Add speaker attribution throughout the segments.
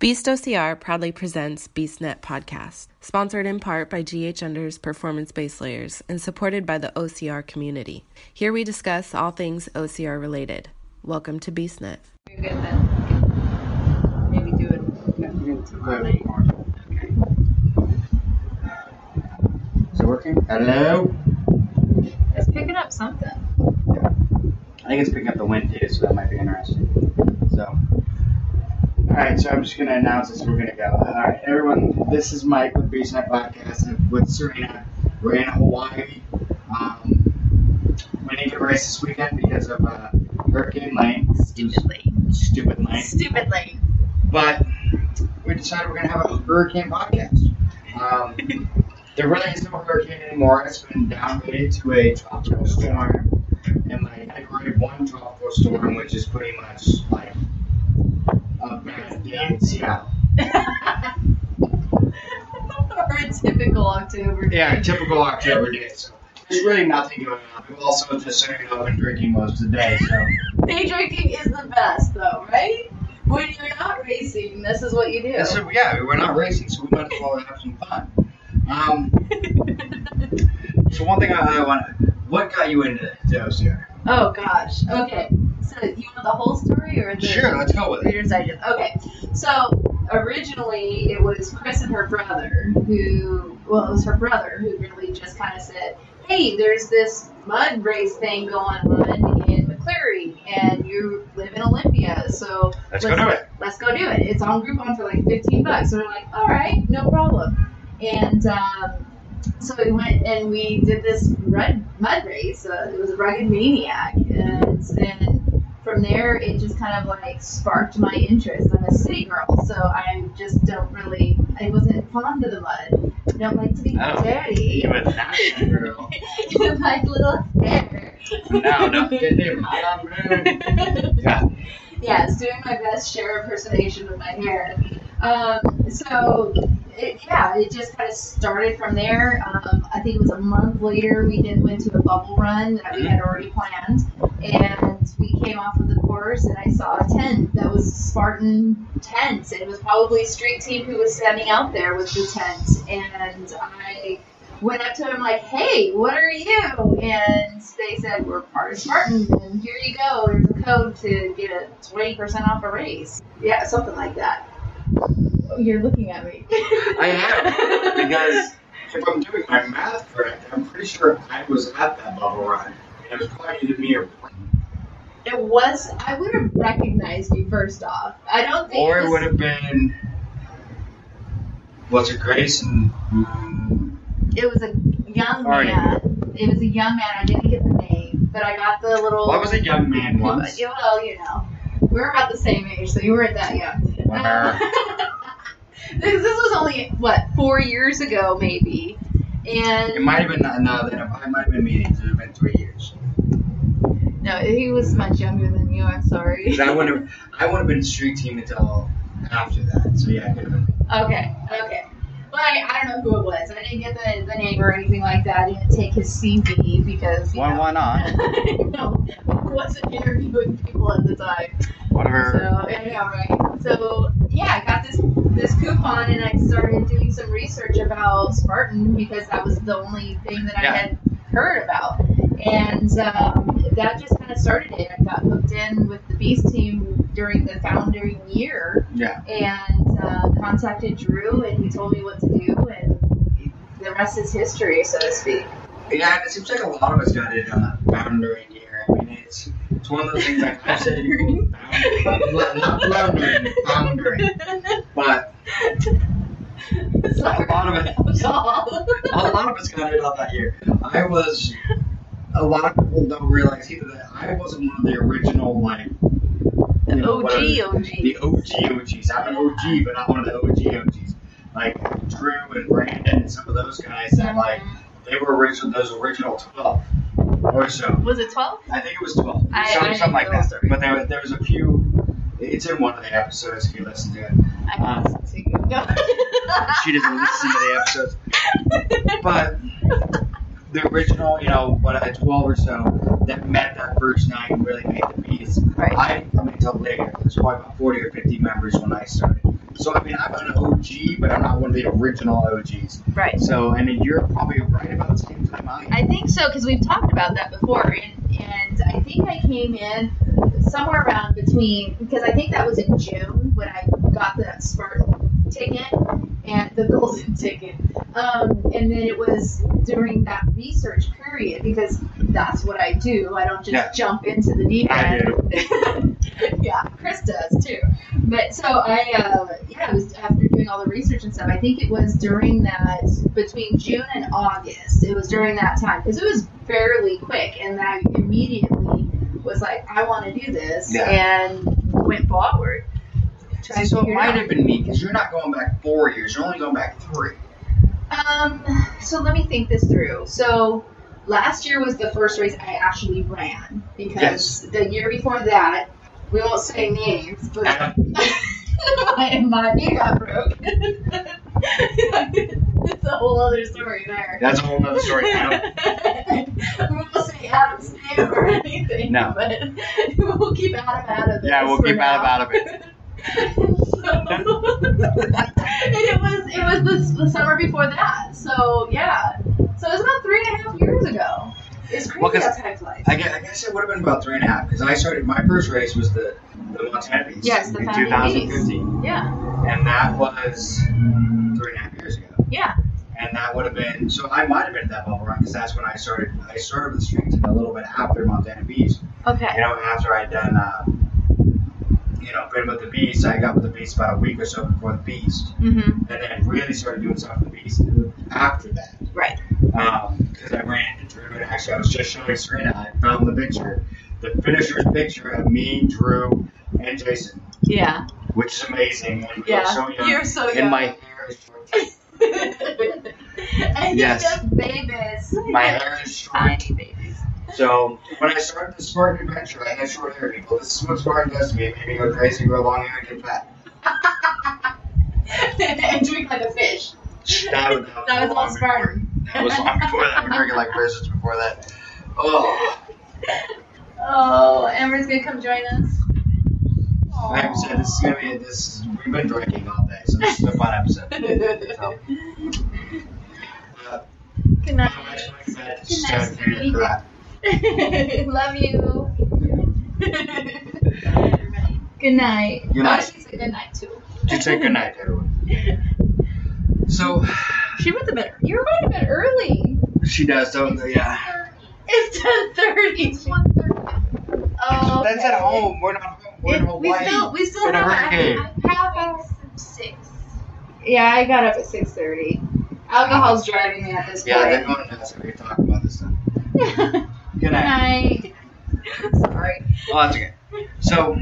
Speaker 1: Beast OCR proudly presents BeastNet podcast, sponsored in part by GH Unders Performance Base Layers and supported by the OCR community. Here we discuss all things OCR related. Welcome to BeastNet.
Speaker 2: You're good then. Maybe do it. Okay.
Speaker 3: Is it working? Hello?
Speaker 2: It's picking up something.
Speaker 3: I think it's picking up the wind too, so that might be interesting. So, alright, so I'm just going to announce this. We're going to go. Alright, everyone, this is Mike with BeastNet Podcast with Serena. We're in Hawaii. Um, we didn't get a race this weekend because of uh, Hurricane Lane.
Speaker 2: Stupid lane.
Speaker 3: Stupid lane.
Speaker 2: Stupid lane.
Speaker 3: But we decided we're going to have a hurricane podcast. Um, there really is no hurricane anymore. It's been downgraded to a tropical storm, and like category one tropical storm, which is pretty much like a bad day in Seattle.
Speaker 2: or a typical October day.
Speaker 3: Yeah, typical October day. So there's really nothing going on. We've also just so you know, been drinking most of the day. So
Speaker 2: Day drinking is the best, though, right? When you're not racing, this is what you do.
Speaker 3: so yeah, we're not racing, so we might as well have some fun. Um, so one thing I, I want, what got you into to OCR?
Speaker 2: oh gosh. Okay. So you want the whole story or the
Speaker 3: Sure, let's go with it.
Speaker 2: Reader's Digest. Okay, so originally it was Chris and her brother who, well, it was her brother who really just kind of said, "Hey, there's this mud race thing going on in McCleary, and you live in Olympia, so
Speaker 3: Let's go do it.
Speaker 2: Let's go do it. It's on Groupon for like 15 bucks." So we're like, "All right, no problem." And um, so we went and we did this red mud race. Uh, it was a rugged maniac, and then from there it just kind of like sparked my interest. I'm a city girl, so I just don't really. I wasn't fond of the mud. Don't like to be
Speaker 3: Oh,
Speaker 2: dirty.
Speaker 3: You a that girl.
Speaker 2: With my little hair.
Speaker 3: No, no, get him. Yeah.
Speaker 2: Yes, doing my best Cher impersonation of my hair. Um, so, it, yeah, it just kind of started from there. Um, I think it was a month later we did went to a bubble run that we had already planned, and we came off of the course and I saw a tent that was Spartan tents. And it was probably street team who was standing out there with the tent, and I went up to him like, "Hey, what are you?" And they said, "We're part of Spartan, and here you go. There's a code to get a twenty percent off a race." Yeah, something like that. Oh, You're looking at me.
Speaker 3: I am because if I'm doing my math correct, I'm pretty sure I was at that bubble run. It was probably either me or
Speaker 2: It was. I would have recognized you first off. I don't think.
Speaker 3: or it
Speaker 2: was-
Speaker 3: would have been. Was it Grace and mm,
Speaker 2: It was a young
Speaker 3: Arnie.
Speaker 2: man. It was a young man. I didn't get the name, but I got the little.
Speaker 3: what was a young man once?
Speaker 2: Well, you know, we're about the same age, so you weren't that young. This, this was only what four years ago, maybe, and
Speaker 3: It might have been no, no, then it might have been meetings. It would have been three years.
Speaker 2: no, he was much younger than you. I'm sorry.
Speaker 3: I would have, I would have been street team until after that. So yeah, it could have been.
Speaker 2: Okay, okay. I, I don't know who it was. I didn't get the, the name or anything like that. I didn't take his CV because
Speaker 3: Why?
Speaker 2: know,
Speaker 3: Why not?
Speaker 2: no, I wasn't interviewing people at the time.
Speaker 3: Whatever.
Speaker 2: So I right? So yeah, I got this this coupon and I started doing some research about Spartan because that was the only thing that I
Speaker 3: Yeah.
Speaker 2: had heard about, and um, that just kind of started it. I got hooked in with the Beast team during the founding year,
Speaker 3: Yeah.
Speaker 2: and uh, contacted Drew, and he told me what to do, and the rest is history, so to speak.
Speaker 3: Yeah, it seems like a lot of us got it on the boundary year. I mean, it's it's one of those things like I've said not floundering, boundary. But
Speaker 2: Sorry.
Speaker 3: a lot of it, a lot of us got it on that year. I was. A lot of people don't realize either that I wasn't one of the original like.
Speaker 2: The
Speaker 3: you know,
Speaker 2: OG OG.
Speaker 3: The OG OGs. I'm an OG, but not one of the OG OGs. Like Drew and Brandon and some of those guys that like they were original. Those original twelve or so.
Speaker 2: Was it 12?
Speaker 3: I think it was 12.
Speaker 2: I-
Speaker 3: something,
Speaker 2: I
Speaker 3: something like that.
Speaker 2: story.
Speaker 3: But there, there was a few. It's in one of the episodes if you listen to it.
Speaker 2: I can
Speaker 3: Uh,
Speaker 2: listen to you. No.
Speaker 3: She doesn't listen to the episodes. But the original, you know, what uh, 12 or so that met that first night and really made the Beast.
Speaker 2: Right.
Speaker 3: I come until later. There's probably about 40 or 50 members when I started. So I mean, I'm an OG, but I'm not one of the original OGs.
Speaker 2: Right.
Speaker 3: So and then you're probably right about the same time I am.
Speaker 2: I think so because we've talked about that before, and, and I think I came in somewhere around between because I think that was in June when I got the Spartan ticket and the golden ticket, um, and then it was during that research period because that's what I do. I don't just
Speaker 3: Yeah.
Speaker 2: jump into the deep
Speaker 3: I
Speaker 2: end. yeah, Chris does too. But so I, uh, yeah, it was after doing all the research and stuff. I think it was during that between June and August. It was during that time because it was fairly quick, and I immediately was like, I want to do this,
Speaker 3: Yeah.
Speaker 2: and went forward. Tried
Speaker 3: See,
Speaker 2: to
Speaker 3: so it might have been me because you're not going back four years. You're only going back three.
Speaker 2: Um, so let me think this through. So last year was the first race I actually ran because the year before that, we won't say names, but my, my knee got broke. it's a whole other story there.
Speaker 3: That's a whole other story. Adam.
Speaker 2: we won't say Adam's name or anything.
Speaker 3: No.
Speaker 2: But we'll keep Adam out of it.
Speaker 3: Yeah, we'll keep Adam out of it.
Speaker 2: and it was it was the, the summer before that. So yeah, so it was about three and a half years ago. It's crazy
Speaker 3: Well,
Speaker 2: how time flies.
Speaker 3: I guess, I guess it would have been about three and a half because I started. My first race was the the Montana Beast
Speaker 2: Yes, the
Speaker 3: in
Speaker 2: Founding
Speaker 3: 2015,
Speaker 2: yeah,
Speaker 3: and that was three and a half years ago.
Speaker 2: yeah,
Speaker 3: And that would have been so. I might have been at that bubble run because that's when I started. I started with street team a little bit after Montana Beast.
Speaker 2: okay,
Speaker 3: You know, after I'd done, uh, you know, been with the Beast, I got with the Beast about a week or so before the Beast,
Speaker 2: mm-hmm,
Speaker 3: and then really started doing stuff with the Beast after that.
Speaker 2: right,
Speaker 3: because I ran into Drew and actually I was just showing Serena. I found the picture, the finisher's picture of me, Drew, and Jason,
Speaker 2: yeah,
Speaker 3: which is amazing. And
Speaker 2: yeah.
Speaker 3: so young,
Speaker 2: You're so
Speaker 3: and
Speaker 2: young.
Speaker 3: my hair is short.
Speaker 2: and
Speaker 3: Yes.
Speaker 2: you're just babies.
Speaker 3: My hair is short.
Speaker 2: Tiny babies.
Speaker 3: So when I started the Spartan adventure, I had short hair. People, this is what Spartan does to me. It made me go crazy, grow long hair, and get fat.
Speaker 2: and drink like a fish.
Speaker 3: That, was- that,
Speaker 2: That was all
Speaker 3: long before-
Speaker 2: Spartan.
Speaker 3: That was long before that. I've been drinking like Christmas before that. Oh,
Speaker 2: Oh, Amber's gonna come join us.
Speaker 3: like I said, this is gonna be this. We've been drinking all day, so this is a fun episode. So, uh,
Speaker 2: Good night.
Speaker 3: Good
Speaker 2: night. Love you. good night.
Speaker 3: Good night.
Speaker 2: Oh, she said good night too.
Speaker 3: Just say good night, everyone. So
Speaker 2: She went to bed. You were going to bed early.
Speaker 3: she does, don't yeah.
Speaker 2: It's ten thirty. It's one thirty. Oh,
Speaker 3: That's at home. We're not. We're in
Speaker 2: It, we still, we still
Speaker 3: in a
Speaker 2: have.
Speaker 3: hurricane.
Speaker 4: Six.
Speaker 2: Yeah, I got up at six thirty. Alcohol's driving me at this point.
Speaker 3: Yeah, they're
Speaker 2: point.
Speaker 3: going nuts. We can talk about this stuff. Good
Speaker 2: Good
Speaker 3: night.
Speaker 2: night. Sorry.
Speaker 3: Oh, that's okay. So,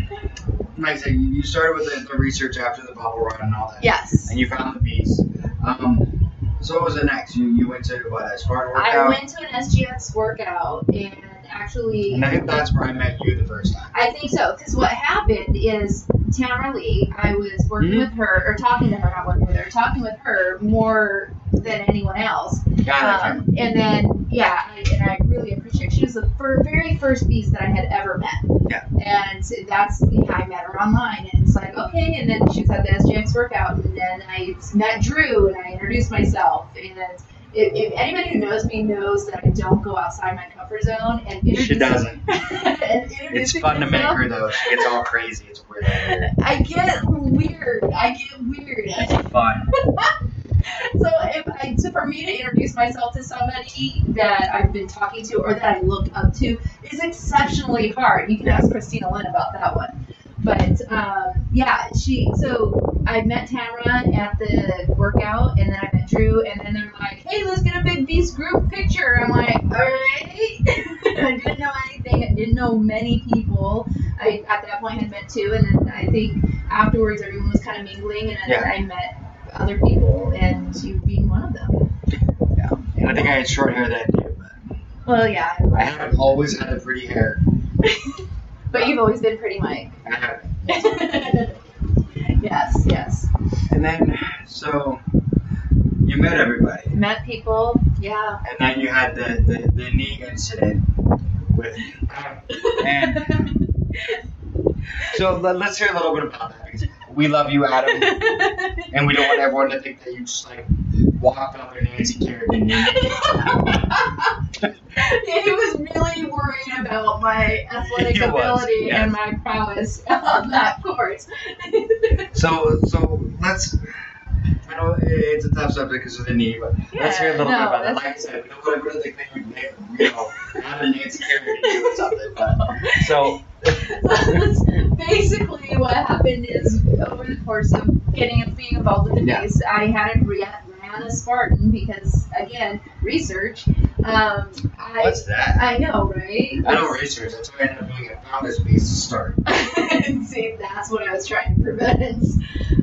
Speaker 3: like I said, you you started with the, the research after the bubble run and all that.
Speaker 2: Yes.
Speaker 3: And you found the Beast. Um, so what was the next? You you went to what a Spartan
Speaker 2: I
Speaker 3: workout.
Speaker 2: I went to an SGX workout and actually
Speaker 3: and I think that's where I met you the first time.
Speaker 2: I think so, because what happened is Tamara Lee, I was working
Speaker 3: Mhm.
Speaker 2: with her, or talking to her, not working with her, talking with her more than anyone else.
Speaker 3: Yeah,
Speaker 2: Um, and then, yeah, I, and I really appreciate She was the fir- very first beast that I had ever met.
Speaker 3: Yeah.
Speaker 2: And that's, yeah, I met her online, and it's like, okay, and then she was at the SGX workout, and then I met Drew, and I introduced myself, and if, if anybody who knows me knows that I don't go outside my comfort zone, and
Speaker 3: She doesn't.
Speaker 2: and
Speaker 3: It's fun to make her though. She gets all crazy. It's weird.
Speaker 2: I get weird. I get weird.
Speaker 3: It's fun.
Speaker 2: so if I, so for me to introduce myself to somebody that I've been talking to or that I look up to is exceptionally hard. You can ask Christina Lynn about that one. But um, yeah, she. So I met Tamara at the workout, and then I met Drew, and then they're like, "Hey, let's get a big beast group picture." I'm like, "All right." I didn't know anything. I didn't know many people. I at that point had met two, and then I think afterwards everyone was kind of mingling, and then
Speaker 3: Yeah.
Speaker 2: I met other people, and you being one of them.
Speaker 3: Yeah. And I think I had short hair then. But
Speaker 2: Well, yeah,
Speaker 3: I haven't always had a pretty hair.
Speaker 2: but you've always been pretty Mike.
Speaker 3: I haven't.
Speaker 2: yes, yes.
Speaker 3: And then, so you met everybody.
Speaker 2: Met people. Yeah.
Speaker 3: And then you had the, the, the knee incident with And so let, us hear a little bit about that because we love you, Adam, and we don't want everyone to think that you just like walked up and Nancy carried the knee.
Speaker 2: he was really worried about my athletic
Speaker 3: was,
Speaker 2: ability
Speaker 3: yes.
Speaker 2: and my prowess on that court.
Speaker 3: So so let's. I know it's a tough subject because of the knee, but let's hear a little
Speaker 2: Yeah,
Speaker 3: bit about
Speaker 2: no,
Speaker 3: it. Like I said, we don't want to think that you, may- you know, have a Nancy you or something. But so
Speaker 2: Basically, what happened is over the course of getting being involved with the
Speaker 3: Yeah.
Speaker 2: base, I had a ran a Spartan because again, research. Um, I
Speaker 3: what's that?
Speaker 2: I know, right?
Speaker 3: I know research. That's why I ended up doing a founders Beast to start.
Speaker 2: See, that's what I was trying to prevent.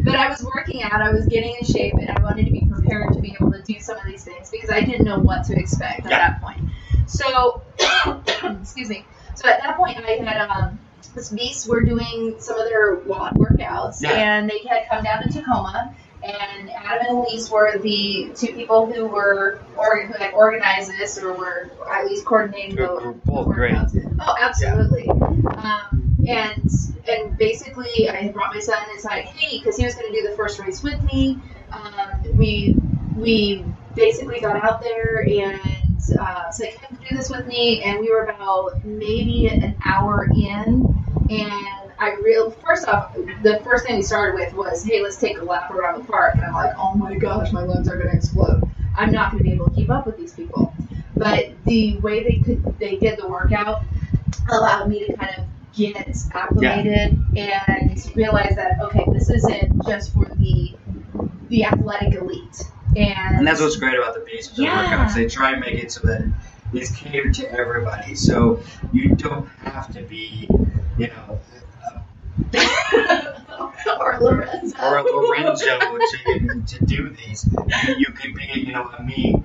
Speaker 2: But I was working out, I was getting in shape, and I wanted to be prepared to be able to do some of these things because I didn't know what to expect at
Speaker 3: Yeah.
Speaker 2: that point. So, excuse me. So at that point, I had um, this beast were doing some of their WOD workouts,
Speaker 3: Yeah.
Speaker 2: and they had come down to Tacoma. And Adam and Elise were the two people who were or who had organized this or were at least coordinating the
Speaker 3: they're both great.
Speaker 2: Oh, absolutely. Um, and and basically, I brought my son. like, hey, because he was going to do the first race with me. Um, we we basically got out there and uh, it's like, come do this with me. And we were about maybe an hour in, and I real first off, the first thing we started with was, hey, let's take a lap around the park. And I'm like, oh my gosh, my lungs are going to explode. I'm not going to be able to keep up with these people. But the way they could they did the workout allowed me to kind of get acclimated and realize that okay, this isn't just for the the athletic elite. And,
Speaker 3: And that's what's great about the beast
Speaker 2: Yeah.
Speaker 3: workouts. They try and make it so that it's catered to everybody. So you don't have to be, you know,
Speaker 2: or Lorenzo.
Speaker 3: or Lorenzo to, to do these. You, you could be, you know, a me.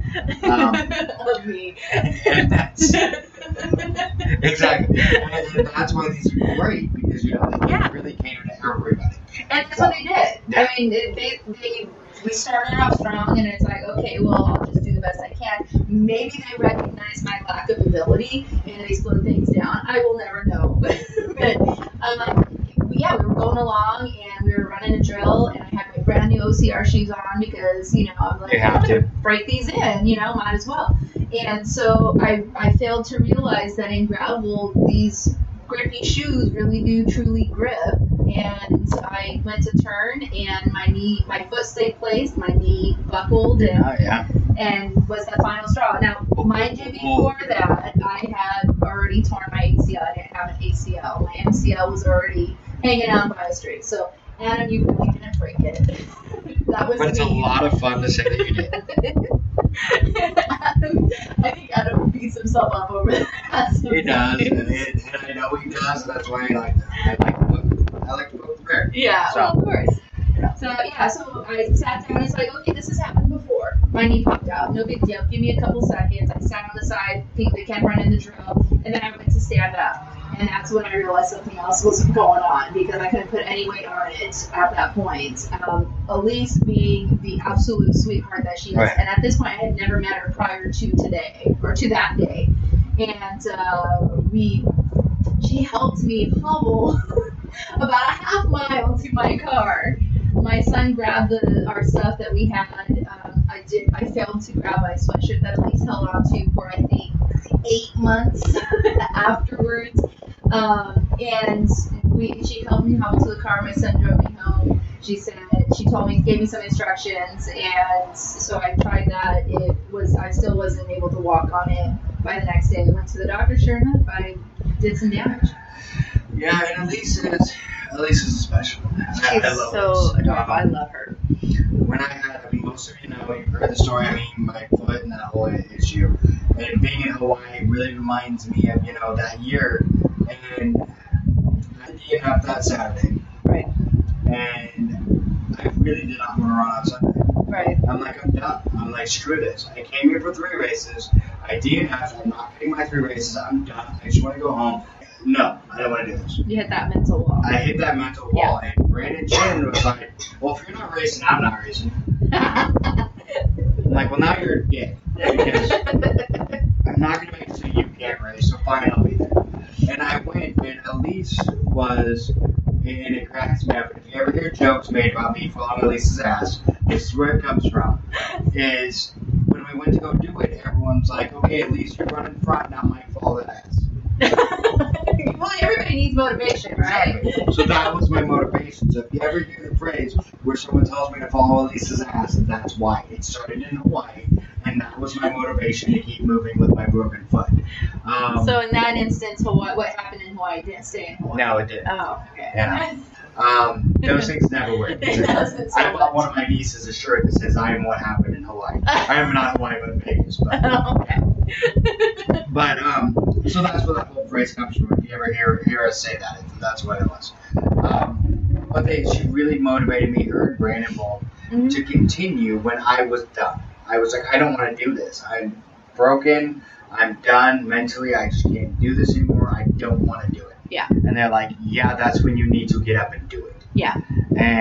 Speaker 3: Um,
Speaker 2: of me.
Speaker 3: and that's exactly. And, and that's why these are great because you know they
Speaker 2: Yeah.
Speaker 3: really cater to everybody.
Speaker 2: And that's what they did.
Speaker 3: Yeah.
Speaker 2: I mean, they, they, they we started off strong, and it's like, okay, well, I'll just do the best I can. Maybe they recognize my lack of ability and they slow things down. I will never know. but um, yeah, we were going along, and we were running a drill, and I had my brand new OCR shoes on because you know I'm like,
Speaker 3: You have
Speaker 2: I'm gonna
Speaker 3: to.
Speaker 2: break these in, you know, might as well. And so I I failed to realize that in gravel these grippy shoes really do truly grip. And I went to turn, and my knee, my foot stayed placed, my knee buckled, and,
Speaker 3: Oh yeah.
Speaker 2: and was the final straw. Now, mind you, before that, I had already torn my ACL. I didn't have an ACL. My MCL was already hanging on by a string. So, Adam, you really didn't break it. that was
Speaker 3: But it's a lot of fun to say that you did.
Speaker 2: Adam, I think Adam beats himself up over that.
Speaker 3: He does, and, it, and I know he does. That's why I like I like to poke, I like to poke the bear.
Speaker 2: Yeah,
Speaker 3: So-
Speaker 2: well, of course. So yeah, so I sat down. It's like, okay, this has happened before. My knee popped out. No big deal. Give me a couple seconds. I sat on the side. Think they kept running the drill, and then I went to stand up. And that's when I realized something else was going on because I couldn't put any weight on it at that point. Um, Elise being the absolute sweetheart that she is,
Speaker 3: Right.
Speaker 2: and at this point I had never met her prior to today or to that day, and uh, we she helped me hobble about a half mile to my car. My son grabbed the our stuff that we had. Um, I did. I failed to grab my sweatshirt that Elise held on to for I think eight months afterwards. Um, and we she helped me hobble to the car. My son drove me home. She said she told me gave me some instructions, and so I tried that. It was I still wasn't able to walk on it by the next day. I went to the doctor. Sure enough, I did some damage.
Speaker 3: Yeah, and Elise is Elise is special. I,
Speaker 2: She's
Speaker 3: I love
Speaker 2: so
Speaker 3: Elise.
Speaker 2: adorable. I love her.
Speaker 3: when I had, I mean, most of you know, you've heard the story. I mean, my foot and that whole issue, and being in Hawaii really reminds me of you know that year, and I did up that Saturday,
Speaker 2: Right.
Speaker 3: and I really did not want to run on Sunday.
Speaker 2: Right.
Speaker 3: I'm like, I'm done. I'm like, screw this. I came here for three races. I DNF. I'm not getting my three races. I'm done. I just want to go home. No, I don't want to do this.
Speaker 2: You hit that mental wall.
Speaker 3: I hit that mental wall, and Brandon Chin was like, "Well, if you're not racing, I'm not racing." I'm like, well, now you're a dick. Because I'm not going to make it so you can't race, so fine, I'll be there. And I went, and Elise was, and it cracks me up. If you ever hear jokes made about me following Elise's ass, this is where it comes from. Is when we went to go do it, everyone's like, okay, Elise, you're running front, now Mike follow that ass.
Speaker 2: well, everybody needs motivation, right?
Speaker 3: So that was my motivation. So if you ever hear the phrase where someone tells me to follow Elise's ass, that's why. It started in Hawaii, and that was my motivation to keep moving with my broken foot. Um,
Speaker 2: So in that instance, Hawaii, what happened in Hawaii didn't stay in Hawaii.
Speaker 3: no, it did.
Speaker 2: Oh, okay.
Speaker 3: Yeah. Um, those things never work.
Speaker 2: It doesn't so
Speaker 3: I bought one of my nieces a shirt that says "I am what happened in Hawaii." I am not Hawaii, but Vegas. But,
Speaker 2: okay.
Speaker 3: but um, so that's where that whole phrase comes from. If you ever hear hear us say that, that's what it was. Um, but they, she really motivated me, her and Brandon both,
Speaker 2: Mhm.
Speaker 3: to continue when I was done. I was like, I don't want to do this. I'm broken. I'm done mentally. I just can't do this anymore. I don't want to do it.
Speaker 2: Yeah.
Speaker 3: And they're like, Yeah, that's when you need to get up and do it.
Speaker 2: Yeah.
Speaker 3: And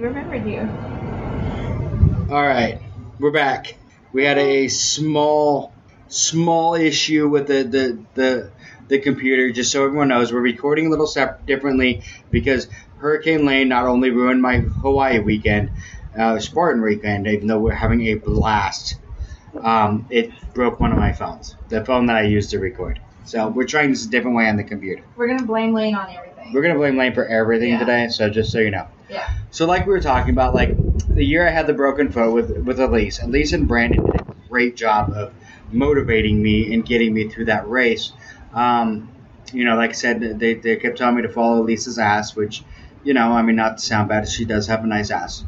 Speaker 2: He remembered you.
Speaker 3: all right, we're back. We had a small, small issue with the the the, the computer. Just so everyone knows, we're recording a little sep- differently because Hurricane Lane not only ruined my Hawaii weekend, uh, Spartan weekend, even though we're having a blast. Um, it broke one of my phones, the phone that I used to record. So we're trying this a different way on the computer.
Speaker 2: We're gonna blame Lane on everything.
Speaker 3: We're gonna blame Lane for everything
Speaker 2: Yeah.
Speaker 3: today. So just so you know.
Speaker 2: Yeah.
Speaker 3: So like we were talking about, like the year I had the broken foot with with Elise, Elise and Brandon did a great job of motivating me and getting me through that race. Um, you know, like I said, they, they kept telling me to follow Elise's ass, which, you know, I mean, not to sound bad, she does have a nice ass.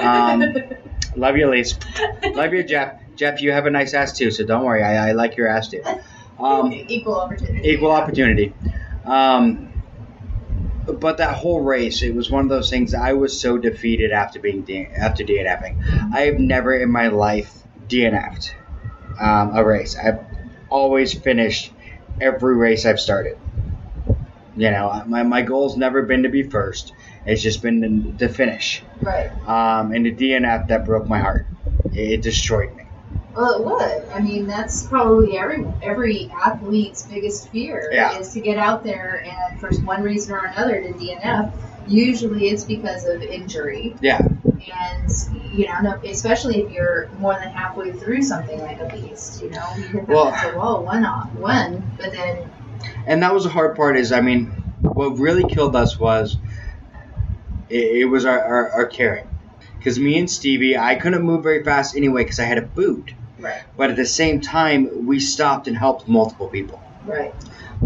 Speaker 3: Um, love you, Elise. Love you, Jeff. Jeff, you have a nice ass too, so don't worry. I, I like your ass too. Um,
Speaker 2: equal opportunity.
Speaker 3: equal opportunity. Um, but that whole race, it was one of those things. I was so defeated after being D- after DNFing. I have never in my life DNF'd um, a race. I've always finished every race I've started. You know, my, my goal's never been to be first. It's just been to, to finish.
Speaker 2: Right.
Speaker 3: Um, and the DNF that broke my heart. It destroyed me.
Speaker 2: Well, it would. I mean, that's probably every every athlete's biggest fear
Speaker 3: Yeah.
Speaker 2: is to get out there and for one reason or another to DNF. Usually, it's because of injury,
Speaker 3: Yeah.
Speaker 2: and you know, no, especially if you're more than halfway through something like a beast. You know, you can have
Speaker 3: Well-
Speaker 2: to "Whoa, one off, one," but then
Speaker 3: and that was the hard part is i mean what really killed us was it, it was our, our, our carrying because me and stevie i couldn't move very fast anyway because i had a boot
Speaker 2: right,
Speaker 3: but at the same time we stopped and helped multiple people
Speaker 2: right,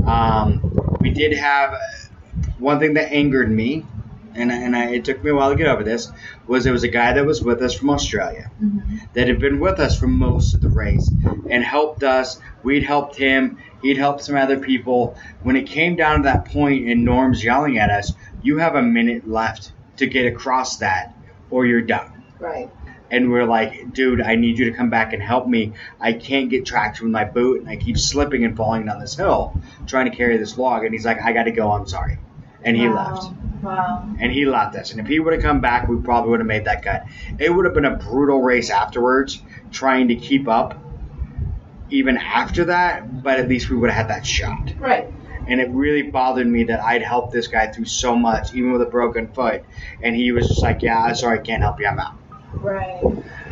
Speaker 3: um, we did have one thing that angered me and, and I, it took me a while to get over this was there was a guy that was with us from australia
Speaker 2: hmm
Speaker 3: that had been with us for most of the race and helped us. We'd helped him. He'd helped some other people. When it came down to that point and Norm's yelling at us, you have a minute left to get across that or you're done.
Speaker 2: right,
Speaker 3: And we're like, dude, I need you to come back and help me. I can't get traction with my boot and I keep slipping and falling down this hill trying to carry this log. And he's like, I got to go. I'm sorry. And he
Speaker 2: wow.
Speaker 3: left
Speaker 2: Wow.
Speaker 3: and he left us. And if he would have come back, we probably would have made that cut. It would have been a brutal race afterwards, trying to keep up even after that, but at least we would have had that shot.
Speaker 2: Right.
Speaker 3: And it really bothered me that I'd helped this guy through so much, even with a broken foot, and he was just like, "Yeah, I'm sorry, I can't help you. I'm out."
Speaker 2: Right.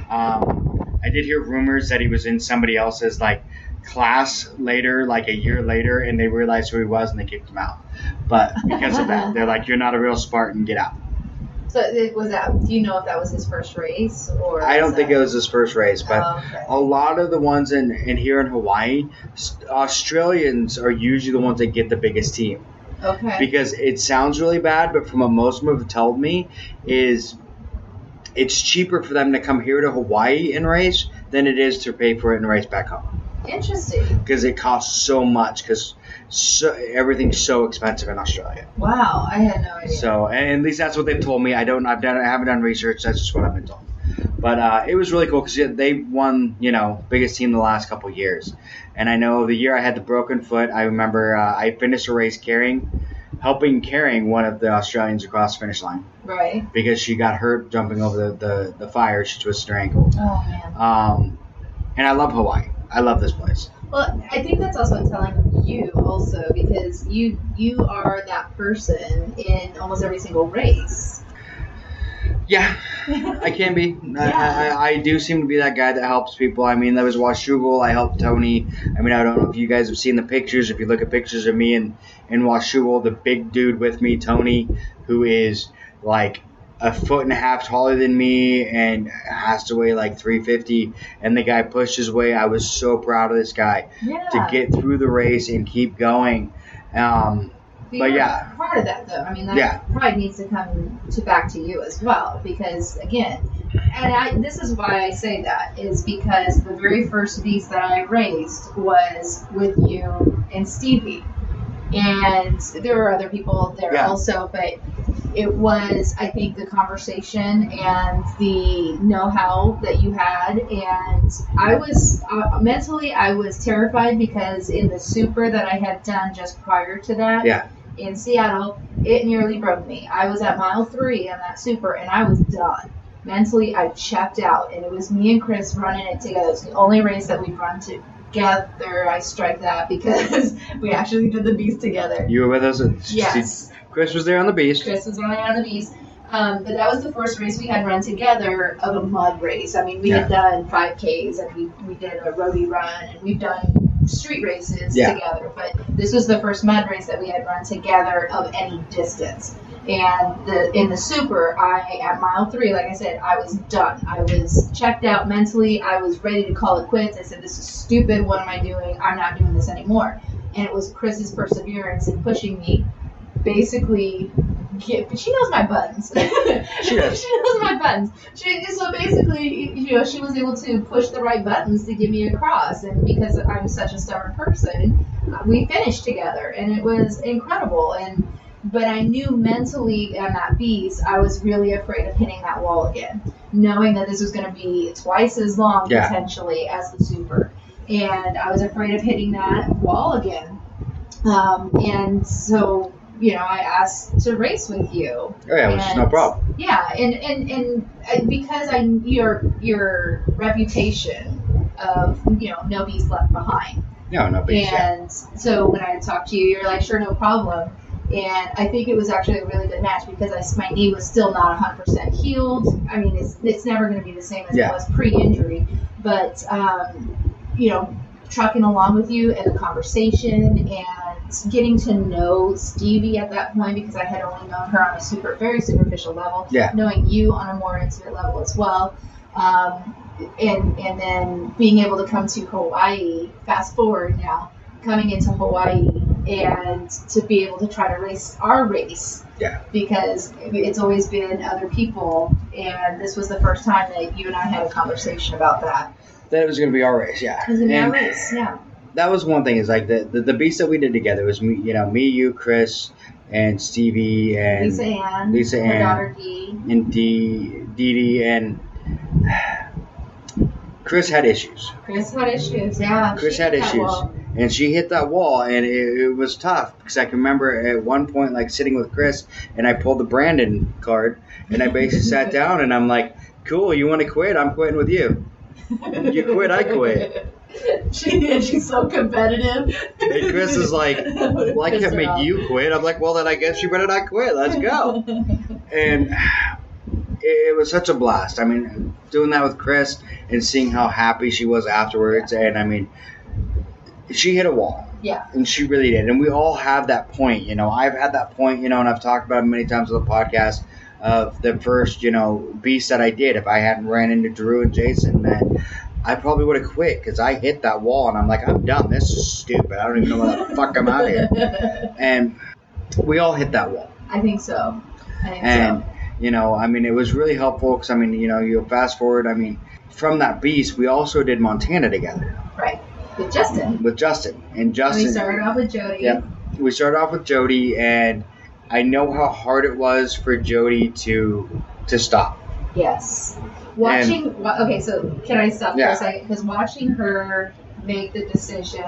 Speaker 3: Um, I did hear rumors that he was in somebody else's like class later, like a year later, and they realized who he was and they kicked him out. But because of that, they're like, "You're not a real Spartan. Get out."
Speaker 2: So it was that. Do you know if that was his first race or?
Speaker 3: I don't think it was his first race, but
Speaker 2: Oh, okay.
Speaker 3: a lot of the ones in, in here in Hawaii, Australians are usually the ones that get the biggest team
Speaker 2: Okay.
Speaker 3: because it sounds really bad, but from what most of them have told me is it's cheaper for them to come here to Hawaii and race than it is to pay for it and race back home
Speaker 2: Interesting.
Speaker 3: because it costs so much because so, everything's so expensive in Australia.
Speaker 2: Wow, I had no idea.
Speaker 3: So, and at least that's what they've told me. I don't, I've done, I haven't done research. That's just what I've been told. But uh, it was really cool because they won, you know, biggest team the last couple years. And I know the year I had the broken foot, I remember uh, I finished a race carrying, helping carrying one of the Australians across the finish line
Speaker 2: right.
Speaker 3: because she got hurt jumping over the, the, the fire. She twisted her ankle.
Speaker 2: Oh man.
Speaker 3: Um, and I love Hawaii. I love this place.
Speaker 2: Well, I think that's also telling you also because you you are that person in almost every single race.
Speaker 3: Yeah, I can be. I,
Speaker 2: Yeah.
Speaker 3: I, I do seem to be that guy that helps people. I mean, that was Washougal. I helped Tony. I mean, I don't know if you guys have seen the pictures. If you look at pictures of me and, in Washougal, the big dude with me, Tony, who is like a foot and a half taller than me and has to weigh like 350, and the guy pushed his way. I was so proud of this guy
Speaker 2: yeah.
Speaker 3: to get through the race and keep going. Um,
Speaker 2: But
Speaker 3: but yeah.
Speaker 2: part of that though. I mean, that
Speaker 3: Yeah.
Speaker 2: pride needs to come to back to you as well because again, and I this is why I say that is because the very first beast that I raised was with you and Stevie, and there were other people there
Speaker 3: Yeah.
Speaker 2: also, but it was I think the conversation and the know-how that you had, and I was uh, mentally I was terrified because in the super that I had done just prior to that
Speaker 3: Yeah.
Speaker 2: in Seattle, it nearly broke me. I was at mile three on that super, and I was done. Mentally, I checked out, and it was me and Chris running it together. It's the only race that we've run together. I strike that because we actually did the beast together.
Speaker 3: You were with us.
Speaker 2: Yes,
Speaker 3: Chris was there on the beast.
Speaker 2: Chris was running on the beast. Um, but that was the first race we had run together of a mud race. I mean, we had done 5Ks and we, we did a roadie run and we've done street races
Speaker 3: Yeah.
Speaker 2: together. But this was the first mud race that we had run together of any distance. And the in the super, I at mile three, like I said, I was done. I was checked out mentally. I was ready to call it quits. I said, "This is stupid. What am I doing? I'm not doing this anymore." And it was Chris's perseverance in pushing me, basically get, but she knows my buttons.
Speaker 3: She does.
Speaker 2: she knows my buttons. She, so basically, you know, she was able to push the right buttons to get me across, and because I'm such a stubborn person, we finished together, and it was incredible. And but I knew mentally on that beast, I was really afraid of hitting that wall again, knowing that this was going to be twice as long
Speaker 3: Yeah.
Speaker 2: potentially as the super, and I was afraid of hitting that wall again. Um, and so, you know, I asked to race with you.
Speaker 3: Oh yeah, which is no problem.
Speaker 2: Yeah, and and and uh, because I your your reputation of you know no beast left behind,
Speaker 3: No, no big deal.
Speaker 2: and so when I talked to you, you're like, sure, no problem. And I think it was actually a really good match because I, my knee was still not 100% healed. I mean, it's, it's never going to be the same as
Speaker 3: Yeah.
Speaker 2: it was pre injury. But, um, you know, trucking along with you and the conversation and getting to know Stevie at that point because I had only known her on a super, very superficial level.
Speaker 3: Yeah.
Speaker 2: Knowing you on a more intimate level as well. Um, and, and then being able to come to Hawaii, fast forward now, coming into Hawaii and to be able to try to race our race.
Speaker 3: Yeah.
Speaker 2: Because it's always been other people, and this was the first time that you and I had a conversation about that.
Speaker 3: That it was going to be our race, yeah.
Speaker 2: It was in our race, yeah.
Speaker 3: That was one thing. Is like the, the the beast that we did together was me, you know, me, you, Chris, and Stevie, and
Speaker 2: Lisa Ann,
Speaker 3: Lisa Ann.
Speaker 2: daughter Dee.
Speaker 3: and Dee Dee Dee, and Chris had issues.
Speaker 2: Chris had issues, yeah.
Speaker 3: Chris
Speaker 2: she
Speaker 3: had issues. And she hit that wall, and it, it was tough because I can remember at one point, like sitting with Chris, and I pulled the Brandon card, and I basically sat down, and I'm like, "Cool, you want to quit? I'm quitting with you." You quit, I quit.
Speaker 2: she, she's so competitive.
Speaker 3: And Chris is like, "Well, I can't make you quit." I'm like, "Well, then I guess you better not quit. Let's go." and it, it was such a blast. I mean, doing that with Chris and seeing how happy she was afterwards, and I mean, she hit a wall.
Speaker 2: Yeah.
Speaker 3: And she really did. And we all have that point, you know. I've had that point, you know, and I've talked about it many times on the podcast of the first, you know, beast that I did. If I hadn't ran into Drew and Jason, then I probably would have quit because I hit that wall and I'm like, I'm done. This is stupid. I don't even know why the fuck I'm out here. And we all hit that wall.
Speaker 2: I think so. I think
Speaker 3: And
Speaker 2: so.
Speaker 3: You know, I mean, it was really helpful because I mean, you know, you fast forward. I mean, from that beast, we also did Montana together
Speaker 2: Right. With Justin.
Speaker 3: with Justin and
Speaker 2: And
Speaker 3: Justin.
Speaker 2: we started off with Jody.
Speaker 3: Yep. We started off with Jody, and I know how hard it was for Jody to to stop.
Speaker 2: Yes. Watching. wa- okay, so can I stop
Speaker 3: Yeah.
Speaker 2: for a second? Because watching her make the decision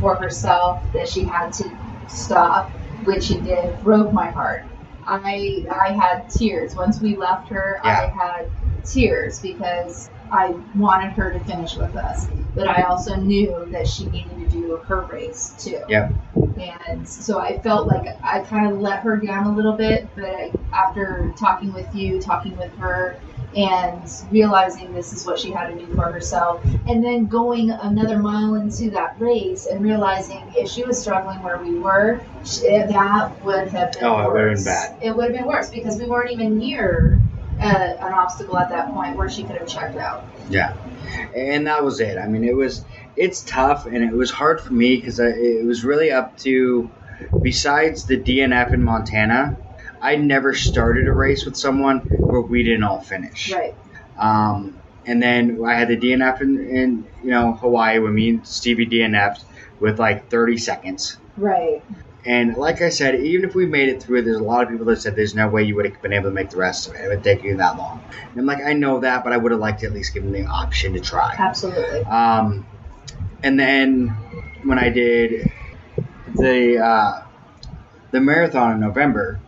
Speaker 2: for herself that she had to stop, which she did, broke my heart. I I had tears once we left her. I had tears because I wanted her to finish with us, but I also knew that she needed to do her race too.
Speaker 3: Yeah.
Speaker 2: And so I felt like I kind of let her down a little bit, but I, after talking with you, talking with her, and realizing this is what she had to do for herself, and then going another mile into that race and realizing if she was struggling where we were, sh- that would have been
Speaker 3: Oh, it would have
Speaker 2: worse.
Speaker 3: bad.
Speaker 2: It would have been worse because we weren't even near uh, an obstacle at that point where she could have checked out.
Speaker 3: Yeah, and that was it. I mean, it was it's tough, and it was hard for me because it was really up to. Besides the DNF in Montana, I never started a race with someone where we didn't all finish.
Speaker 2: Right.
Speaker 3: Um, and then I had the DNF in, in you know Hawaii when me and Stevie DNF'd with like 30 seconds.
Speaker 2: Right.
Speaker 3: And like I said, even if we made it through, there's a lot of people that said there's no way you would have been able to make the rest of it. It would take you that long. And I'm like, I know that, but I would have liked to at least give them the option to try.
Speaker 2: Absolutely.
Speaker 3: Um, and then when I did the uh, the marathon in November,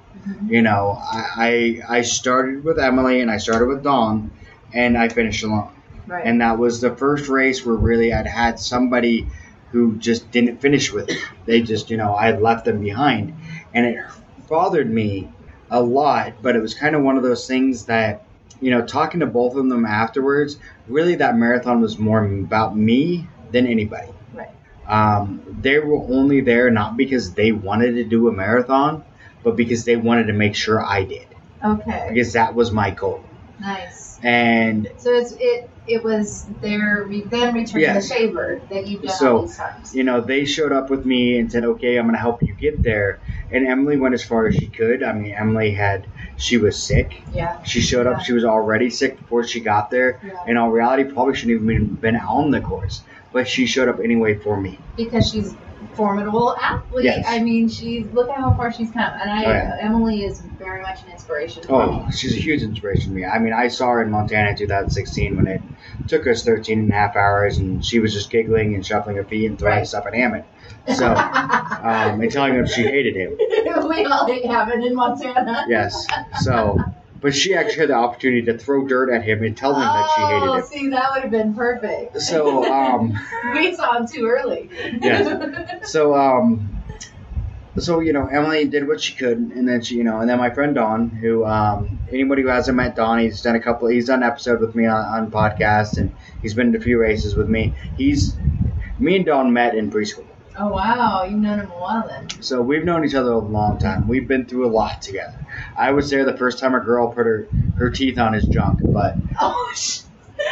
Speaker 3: you know, I, I I started with Emily and I started with Dawn, and I finished alone.
Speaker 2: Right.
Speaker 3: And that was the first race where really I'd had somebody who just didn't finish with me. They just, you know, I had left them behind, and it bothered me a lot. But it was kind of one of those things that, you know, talking to both of them afterwards, really that marathon was more about me than anybody.
Speaker 2: Right.
Speaker 3: Um, they were only there not because they wanted to do a marathon, but because they wanted to make sure I did.
Speaker 2: Okay.
Speaker 3: Because that was my goal.
Speaker 2: Nice.
Speaker 3: And
Speaker 2: So it's it it was their re- them returning
Speaker 3: Yes.
Speaker 2: the favor that you've done
Speaker 3: So,
Speaker 2: all these times.
Speaker 3: you know, they showed up with me and said, okay, I'm going to help you get there. And Emily went as far as she could. I mean, Emily had, she was sick.
Speaker 2: Yeah.
Speaker 3: She showed up, she was already sick before she got there.
Speaker 2: Yeah.
Speaker 3: In all reality, probably shouldn't even been on the course. But she showed up anyway for me.
Speaker 2: Because she's formidable athlete.
Speaker 3: Yes.
Speaker 2: I mean, she's look at how far she's come, and I
Speaker 3: Oh, yeah.
Speaker 2: Emily is very much an inspiration.
Speaker 3: Oh, she's a huge inspiration to me. I mean, I saw her in Montana in 2016 when it took us 13 and a half hours, and she was just giggling and shuffling her feet and throwing
Speaker 2: Right.
Speaker 3: stuff at Hammond. So, um, and telling him she hated him.
Speaker 2: we all have it in Montana.
Speaker 3: Yes. So, but she actually had the opportunity to throw dirt at him and tell him that she
Speaker 2: Oh,
Speaker 3: hated him.
Speaker 2: Oh, see, that would have been perfect.
Speaker 3: So, um,
Speaker 2: we saw him too early.
Speaker 3: Yes. so, um, so you know, Emily did what she could, and then she, you know, and then my friend Don, who, um, anybody who hasn't met Don, he's done a couple, he's done an episode with me on, on podcast, and he's been to a few races with me. He's, me and Don met in preschool.
Speaker 2: Oh wow, you've known him a while then.
Speaker 3: So we've known each other a long time. We've been through a lot together. I was there the first time a girl put her, her teeth on his junk, but
Speaker 2: Oh, sh-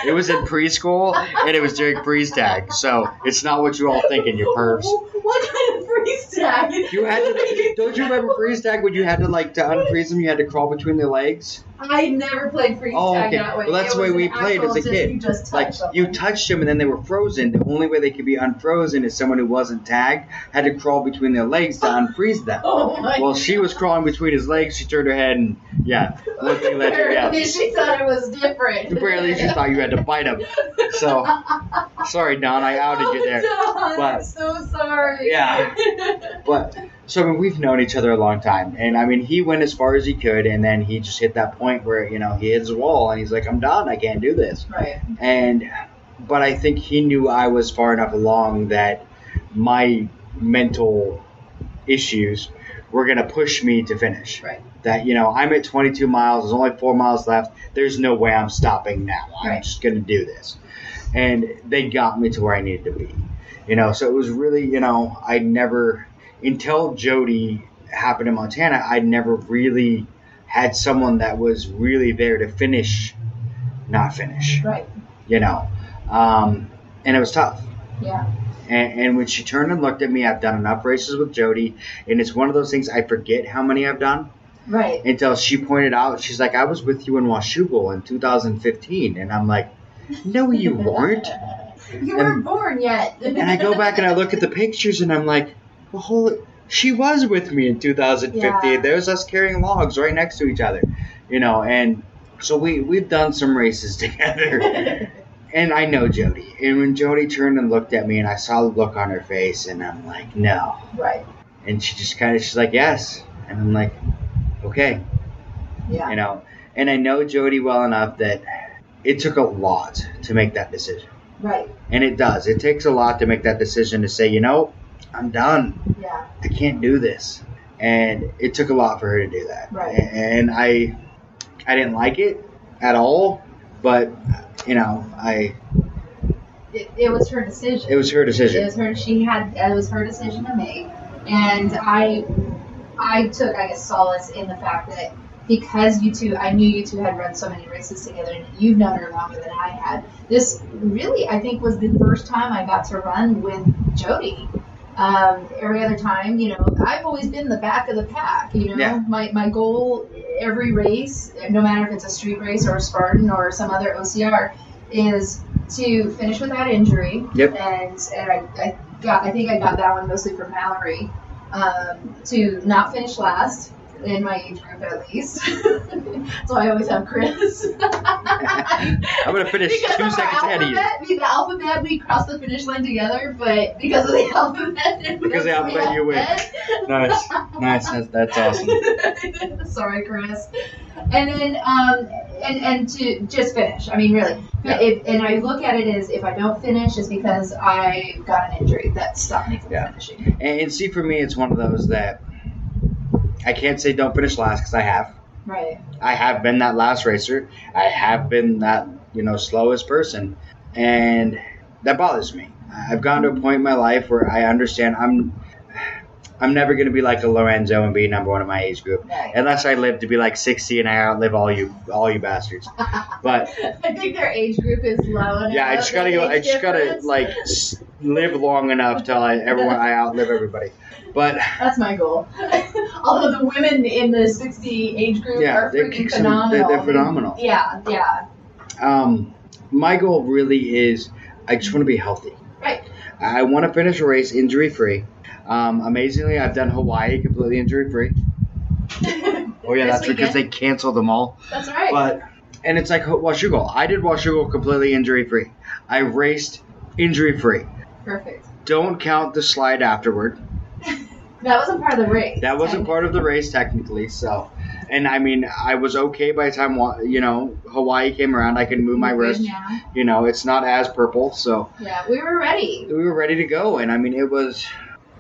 Speaker 3: it was in preschool and it was during freeze tag. So it's not what you all think in your pervs.
Speaker 2: What kind of freeze tag?
Speaker 3: You had to. Don't you remember freeze tag when you had to like to unfreeze them? You had to crawl between their legs.
Speaker 2: I never played freeze
Speaker 3: Oh,
Speaker 2: tag
Speaker 3: okay.
Speaker 2: that way.
Speaker 3: Well, that's
Speaker 2: It
Speaker 3: the way we played as a
Speaker 2: just-
Speaker 3: kid.
Speaker 2: You just
Speaker 3: Like
Speaker 2: touch
Speaker 3: you touched them and then they were frozen. The only way they could be unfrozen is someone who wasn't tagged had to crawl between their legs to unfreeze them.
Speaker 2: Oh my.
Speaker 3: Well, she was crawling between his legs. She turned her head and yeah, looking at you. Yeah.
Speaker 2: She thought it was different.
Speaker 3: Apparently, she thought you had to bite him. So sorry, Don, I outed you oh, there.
Speaker 2: Oh, Don,
Speaker 3: But-
Speaker 2: I'm so sorry.
Speaker 3: Yeah. But so I mean, we've known each other a long time, and I mean, he went as far as he could, and then he just hit that point where you know he hits a wall, and he's like, "I'm done. I can't do this."
Speaker 2: right.
Speaker 3: And but I think he knew I was far enough along that my mental issues were going to push me to finish.
Speaker 2: Right.
Speaker 3: That you know, I'm at 22 miles. There's only four miles left. There's no way I'm stopping now. I'm just going to do this. And they got me to where I needed to be. You know, so it was really, you know, I never until Jody happened in Montana, I never really had someone that was really there to finish, not finish
Speaker 2: Right.
Speaker 3: you know. Um, and it was tough.
Speaker 2: Yeah.
Speaker 3: And, and when she turned and looked at me, I've done enough races with Jody, and it's one of those things I forget how many I've done.
Speaker 2: Right.
Speaker 3: until she pointed out, she's like, I was with you in Washougal in 2015. And I'm like, no, you weren't.
Speaker 2: You weren't born yet.
Speaker 3: And I go back and I look at the pictures and I'm like, well, holy, she was with me in 2015.
Speaker 2: Yeah.
Speaker 3: There's us carrying logs right next to each other, you know, and so we, we've done some races together. and I know Jody. And when Jody turned and looked at me and I saw the look on her face and I'm like, no.
Speaker 2: right.
Speaker 3: And she just kind of, she's like, yes. And I'm like, okay,
Speaker 2: Yeah.
Speaker 3: you know. And I know Jody well enough that it took a lot to make that decision.
Speaker 2: Right.
Speaker 3: And it does. It takes a lot to make that decision to say, you know, I'm done.
Speaker 2: Yeah.
Speaker 3: I can't do this. And it took a lot for her to do that.
Speaker 2: Right.
Speaker 3: And I I didn't like it at all, but you know, I
Speaker 2: It, it was her decision.
Speaker 3: it was her decision.
Speaker 2: It was her. She had. It was her decision to make, and I, I took, I guess, solace in the fact that because you two, I knew you two had run so many races together, and you've known her longer than I had. This really, I think, was the first time I got to run with Jody. Um, every other time, you know, I've always been the back of the pack. You know,
Speaker 3: Yeah.
Speaker 2: my my goal every race, no matter if it's a street race or a Spartan or some other OCR, is to finish without injury.
Speaker 3: Yep.
Speaker 2: And and I, I got I think I got that one mostly from Mallory. Um, to not finish last in my age group at least. so I always have Chris.
Speaker 3: I'm gonna finish
Speaker 2: Because
Speaker 3: two seconds ahead of you.
Speaker 2: alphabet, The alphabet, we crossed the finish line together, but because of the alphabet,
Speaker 3: Because of the alphabet, you win. Nice. Nice. That's, that's awesome.
Speaker 2: Sorry, Chris. And then, um, and and to just finish. I mean, really.
Speaker 3: Yeah.
Speaker 2: If, and I look at it as if I don't finish, it's because I got an injury that stopped me from
Speaker 3: Yeah.
Speaker 2: finishing.
Speaker 3: And, and see, for me, it's one of those that I can't say don't finish last because I have.
Speaker 2: Right.
Speaker 3: I have been that last racer. I have been that, you know, slowest person. And that bothers me. I've gotten to a point in my life where I understand I'm I'm never going to be like a Lorenzo and be number one in my age group.
Speaker 2: Right.
Speaker 3: Unless I live to be like 60 and I outlive all you all you bastards. But
Speaker 2: I think their age group is low enough.
Speaker 3: yeah, I just gotta go. I just gotta like live long enough till I everyone I outlive everybody. But
Speaker 2: That's my goal. Although the women in the 60 age group
Speaker 3: Yeah,
Speaker 2: are freaking phenomenal.
Speaker 3: they're- they're phenomenal.
Speaker 2: Yeah, yeah.
Speaker 3: um, my goal really is I just want to be healthy.
Speaker 2: Right.
Speaker 3: I want to finish a race injury free. Um, amazingly, I've done Hawaii completely injury free. Oh yeah, that's because they canceled them all.
Speaker 2: That's right.
Speaker 3: But and it's like Washougal. I did Washougal completely injury free. I raced injury free.
Speaker 2: Perfect.
Speaker 3: Don't count the slide afterward.
Speaker 2: That wasn't part of the race.
Speaker 3: That wasn't part of the race technically. So, and I mean, I was okay by the time you know Hawaii came around. I could move my wrist.
Speaker 2: now.
Speaker 3: You know, it's not as purple. So
Speaker 2: Yeah, we were ready.
Speaker 3: we were ready to go. And I mean, it was.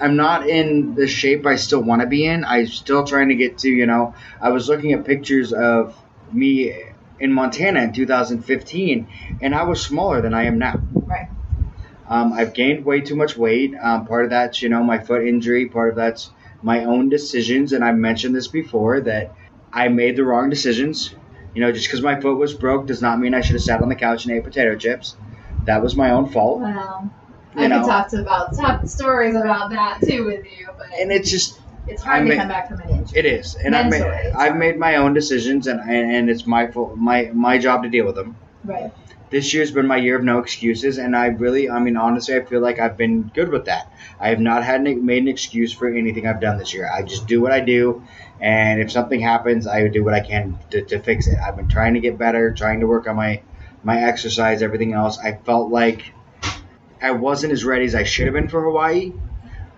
Speaker 3: I'm not in the shape I still want to be in. I'm still trying to get to. You know, I was looking at pictures of me in Montana in 2015, and I was smaller than I am now.
Speaker 2: Right.
Speaker 3: Um, I've gained way too much weight. Um, part of that's, you know, my foot injury. Part of that's my own decisions. And I've mentioned this before that I made the wrong decisions. You know, just because my foot was broke does not mean I should have sat on the couch and ate potato chips. That was my own fault. You
Speaker 2: I
Speaker 3: know.
Speaker 2: could talk to about talk stories about that too with you, but
Speaker 3: And it's just,
Speaker 2: it's hard
Speaker 3: I
Speaker 2: to come back from an injury.
Speaker 3: it is. And I've made, I've made my own decisions, and, and, and it's my fault, my my job to deal with them.
Speaker 2: Right.
Speaker 3: this year's been my year of no excuses, and I really, I mean, honestly, I feel like I've been good with that. I have not had an, made an excuse for anything I've done this year. I just do what I do, and if something happens, I do what I can to, to fix it. I've been trying to get better, trying to work on my my exercise, everything else. I felt like I wasn't as ready as I should have been for Hawaii,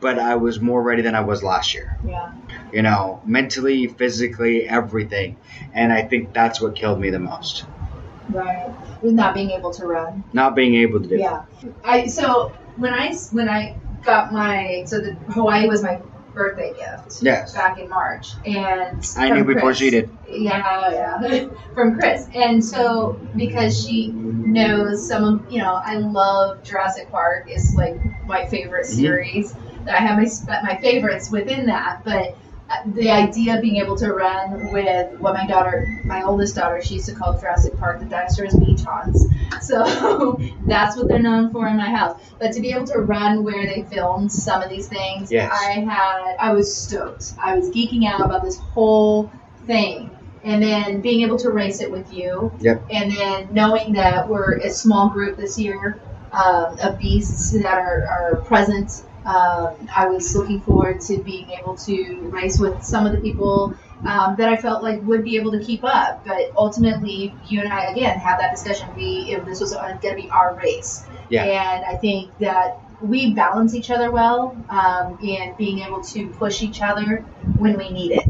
Speaker 3: but I was more ready than I was last year.
Speaker 2: Yeah.
Speaker 3: You know, mentally, physically, everything, and I think that's what killed me the most.
Speaker 2: Right. With not being able to run.
Speaker 3: Not being able to do.
Speaker 2: Yeah. I so when I when I got my so the Hawaii was my birthday gift.
Speaker 3: Yes.
Speaker 2: Back in March, and
Speaker 3: I knew before
Speaker 2: Chris.
Speaker 3: she did.
Speaker 2: Yeah, yeah, from Chris. And so because she knows some of you know I love Jurassic Park is like my favorite
Speaker 3: Mhm.
Speaker 2: series. That I have my my favorites within that, but. The idea of being able to run with what my daughter, my oldest daughter, she used to call Jurassic Park the dinosaurs beach haunts. So that's what they're known for in my house. But to be able to run where they filmed some of these things,
Speaker 3: Yes.
Speaker 2: I had I was stoked. I was geeking out about this whole thing. And then being able to race it with you.
Speaker 3: Yep.
Speaker 2: And then knowing that we're a small group this year um, of beasts that are, are present. Um, I was looking forward to being able to race with some of the people um, that I felt like would be able to keep up. But ultimately, you and I again had that discussion. We if this was going to be our race,
Speaker 3: Yeah.
Speaker 2: and I think that we balance each other well um, in being able to push each other when we need it,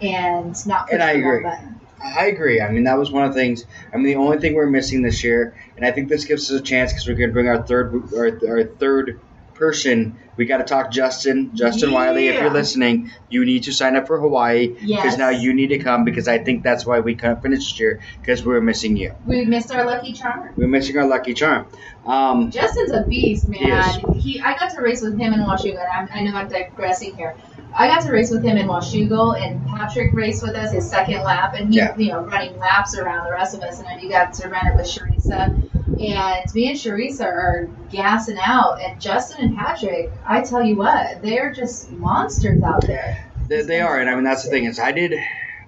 Speaker 2: and not push
Speaker 3: And I
Speaker 2: the
Speaker 3: agree.
Speaker 2: button.
Speaker 3: I agree. I mean, that was one of the things. I mean, the only thing we're missing this year, and I think this gives us a chance because we're going to bring our third, our, our third person. We got to talk Justin, Justin Wiley. If you're listening, you need to sign up for Hawaii because
Speaker 2: Yes.
Speaker 3: now you need to come because I think that's why we couldn't finish year because we were missing you.
Speaker 2: We missed our lucky charm.
Speaker 3: We are missing our lucky charm. Um,
Speaker 2: Justin's a beast, man.
Speaker 3: He
Speaker 2: He, I got to race with him in Washougal. I'm, I know I'm digressing here. I got to race with him in Washougal, and Patrick raced with us his second lap, and he,
Speaker 3: Yeah.
Speaker 2: you know, running laps around the rest of us, and then he got to run it with Sharisa. And me and Sharisa are gassing out, and Justin and Patrick, I tell you what, they're just monsters out there.
Speaker 3: They, they are, and I mean that's the thing is I did,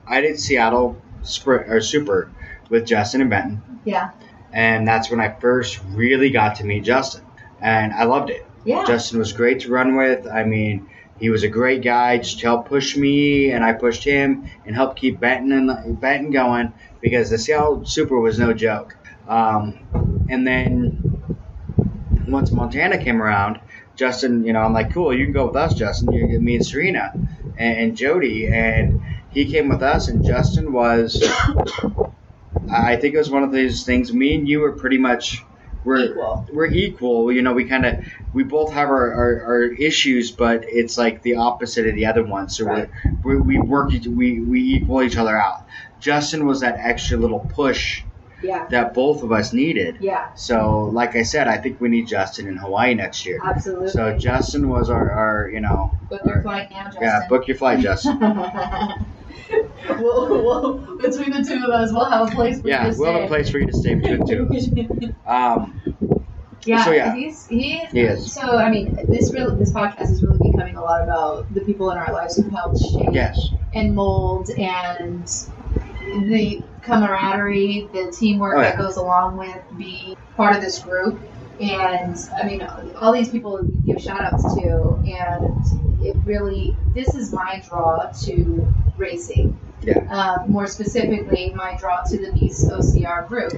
Speaker 3: I did Seattle sprint or super with Justin and Benton,
Speaker 2: Yeah,
Speaker 3: and that's when I first really got to meet Justin, and I loved it.
Speaker 2: yeah,
Speaker 3: Justin was great to run with. I mean, he was a great guy. Just helped push me, and I pushed him, and helped keep Benton and Benton going because the Seattle Super was no joke. Um, and then once Montana came around, Justin, you know, I'm like, cool, you can go with us, Justin. You get me and Serena and, and Jody, and he came with us, and Justin was. I think it was one of those things. Me and you were pretty much we're
Speaker 2: Equal.
Speaker 3: we're equal. You know, we kind of we both have our, our, our issues, but it's like the opposite of the other one. So
Speaker 2: Right.
Speaker 3: we're, we we work each- we we equal each other out. Justin was that extra little push
Speaker 2: yeah,
Speaker 3: that both of us needed.
Speaker 2: yeah,
Speaker 3: So, like I said, I think we need Justin in Hawaii next year.
Speaker 2: absolutely.
Speaker 3: So Justin was our, our you know,
Speaker 2: Book your
Speaker 3: our-
Speaker 2: flight now, Justin.
Speaker 3: yeah, book your flight, Justin.
Speaker 2: we'll, we'll, between the two of us, we'll have a place for
Speaker 3: yeah,
Speaker 2: you to stay.
Speaker 3: we'll have a place for you to stay between the two of us. Um,
Speaker 2: yeah,
Speaker 3: So, yeah.
Speaker 2: he's he.
Speaker 3: he is.
Speaker 2: So I mean, this really this podcast is really becoming a lot about the people in our lives who helped shape
Speaker 3: Yes.
Speaker 2: and mold and the camaraderie, the teamwork
Speaker 3: Oh,
Speaker 2: that goes along with being part of this group. And I mean, all these people we give shout outs to, and it really, this is my draw to racing.
Speaker 3: Yeah.
Speaker 2: Um, more specifically, my draw to the Beast OCR group.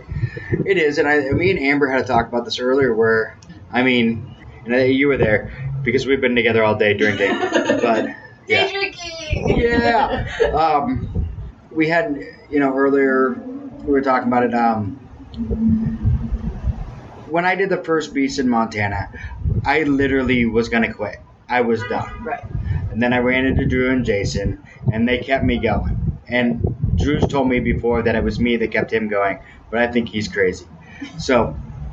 Speaker 3: It is, and I, me and Amber had a talk about this earlier. Where, I mean, and I- you were there because we've been together all day drinking. but
Speaker 2: Day
Speaker 3: yeah.
Speaker 2: drinking!
Speaker 3: Yeah. um, we had, you know, earlier we were talking about it. Um, when I did the first beast in Montana, I literally was gonna quit. I was done.
Speaker 2: Right.
Speaker 3: And then I ran into Drew and Jason, and they kept me going. And Drew's told me before that it was me that kept him going, but I think he's crazy. So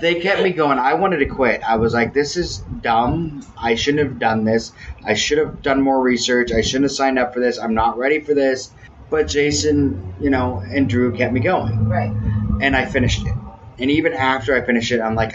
Speaker 3: they kept me going. I wanted to quit. I was like, this is dumb. I shouldn't have done this. I should have done more research. I shouldn't have signed up for this. I'm not ready for this. But Jason, you know, and Drew kept me going.
Speaker 2: right.
Speaker 3: And I finished it. And even after I finished it, I'm like,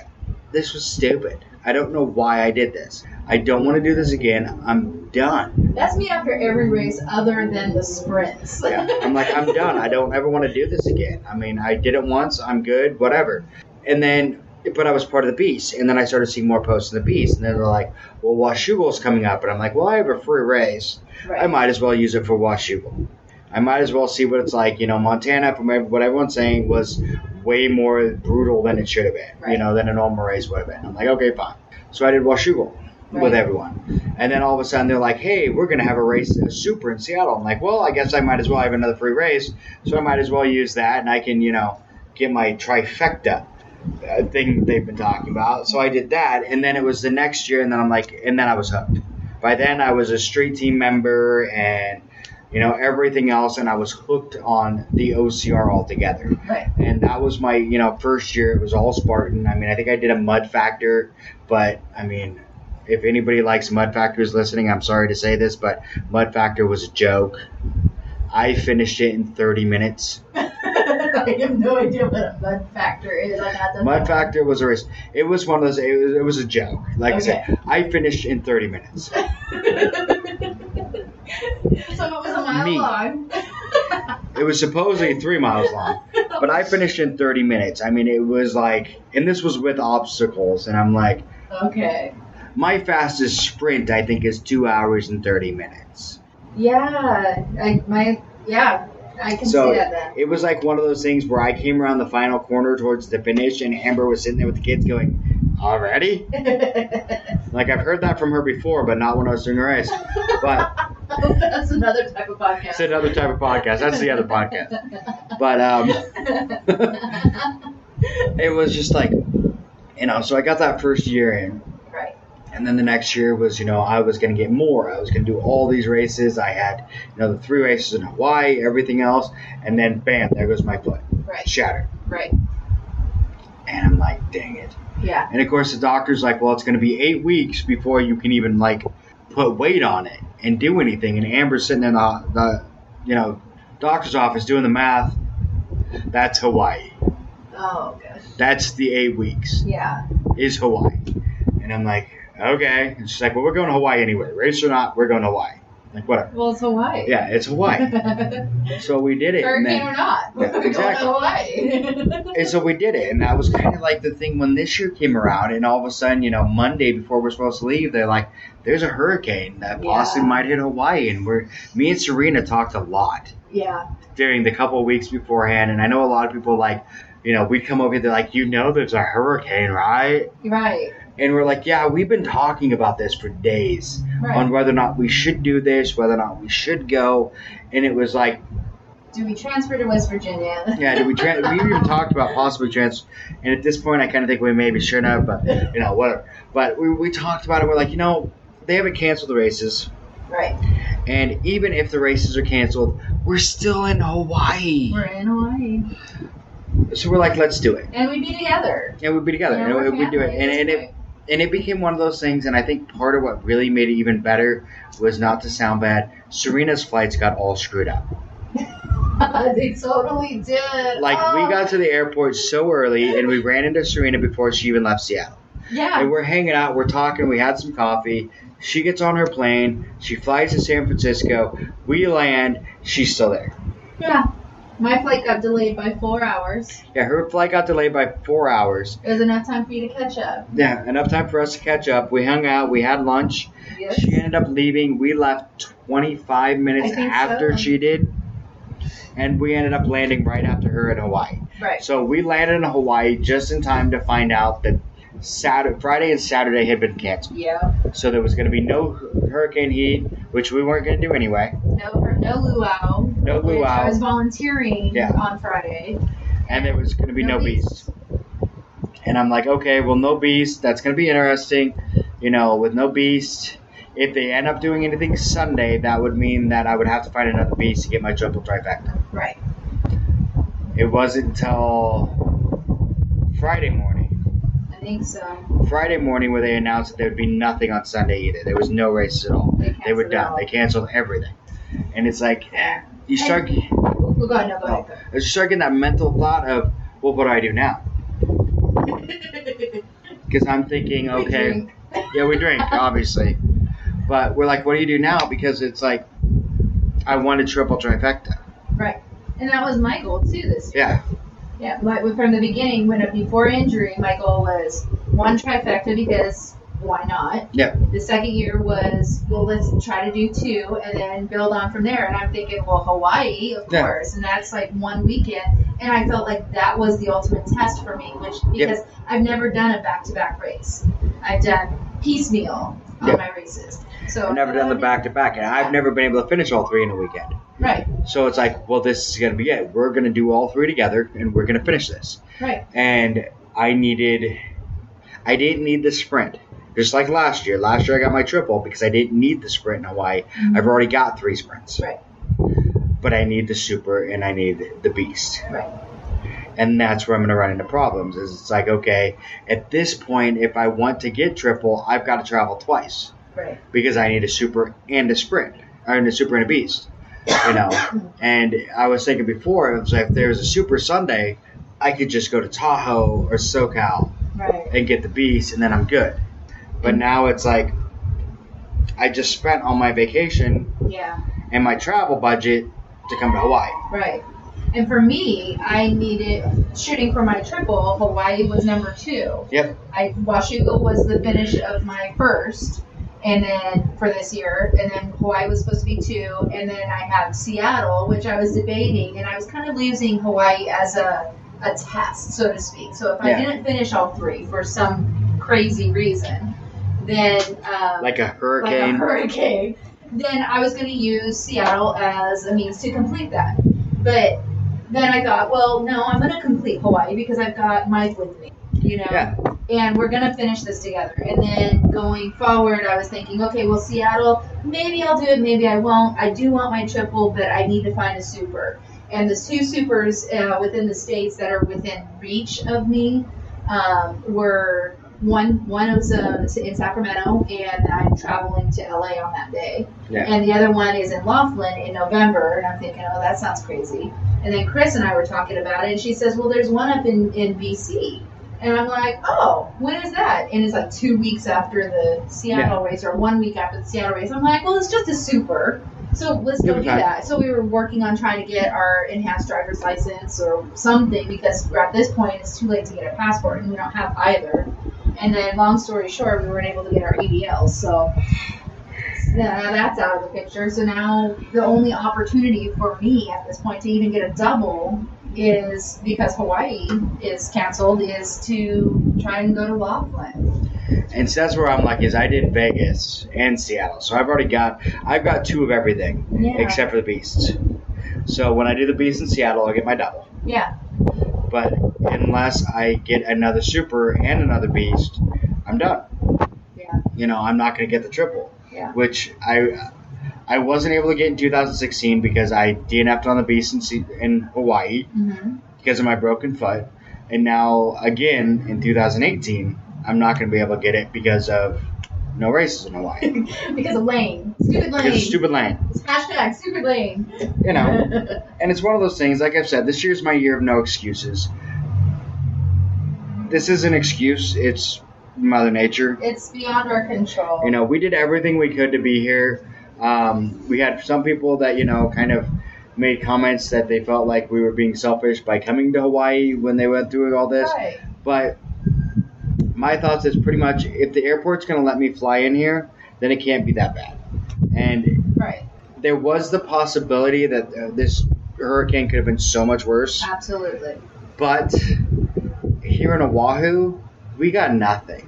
Speaker 3: this was stupid. I don't know why I did this. I don't want to do this again. I'm done.
Speaker 2: That's me after every race other than the sprints.
Speaker 3: Yeah. I'm like, I'm done. I don't ever want to do this again. I mean, I did it once. I'm good. Whatever. And then, but I was part of the Beast. And then I started seeing more posts in the Beast. And then they're like, well, Washougal's coming up. And I'm like, well, I have a free race.
Speaker 2: Right.
Speaker 3: I might as well use it for Washougal. I might as well see what it's like. You know, Montana, from what everyone's saying, was way more brutal than it should have been. You know, than a normal race would have been. I'm like, okay, fine. So I did Washougal with everyone. And then all of a sudden they're like, hey, we're going to have a race, a super in Seattle. I'm like, well, I guess I might as well have another free race. So I might as well use that and I can, you know, get my trifecta uh, thing that they've been talking about. So I did that. And then it was the next year. And then I'm like, and then I was hooked. By then I was a street team member and, you know, everything else. And I was hooked on the OCR altogether.
Speaker 2: Right.
Speaker 3: and that was my you know first year it was all spartan. I mean i think i did a mud factor but i mean if anybody likes mud factors listening i'm sorry to say this but mud factor was a joke. I finished it in 30 minutes.
Speaker 2: I have no idea what a mud factor is. I'm not
Speaker 3: mud factor was a race. It was one of those it was, it was a joke. Like i said i finished in 30 minutes
Speaker 2: So it was a mile
Speaker 3: Me.
Speaker 2: long.
Speaker 3: It was supposedly three miles long, but I finished in 30 minutes. I mean, it was like, and this was with obstacles, and I'm like,
Speaker 2: Okay.
Speaker 3: my fastest sprint I think is two hours and 30 minutes.
Speaker 2: Yeah. I my yeah. I can
Speaker 3: So
Speaker 2: see that then.
Speaker 3: it was like one of those things where I came around the final corner towards the finish, and Amber was sitting there with the kids going, "Already?" Like I've heard that from her before, but not when I was doing a race. But
Speaker 2: That's another type of podcast.
Speaker 3: it's another type of podcast. That's the other podcast. But um, it was just like, you know. So I got that first year in,
Speaker 2: right.
Speaker 3: and then the next year was, you know, I was going to get more. I was going to do all these races. I had, you know, the three races in Hawaii, everything else, and then bam, there goes my foot,
Speaker 2: Right.
Speaker 3: shattered.
Speaker 2: Right.
Speaker 3: And I'm like, dang it.
Speaker 2: Yeah.
Speaker 3: And of course, the doctor's like, well, it's going to be eight weeks before you can even like put weight on it and do anything. And Amber's sitting in the, the you know, doctor's office doing the math. That's Hawaii.
Speaker 2: Oh gosh.
Speaker 3: That's the eight weeks
Speaker 2: Yeah.
Speaker 3: is Hawaii. And I'm like, okay. And she's like, well, we're going to Hawaii anyway. Race or not, we're going to Hawaii. Like, whatever.
Speaker 2: Well, it's Hawaii.
Speaker 3: Yeah, it's Hawaii. So we did it. And,
Speaker 2: Hurricane
Speaker 3: then,
Speaker 2: or not.
Speaker 3: Yeah,
Speaker 2: We're going
Speaker 3: exactly.
Speaker 2: to Hawaii.
Speaker 3: and so we did it. And that was kind of like the thing when this year came around. And all of a sudden, you know, Monday before we're supposed to leave, they're like, there's a hurricane that possibly
Speaker 2: Yeah.
Speaker 3: might hit Hawaii. And we're, me and Serena talked a lot
Speaker 2: yeah.
Speaker 3: during the couple of weeks beforehand. And I know a lot of people like, you know, we'd come over here, they're like, you know, there's a hurricane, right?
Speaker 2: Right.
Speaker 3: And we're like, yeah, we've been talking about this for days
Speaker 2: Right.
Speaker 3: on whether or not we should do this, whether or not we should go. And it was like,
Speaker 2: Do we transfer to West Virginia?
Speaker 3: yeah, did we tra- we even talked about possibly transfer, And at this point, I kind of think we maybe should have, but you know, whatever. But we, we talked about it. We're like, you know, they haven't canceled the races,
Speaker 2: Right.
Speaker 3: and even if the races are canceled, we're still in Hawaii.
Speaker 2: We're in Hawaii.
Speaker 3: So we're like, let's do it,
Speaker 2: And we'd be together.
Speaker 3: and we'd be together,
Speaker 2: Yeah,
Speaker 3: and
Speaker 2: we're
Speaker 3: we do it, and, and it and it became one of those things. And I think part of what really made it even better was not to sound bad. Serena's flights got all screwed up.
Speaker 2: they totally did.
Speaker 3: Like
Speaker 2: Oh.
Speaker 3: we got to the airport so early, and we ran into Serena before she even left Seattle.
Speaker 2: Yeah.
Speaker 3: And we're hanging out, we're talking, we had some coffee. She gets on her plane, she flies to San Francisco. We land, she's still there.
Speaker 2: Yeah. My flight got delayed by four hours.
Speaker 3: Yeah, her flight got delayed by four hours.
Speaker 2: It was enough time for you to catch up.
Speaker 3: Yeah, enough time for us to catch up. We hung out, we had lunch.
Speaker 2: Yes.
Speaker 3: She ended up leaving. We left 25 minutes after
Speaker 2: so.
Speaker 3: she did. And we ended up landing right after her in Hawaii.
Speaker 2: Right.
Speaker 3: So we landed in Hawaii just in time to find out that Saturday, Friday and Saturday had been canceled.
Speaker 2: Yeah.
Speaker 3: So there was going to be no hurricane heat, which we weren't going to do anyway.
Speaker 2: No, no luau.
Speaker 3: No
Speaker 2: which I was volunteering
Speaker 3: Yeah.
Speaker 2: on Friday.
Speaker 3: and there was going to be no,
Speaker 2: No
Speaker 3: beast. And I'm like, okay, well, no beast. That's going to be interesting. You know, with no beast, if they end up doing anything Sunday, that would mean that I would have to find another beast to get my triple trifecta.
Speaker 2: Right.
Speaker 3: It wasn't until Friday morning.
Speaker 2: Think so.
Speaker 3: Friday morning where they announced that there would be nothing on Sunday either. There was no races at all.
Speaker 2: They
Speaker 3: They were done. They canceled everything. And it's like, eh, you start.
Speaker 2: Oh, go ahead, no, go ahead.
Speaker 3: I start getting that mental thought of, well, what do I do now? Because I'm thinking,
Speaker 2: We
Speaker 3: okay,
Speaker 2: drink.
Speaker 3: yeah, we drink, obviously. But we're like, what do you do now? Because it's like, I want a triple trifecta.
Speaker 2: Right. And that was my goal too this year.
Speaker 3: Yeah,
Speaker 2: Yeah, my, from the beginning, when before injury, my goal was one trifecta because why not?
Speaker 3: Yeah.
Speaker 2: The second year was well, let's try to do two and then build on from there. And I'm thinking, well, Hawaii, of
Speaker 3: Yeah.
Speaker 2: course, and that's like one weekend. And I felt like that was the ultimate test for me, which
Speaker 3: Yep.
Speaker 2: because I've never done a back-to-back race. I've done piecemeal on
Speaker 3: Yep.
Speaker 2: my races. So
Speaker 3: I've never done the back to back, and I've never been able to finish all three in a weekend.
Speaker 2: Right,
Speaker 3: So it's like, well, this is going to be it. We're going to do all three together, and we're going to finish this.
Speaker 2: right,
Speaker 3: And I needed, I didn't need the sprint. Just like last year. Last year I got my triple because I didn't need the sprint in Hawaii. Mm-hmm. I've already got three sprints.
Speaker 2: right,
Speaker 3: But I need the super and I need the beast.
Speaker 2: right.
Speaker 3: And that's where I'm going to run into problems. Is it's like, okay, at this point, if I want to get triple, I've got to travel twice
Speaker 2: Right.
Speaker 3: because I need a super and a sprint, or a super and a beast. You know, and I was thinking before, it was like if there was a super Sunday, I could just go to Tahoe or SoCal
Speaker 2: Right.
Speaker 3: and get the beast, and then I'm good. But now it's like I just spent all my vacation
Speaker 2: Yeah.
Speaker 3: and my travel budget to come to Hawaii.
Speaker 2: Right. And for me, I needed shooting for my triple. Hawaii was number two.
Speaker 3: Yep.
Speaker 2: I Washougal was the finish of my first, and then for this year, and then Hawaii was supposed to be two, and then I had Seattle, which I was debating, and I was kind of using Hawaii as a a test, so to speak. So if I didn't finish all three for some crazy reason, then um,
Speaker 3: Like a
Speaker 2: like a
Speaker 3: hurricane.
Speaker 2: hurricane, then I was going to use Seattle as a means to complete that. But then I thought, well, no, I'm going to complete Hawaii because I've got Mike with me, you know,
Speaker 3: Yeah.
Speaker 2: and we're going to finish this together. And then going forward, I was thinking, okay, well, Seattle, maybe I'll do it, maybe I won't. I do want my triple, but I need to find a super. And the two supers uh, within the states that are within reach of me um, were one one was uh, in Sacramento, and I'm traveling to LA on that day.
Speaker 3: Yeah.
Speaker 2: And the other one is in Laughlin in November, and I'm thinking, oh, that sounds crazy. And then Chris and I were talking about it, and she says, well, there's one up in in BC. And I'm like, oh, when is that? And it's like two weeks after the Seattle race, or one week after the Seattle race. I'm like, well, it's just a super. So let's go do that. So we were working on trying to get our enhanced driver's license or something because at this point it's too late to get a passport and we don't have either. And then, long story short, we weren't able to get our EDL. So yeah, that's out of the picture. So now the only opportunity for me at this point to even get a double is because Hawaii is canceled. Is to try and go to Laughlin.
Speaker 3: And so that's where I'm like, is I did Vegas and Seattle, so I've already got I've got two of everything
Speaker 2: Yeah.
Speaker 3: except for the beasts. So when I do the Beasts in Seattle, I'll get my double.
Speaker 2: Yeah.
Speaker 3: But unless I get another super and another beast, I'm done.
Speaker 2: Yeah.
Speaker 3: You know, I'm not going to get the triple,
Speaker 2: Yeah.
Speaker 3: which I I wasn't able to get in 2016 because I DNF'd on the beast in, in Hawaii
Speaker 2: hmm
Speaker 3: because of my broken foot, and now again in 2018, I'm not going to be able to get it because of no races in Hawaii.
Speaker 2: because of Lane. Stupid Lane.
Speaker 3: Because of stupid lane,
Speaker 2: Hashtag stupid Lane.
Speaker 3: you know. And it's one of those things, like I've said, this year's my year of no excuses. This is an excuse. It's Mother Nature.
Speaker 2: it's beyond our control.
Speaker 3: You know, we did everything we could to be here. Um, we had some people that, you know, kind of made comments that they felt like we were being selfish by coming to Hawaii when they went through all this.
Speaker 2: Right.
Speaker 3: But my thoughts is pretty much if the airport's going to let me fly in here, then it can't be that bad. And
Speaker 2: Right.
Speaker 3: there was the possibility that uh, this hurricane could have been so much worse.
Speaker 2: Absolutely.
Speaker 3: But here in Oahu, we got nothing.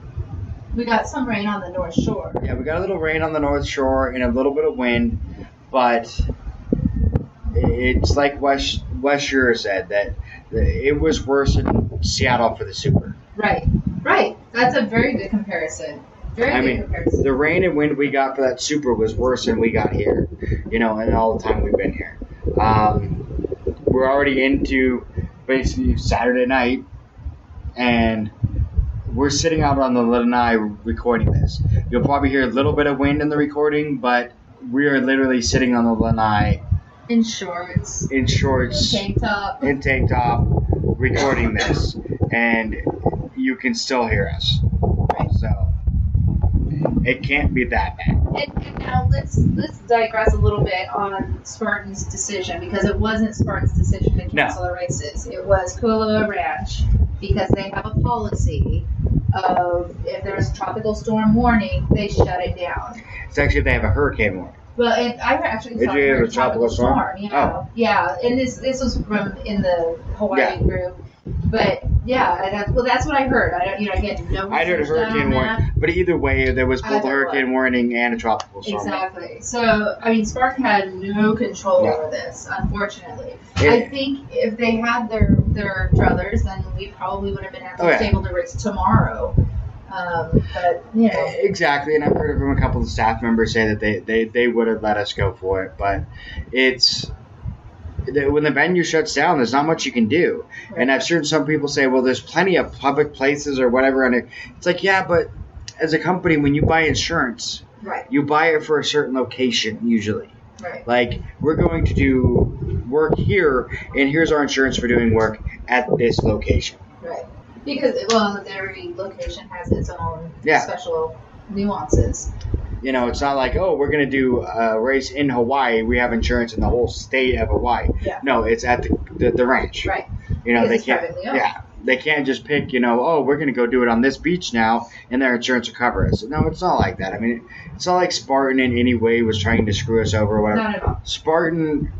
Speaker 2: We got some rain on the North Shore.
Speaker 3: Yeah, we got a little rain on the North Shore and a little bit of wind, but it's like West Wes Schurer said that it was worse in Seattle for the Super.
Speaker 2: Right. Right. That's a very good comparison. Very
Speaker 3: I
Speaker 2: good
Speaker 3: mean,
Speaker 2: comparison.
Speaker 3: the rain and wind we got for that Super was worse than we got here, you know, and all the time we've been here. Um, we're already into basically Saturday night, and we're sitting out on the lanai recording this. You'll probably hear a little bit of wind in the recording, but we are literally sitting on the lanai
Speaker 2: In shorts.
Speaker 3: in shorts,
Speaker 2: Tank top.
Speaker 3: in tank top, recording this, and you can still hear us.
Speaker 2: Right.
Speaker 3: So it can't be that bad.
Speaker 2: And, and now let's let's digress a little bit on Spartan's decision because it wasn't Spartan's decision to cancel the races. It was Kualoa Ranch because they have a policy of if there's a tropical storm warning, they shut it down.
Speaker 3: It's actually they have a hurricane warning.
Speaker 2: Well, it, I actually
Speaker 3: Did you have a tropical storm?
Speaker 2: Yeah,
Speaker 3: Oh.
Speaker 2: yeah, and this this was from in the Hawaii
Speaker 3: Yeah.
Speaker 2: group, but yeah, that's, well, that's what I heard. I don't, you know, again, no.
Speaker 3: I heard a
Speaker 2: research done on
Speaker 3: hurricane warning, but either way, there was both a hurricane
Speaker 2: way.
Speaker 3: warning and a tropical storm.
Speaker 2: Exactly. So, I mean, Spark had no control
Speaker 3: Yeah.
Speaker 2: over this, unfortunately. I think if they had their their druthers, then we probably would have been
Speaker 3: Oh, yeah.
Speaker 2: able to race tomorrow. Um, but you know,
Speaker 3: Exactly, and I've heard from a couple of staff members say that they, they, they would have let us go for it, but it's when the venue shuts down, there's not much you can do. And I've heard some people say, well, there's plenty of public places or whatever, and it's like, yeah, but as a company, when you buy insurance,
Speaker 2: right,
Speaker 3: you buy it for a certain location usually.
Speaker 2: right,
Speaker 3: Like we're going to do work here, and here's our insurance for doing work at this location.
Speaker 2: right. Because well, every location has its own
Speaker 3: Yeah.
Speaker 2: special nuances.
Speaker 3: You know, it's not like oh, we're gonna do a race in Hawaii. We have insurance in the whole state of Hawaii.
Speaker 2: Yeah.
Speaker 3: No, it's at the the, the ranch.
Speaker 2: Right.
Speaker 3: You know,
Speaker 2: Because
Speaker 3: they can't. Yeah, they can't just pick. You know, oh, we're gonna go do it on this beach now, and their insurance will cover us. No, it's not like that. I mean, it's not like Spartan in any way was trying to screw us over or whatever.
Speaker 2: Not at all.
Speaker 3: Spartan,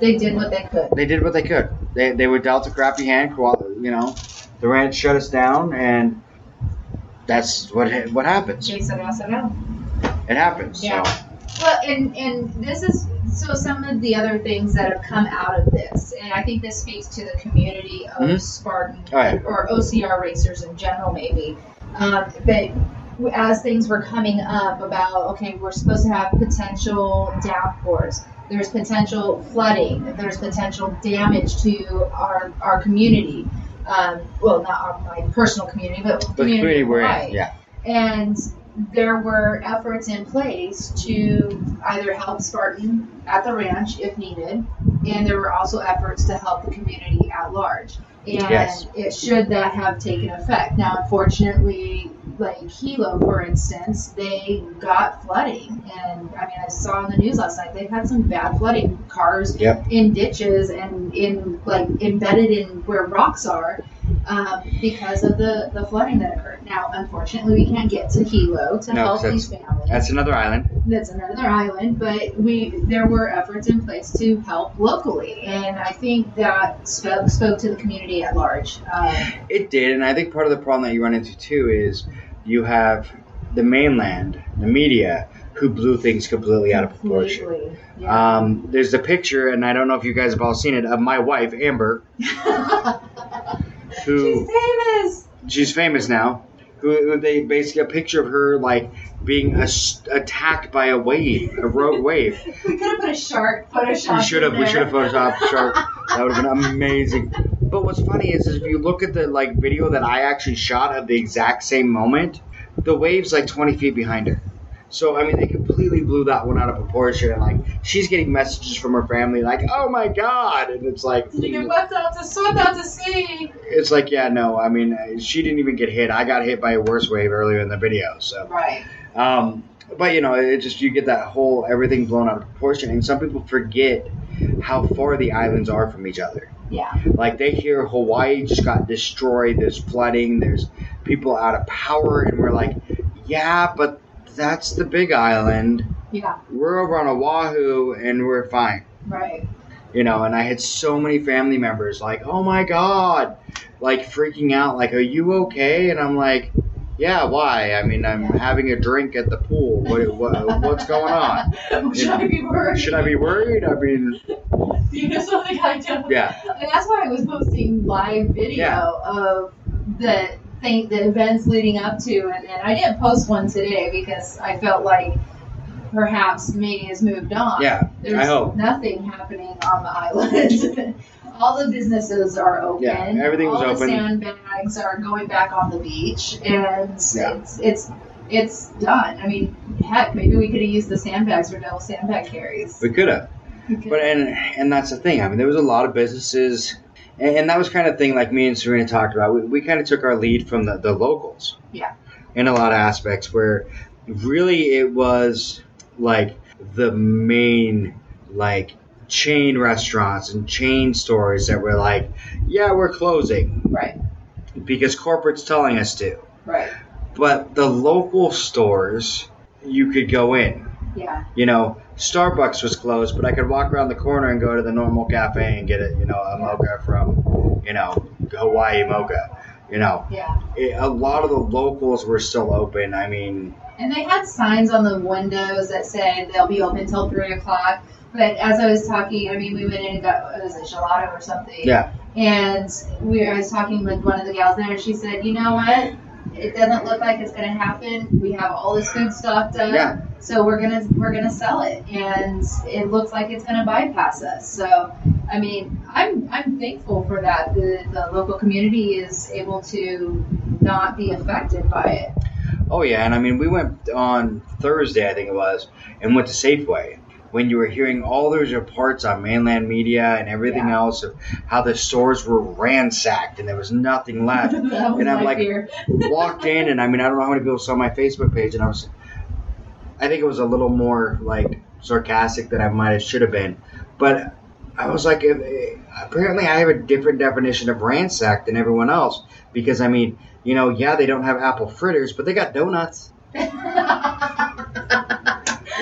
Speaker 2: They did what they could.
Speaker 3: they did what they could. They they were dealt a crappy hand. You know, the ranch shut us down, and that's what what happens.
Speaker 2: They said yes or no.
Speaker 3: It happens.
Speaker 2: Yeah.
Speaker 3: So
Speaker 2: Well, and and this is so some of the other things that have come out of this, and I think this speaks to the community of
Speaker 3: Mhm.
Speaker 2: Spartan
Speaker 3: Oh,
Speaker 2: or OCR racers in general, maybe. Um, but as things were coming up about, okay, we're supposed to have potential downpours. There's potential flooding. There's potential damage to our our community. Um, well, not our, my personal community, but
Speaker 3: the community we're in. Yeah.
Speaker 2: And there were efforts in place to either help Spartan at the ranch if needed, and there were also efforts to help the community at large. And
Speaker 3: Yes.
Speaker 2: it should that have taken effect. Now, unfortunately, like Hilo, for instance, they got flooding, and I mean, I saw on the news last night they've had some bad flooding. Cars
Speaker 3: Yep.
Speaker 2: in ditches and in like embedded in where rocks are um, because of the, the flooding that occurred. Now, unfortunately, we can't get to Hilo to
Speaker 3: No,
Speaker 2: help these families.
Speaker 3: That's another island.
Speaker 2: That's another island, but we there were efforts in place to help locally, and I think that spoke, spoke to the community at large. Um,
Speaker 3: It did, and I think part of the problem that you run into too is you have the mainland, the media, who blew things completely out of proportion.
Speaker 2: yeah.
Speaker 3: Um, there's a picture, and I don't know if you guys have all seen it, of my wife Amber, who She's
Speaker 2: famous.
Speaker 3: she's famous now. Who, they basically a picture of her like being ass- attacked by a wave, a rogue wave.
Speaker 2: We could have put a shark. Photoshop.
Speaker 3: We should have. We should have photoshopped shark. That would have been amazing. But what's funny is, is if you look at the like video that I actually shot of the exact same moment, the wave's like 20 feet behind her. So I mean, they completely blew that one out of proportion. And like, she's getting messages from her family like, "Oh my god!" And it's like,
Speaker 2: Did you get swept out to swept out to sea?
Speaker 3: it's like, yeah, no. I mean, uh, she didn't even get hit. I got hit by a worse wave earlier in the video. So.
Speaker 2: Right.
Speaker 3: Um, but you know, it just you get that whole everything blown out of proportion, and some people forget how far the islands are from each other.
Speaker 2: Yeah.
Speaker 3: Like they hear Hawaii just got destroyed. There's flooding. There's people out of power, and we're like, yeah, but that's the Big Island.
Speaker 2: Yeah.
Speaker 3: We're over on Oahu, and we're fine.
Speaker 2: Right.
Speaker 3: You know, and I had so many family members like, oh my god, like freaking out, like, are you okay? And I'm like, yeah, why? I mean, I'm having a drink at the pool. What, what, what's going on?
Speaker 2: Should I be worried?
Speaker 3: Should I be worried? I mean,
Speaker 2: You know something I don't.
Speaker 3: yeah,
Speaker 2: And that's why I was posting live video
Speaker 3: Yeah.
Speaker 2: of the thing, the events leading up to, and, and I didn't post one today because I felt like perhaps maybe has moved on.
Speaker 3: yeah.
Speaker 2: There's
Speaker 3: I hope.
Speaker 2: nothing happening on the island. All the businesses are open.
Speaker 3: Yeah, everything was
Speaker 2: All
Speaker 3: open.
Speaker 2: the sandbags are going back on the beach, and
Speaker 3: Yeah.
Speaker 2: it's it's it's done. I mean, heck, maybe we could have used the sandbags for double sandbag carries.
Speaker 3: We could have. But and and that's the thing. I mean, there was a lot of businesses, and, and that was kind of thing like me and Serena talked about. We, we kind of took our lead from the, the locals.
Speaker 2: Yeah.
Speaker 3: In a lot of aspects, where really it was like the main like chain restaurants and chain stores that were like, yeah, we're closing
Speaker 2: right,
Speaker 3: because corporate's telling us to.
Speaker 2: right,
Speaker 3: But the local stores, you could go in.
Speaker 2: yeah,
Speaker 3: You know, Starbucks was closed, but I could walk around the corner and go to the normal cafe and get it, you know, a mocha from, you know, Hawaii mocha. You know,
Speaker 2: yeah.
Speaker 3: it, a lot of the locals were still open. I mean,
Speaker 2: And they had signs on the windows that said they'll be open till three o'clock. But as I was talking, I mean, we went in and got what was it gelato or something.
Speaker 3: yeah,
Speaker 2: And we, I was talking with one of the gals there, and she said, "You know what? It doesn't look like it's going to happen. We have all this food stocked up,
Speaker 3: Yeah.
Speaker 2: so we're gonna we're gonna sell it, and it looks like it's going to bypass us. So, I mean, I'm I'm thankful for that. The the local community is able to not be affected by it.
Speaker 3: oh yeah, and I mean, we went on Thursday, I think it was, and went to Safeway. When you were hearing all those reports on mainland media and everything
Speaker 2: Yeah.
Speaker 3: else of how the stores were ransacked and there was nothing left,
Speaker 2: was
Speaker 3: And I'm like, walked in and I mean I don't know how many people saw my Facebook page and I was I think it was a little more like sarcastic than I might have should have been, but I was like, eh, apparently I have a different definition of ransacked than everyone else because I mean, you know, yeah, they don't have apple fritters, but they got donuts.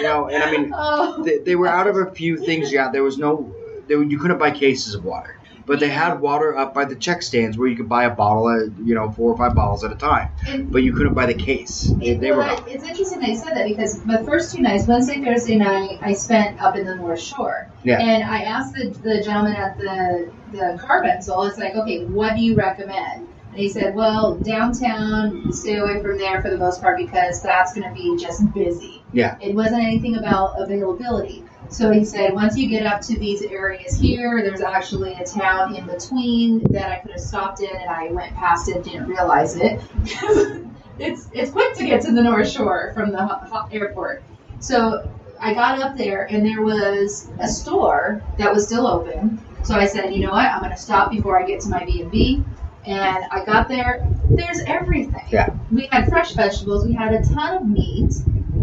Speaker 3: You know, and I mean,
Speaker 2: oh.
Speaker 3: they, they were out of a few things. Yeah, there was no, there, you couldn't buy cases of water, but they had water up by the check stands where you could buy a bottle, at, you know, four or five bottles at a time,
Speaker 2: And-
Speaker 3: but you couldn't buy the case. They, they were
Speaker 2: it's interesting that you said that because the first two nights, Wednesday, Thursday night, I spent up in the North Shore.
Speaker 3: Yeah.
Speaker 2: And I asked the, the gentleman at the the car rental, it's like, okay, what do you recommend? And he said, well, downtown, stay away from there for the most part because that's going to be just busy.
Speaker 3: Yeah.
Speaker 2: It wasn't anything about availability. So he said, once you get up to these areas here, there's actually a town in between that I could have stopped in, and I went past it, didn't realize it. it's it's quick to get to the North Shore from the ho- ho- airport. So I got up there, and there was a store that was still open. So I said, you know what, I'm going to stop before I get to my B and B. And I got there. There's everything.
Speaker 3: Yeah.
Speaker 2: We had fresh vegetables. We had a ton of meat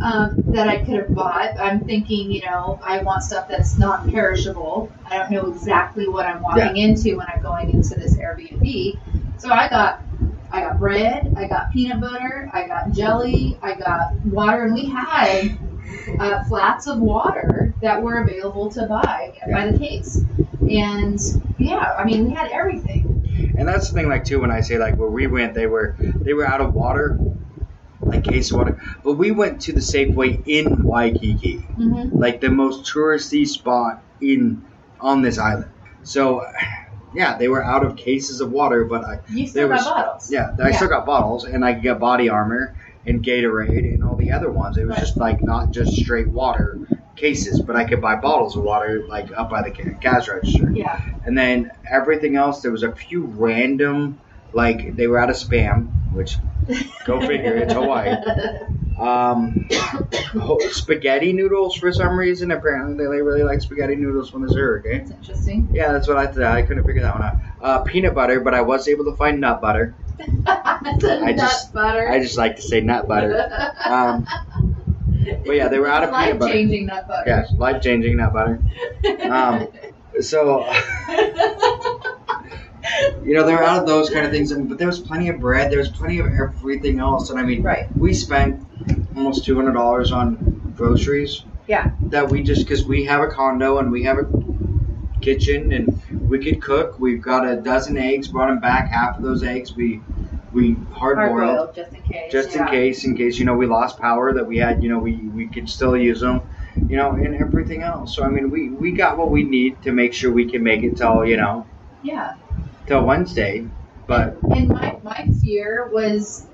Speaker 2: um, that I could have bought. I'm thinking, you know, I want stuff that's not perishable. I don't know exactly what I'm walking into when I'm going into this Airbnb. So I got I got bread, I got peanut butter, I got jelly, I got water, and we had uh, flats of water that were available to buy by the case. And yeah, I mean, we had everything.
Speaker 3: And that's the thing, like too, when I say like where we went, they were they were out of water, like case of water. But we went to the Safeway in Waikiki,
Speaker 2: Mm-hmm.
Speaker 3: like the most touristy spot in on this island. So, yeah, they were out of cases of water, but I,
Speaker 2: You still
Speaker 3: There
Speaker 2: got
Speaker 3: was-
Speaker 2: bottles.
Speaker 3: yeah, I
Speaker 2: Yeah.
Speaker 3: still got bottles, and I could get body armor and Gatorade and all the other ones. It was
Speaker 2: Right.
Speaker 3: just like not just straight water cases, but I could buy bottles of water like up by the gas register.
Speaker 2: Yeah.
Speaker 3: And then everything else, there was a few random, like they were out of spam, which Go figure, it's Hawaii. um, spaghetti noodles for some reason. Apparently, they really like spaghetti noodles when there's a hurricane.
Speaker 2: That's interesting.
Speaker 3: Yeah, that's what I thought. I couldn't figure that one out. Uh, peanut butter, but I was able to find nut butter. I
Speaker 2: nut
Speaker 3: just-
Speaker 2: butter.
Speaker 3: I just like to say nut butter. Um, but yeah, they were out of peanut butter.
Speaker 2: Life-changing nut butter.
Speaker 3: Yeah, life changing nut butter. Um, so you know, they're out of those kind of things, and, but there was plenty of bread. There was plenty of everything else, and I mean,
Speaker 2: right.
Speaker 3: we spent almost two hundred dollars on groceries.
Speaker 2: Yeah.
Speaker 3: That we just because we have a condo and we have a kitchen and we could cook. We've got a dozen eggs. Brought them back. Half of those eggs we we hard boiled
Speaker 2: Hard-boiled, just in case.
Speaker 3: just
Speaker 2: yeah.
Speaker 3: in case, in case you know we lost power, that we had, you know, we we could still use them, you know, and everything else. So I mean, we we got what we need to make sure we can make it till you know
Speaker 2: Yeah.
Speaker 3: Till Wednesday. But
Speaker 2: And my, my fear was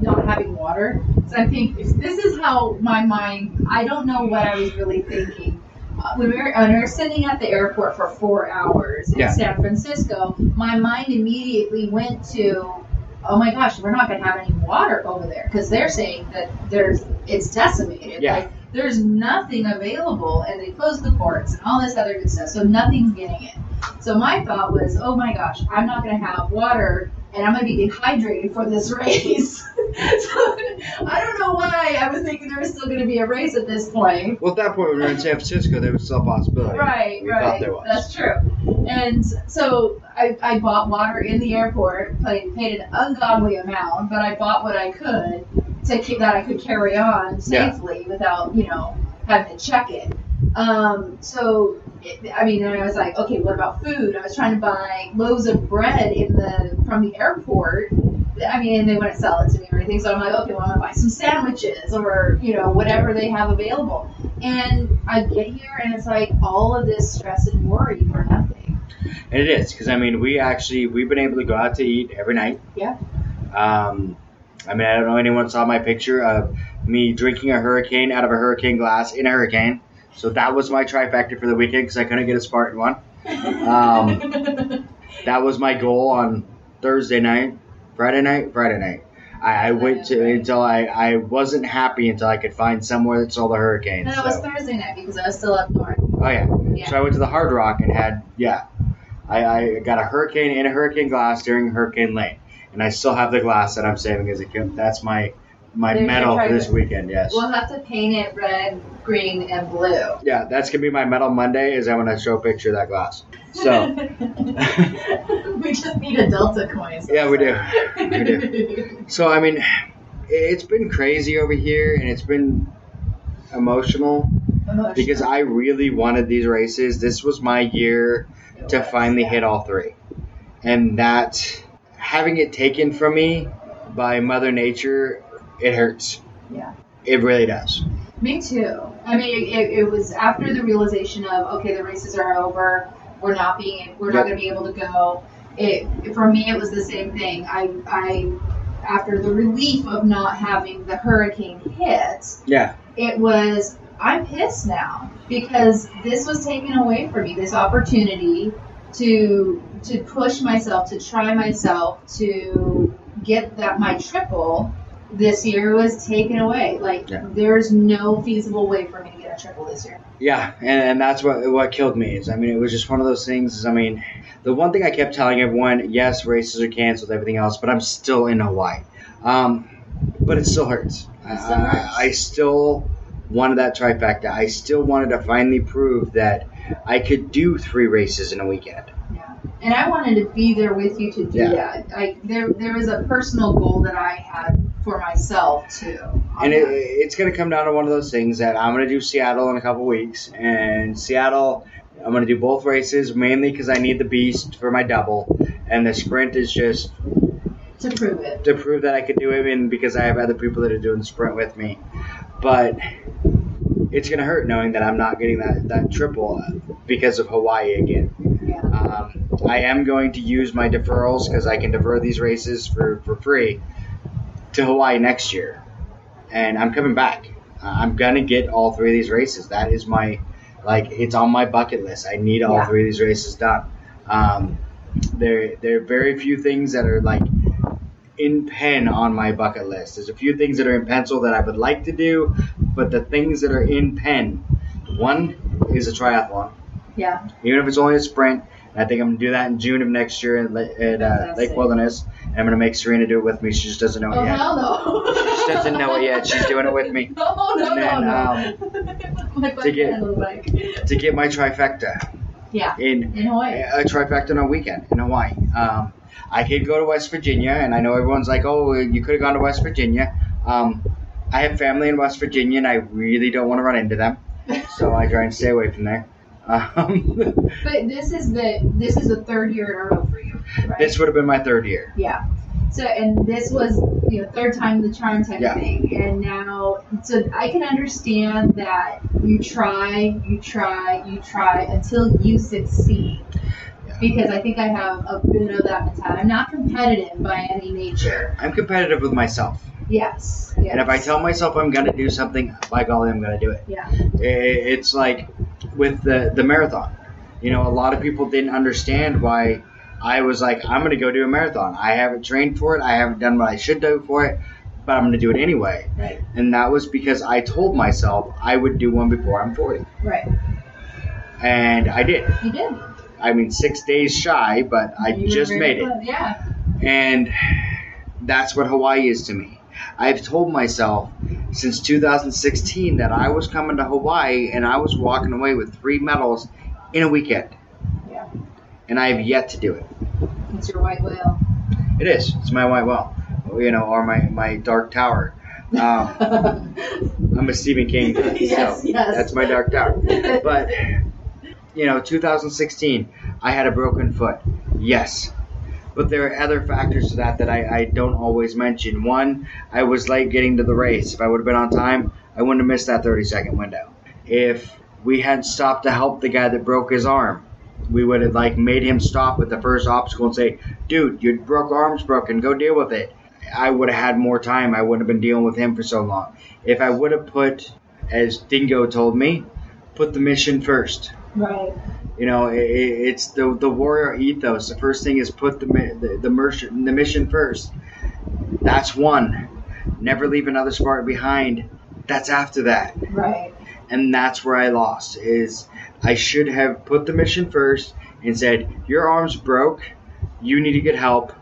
Speaker 2: not having water. So I think if this is how my mind, I don't know what I was really thinking. Uh, when, we were, when we were sitting at the airport for four hours in
Speaker 3: Yeah.
Speaker 2: San Francisco, my mind immediately went to, oh my gosh, we're not going to have any water over there because they're saying that there's it's decimated.
Speaker 3: Yeah.
Speaker 2: Like there's nothing available, and they closed the ports and all this other good stuff, so nothing's getting it. So my thought was, oh my gosh, I'm not going to have water and I'm going to be dehydrated for this race. so I don't know why I was thinking there was still going to be a race at this point.
Speaker 3: well, at that point when we were in San Francisco, there was still a possibility.
Speaker 2: Right,
Speaker 3: we
Speaker 2: right.
Speaker 3: thought there was.
Speaker 2: That's true. And so I, I bought water in the airport, paid, paid an ungodly amount, but I bought what I could to keep that I could carry on
Speaker 3: Yeah.
Speaker 2: safely without, you know, having to check it. Um, so, it, I mean, and I was like, okay, what about food? I was trying to buy loaves of bread in the from the airport. I mean, and they wouldn't sell it to me or anything. So I'm like, okay, well, I'm gonna buy some sandwiches or you know whatever they have available. And I get here and it's like all of this stress and worry for nothing.
Speaker 3: And it is because I mean, we actually we've been able to go out to eat every night.
Speaker 2: Yeah.
Speaker 3: Um, I mean, I don't know anyone saw my picture of me drinking a hurricane out of a hurricane glass in a hurricane. So that was my trifecta for the weekend because I couldn't get a Spartan one. Um, that was my goal on Thursday night, Friday night, Friday night. I, I went to until I, I wasn't happy until I could find somewhere that saw the hurricanes.
Speaker 2: no, it was Thursday night because I was still up north.
Speaker 3: Oh yeah.
Speaker 2: Yeah.
Speaker 3: So I went to the Hard Rock and had yeah, I, I got a hurricane in a hurricane glass during Hurricane Lane, and I still have the glass that I'm saving as a gift. That's my my
Speaker 2: There's
Speaker 3: medal for this weekend. Yes.
Speaker 2: We'll have to paint it red, green, and blue.
Speaker 3: yeah, that's gonna be my medal Monday. Is I'm gonna show a picture of that glass. So
Speaker 2: we just need a Delta coin. so
Speaker 3: Yeah, we do. We do. so I mean, it's been crazy over here, and it's been emotional
Speaker 2: Emotional.
Speaker 3: because I really wanted these races. This was my year
Speaker 2: It
Speaker 3: to
Speaker 2: was,
Speaker 3: finally
Speaker 2: yeah.
Speaker 3: hit all three. And that having it taken from me by Mother Nature, it hurts.
Speaker 2: Yeah.
Speaker 3: It really does.
Speaker 2: Me too. I mean, it, it was after the realization of okay, the races are over. We're not being, we're not going to be able to go. It for me, it was the same thing. I, I, after the relief of not having the hurricane hit,
Speaker 3: Yeah.
Speaker 2: it was I'm pissed now because this was taken away from me. This opportunity to to push myself, to try myself, to get that my triple this year was taken away. Like
Speaker 3: Yeah.
Speaker 2: there's no feasible way for me to get a triple this year.
Speaker 3: Yeah, and, and that's what what killed me is I mean it was just one of those things. Is I mean, the one thing I kept telling everyone, yes, races are canceled, everything else, but I'm still in Hawaii. Um, but it still hurts.
Speaker 2: It still
Speaker 3: I,
Speaker 2: hurts.
Speaker 3: I, I still wanted that trifecta. I still wanted to finally prove that I could do three races in a weekend.
Speaker 2: Yeah. And I wanted to be there with you to do
Speaker 3: Yeah.
Speaker 2: that. Like there there was a personal goal that I had for myself too.
Speaker 3: And it, it's going to come down to one of those things that I'm going to do Seattle in a couple weeks, and Seattle. I'm going to do both races mainly because I need the beast for my double, and the sprint is just
Speaker 2: to prove it.
Speaker 3: to prove that I could do it, and because I have other people that are doing the sprint with me. But it's gonna hurt knowing that I'm not getting that that triple because of Hawaii again.
Speaker 2: Yeah.
Speaker 3: Um, I am going to use my deferrals because I can defer these races for for free to Hawaii next year, and I'm coming back. Uh, I'm gonna get all three of these races. That is my like it's on my bucket list. I need all
Speaker 2: Yeah.
Speaker 3: three of these races done. Um, there there are very few things that are like in pen on my bucket list. There's a few things that are in pencil that I would like to do, but the things that are in pen, one is a triathlon,
Speaker 2: Yeah.
Speaker 3: even if it's only a sprint. I think I'm gonna do that in June of next year at, at uh, Lake Wilderness. I'm gonna make Serena do it with me. She just doesn't know it
Speaker 2: Oh
Speaker 3: yet.
Speaker 2: hell no!
Speaker 3: She doesn't know it yet. She's doing it with me.
Speaker 2: No, no,
Speaker 3: And then,
Speaker 2: no, no. My
Speaker 3: to get-
Speaker 2: bike on the bike.
Speaker 3: To get my trifecta
Speaker 2: Yeah.
Speaker 3: in
Speaker 2: In Hawaii.
Speaker 3: a trifecta on a weekend in Hawaii. Um, I could go to West Virginia, and I know everyone's like, "Oh, you could have gone to West Virginia." Um, I have family in West Virginia, and I really don't want to run into them, so I try and stay away from there. Um,
Speaker 2: But this is the this is the third year in a row for right?
Speaker 3: this would have been my third year.
Speaker 2: Yeah. So and this was you know third time the charm type
Speaker 3: Yeah.
Speaker 2: of thing, and now so I can understand that you try, you try, you try until you succeed.
Speaker 3: Yeah.
Speaker 2: Because I think I have a bit of that mentality. I'm not competitive by any nature.
Speaker 3: I'm competitive with myself,
Speaker 2: Yes. yes.
Speaker 3: and if I tell myself I'm going to do something, by golly, I'm going to do it.
Speaker 2: Yeah.
Speaker 3: It's like with the the marathon. You know, a lot of people didn't understand why I was like, I'm going to go do a marathon. I haven't trained for it. I haven't done what I should do for it, but I'm going to do it anyway.
Speaker 2: Right.
Speaker 3: And that was because I told myself I would do one before I'm 40.
Speaker 2: Right.
Speaker 3: And I did.
Speaker 2: You did.
Speaker 3: I mean, six days shy, but I
Speaker 2: You
Speaker 3: just made it.
Speaker 2: Yeah.
Speaker 3: And that's what Hawaii is to me. I've told myself since 2016 that I was coming to Hawaii and I was walking away with three medals in a weekend. And I have yet to do it.
Speaker 2: It's your white whale.
Speaker 3: It is. It's my white well, you know, or my, my dark tower. Um, I'm a Stephen King guy,
Speaker 2: Yes,
Speaker 3: so
Speaker 2: yes.
Speaker 3: that's my dark tower. But you know, 2016, I had a broken foot. Yes. But there are other factors to that that I, I don't always mention. One, I was late getting to the race. If I would have been on time, I wouldn't have missed that 30 second window. If we hadn't stopped to help the guy that broke his arm, we would have like made him stop at the first obstacle and say, "Dude, your broke arm's broken. Go deal with it." I would have had more time. I wouldn't have been dealing with him for so long. If I would have put, as Dingo told me, put the mission first.
Speaker 2: right.
Speaker 3: You know, it, it- it's the the warrior ethos. The first thing is put the the the, mission, the mission first. That's one. Never leave another Spartan behind. That's after that,
Speaker 2: Right.
Speaker 3: and that's where I lost. Is I should have put the mission first and said, "Your arm's broke. You need to get help.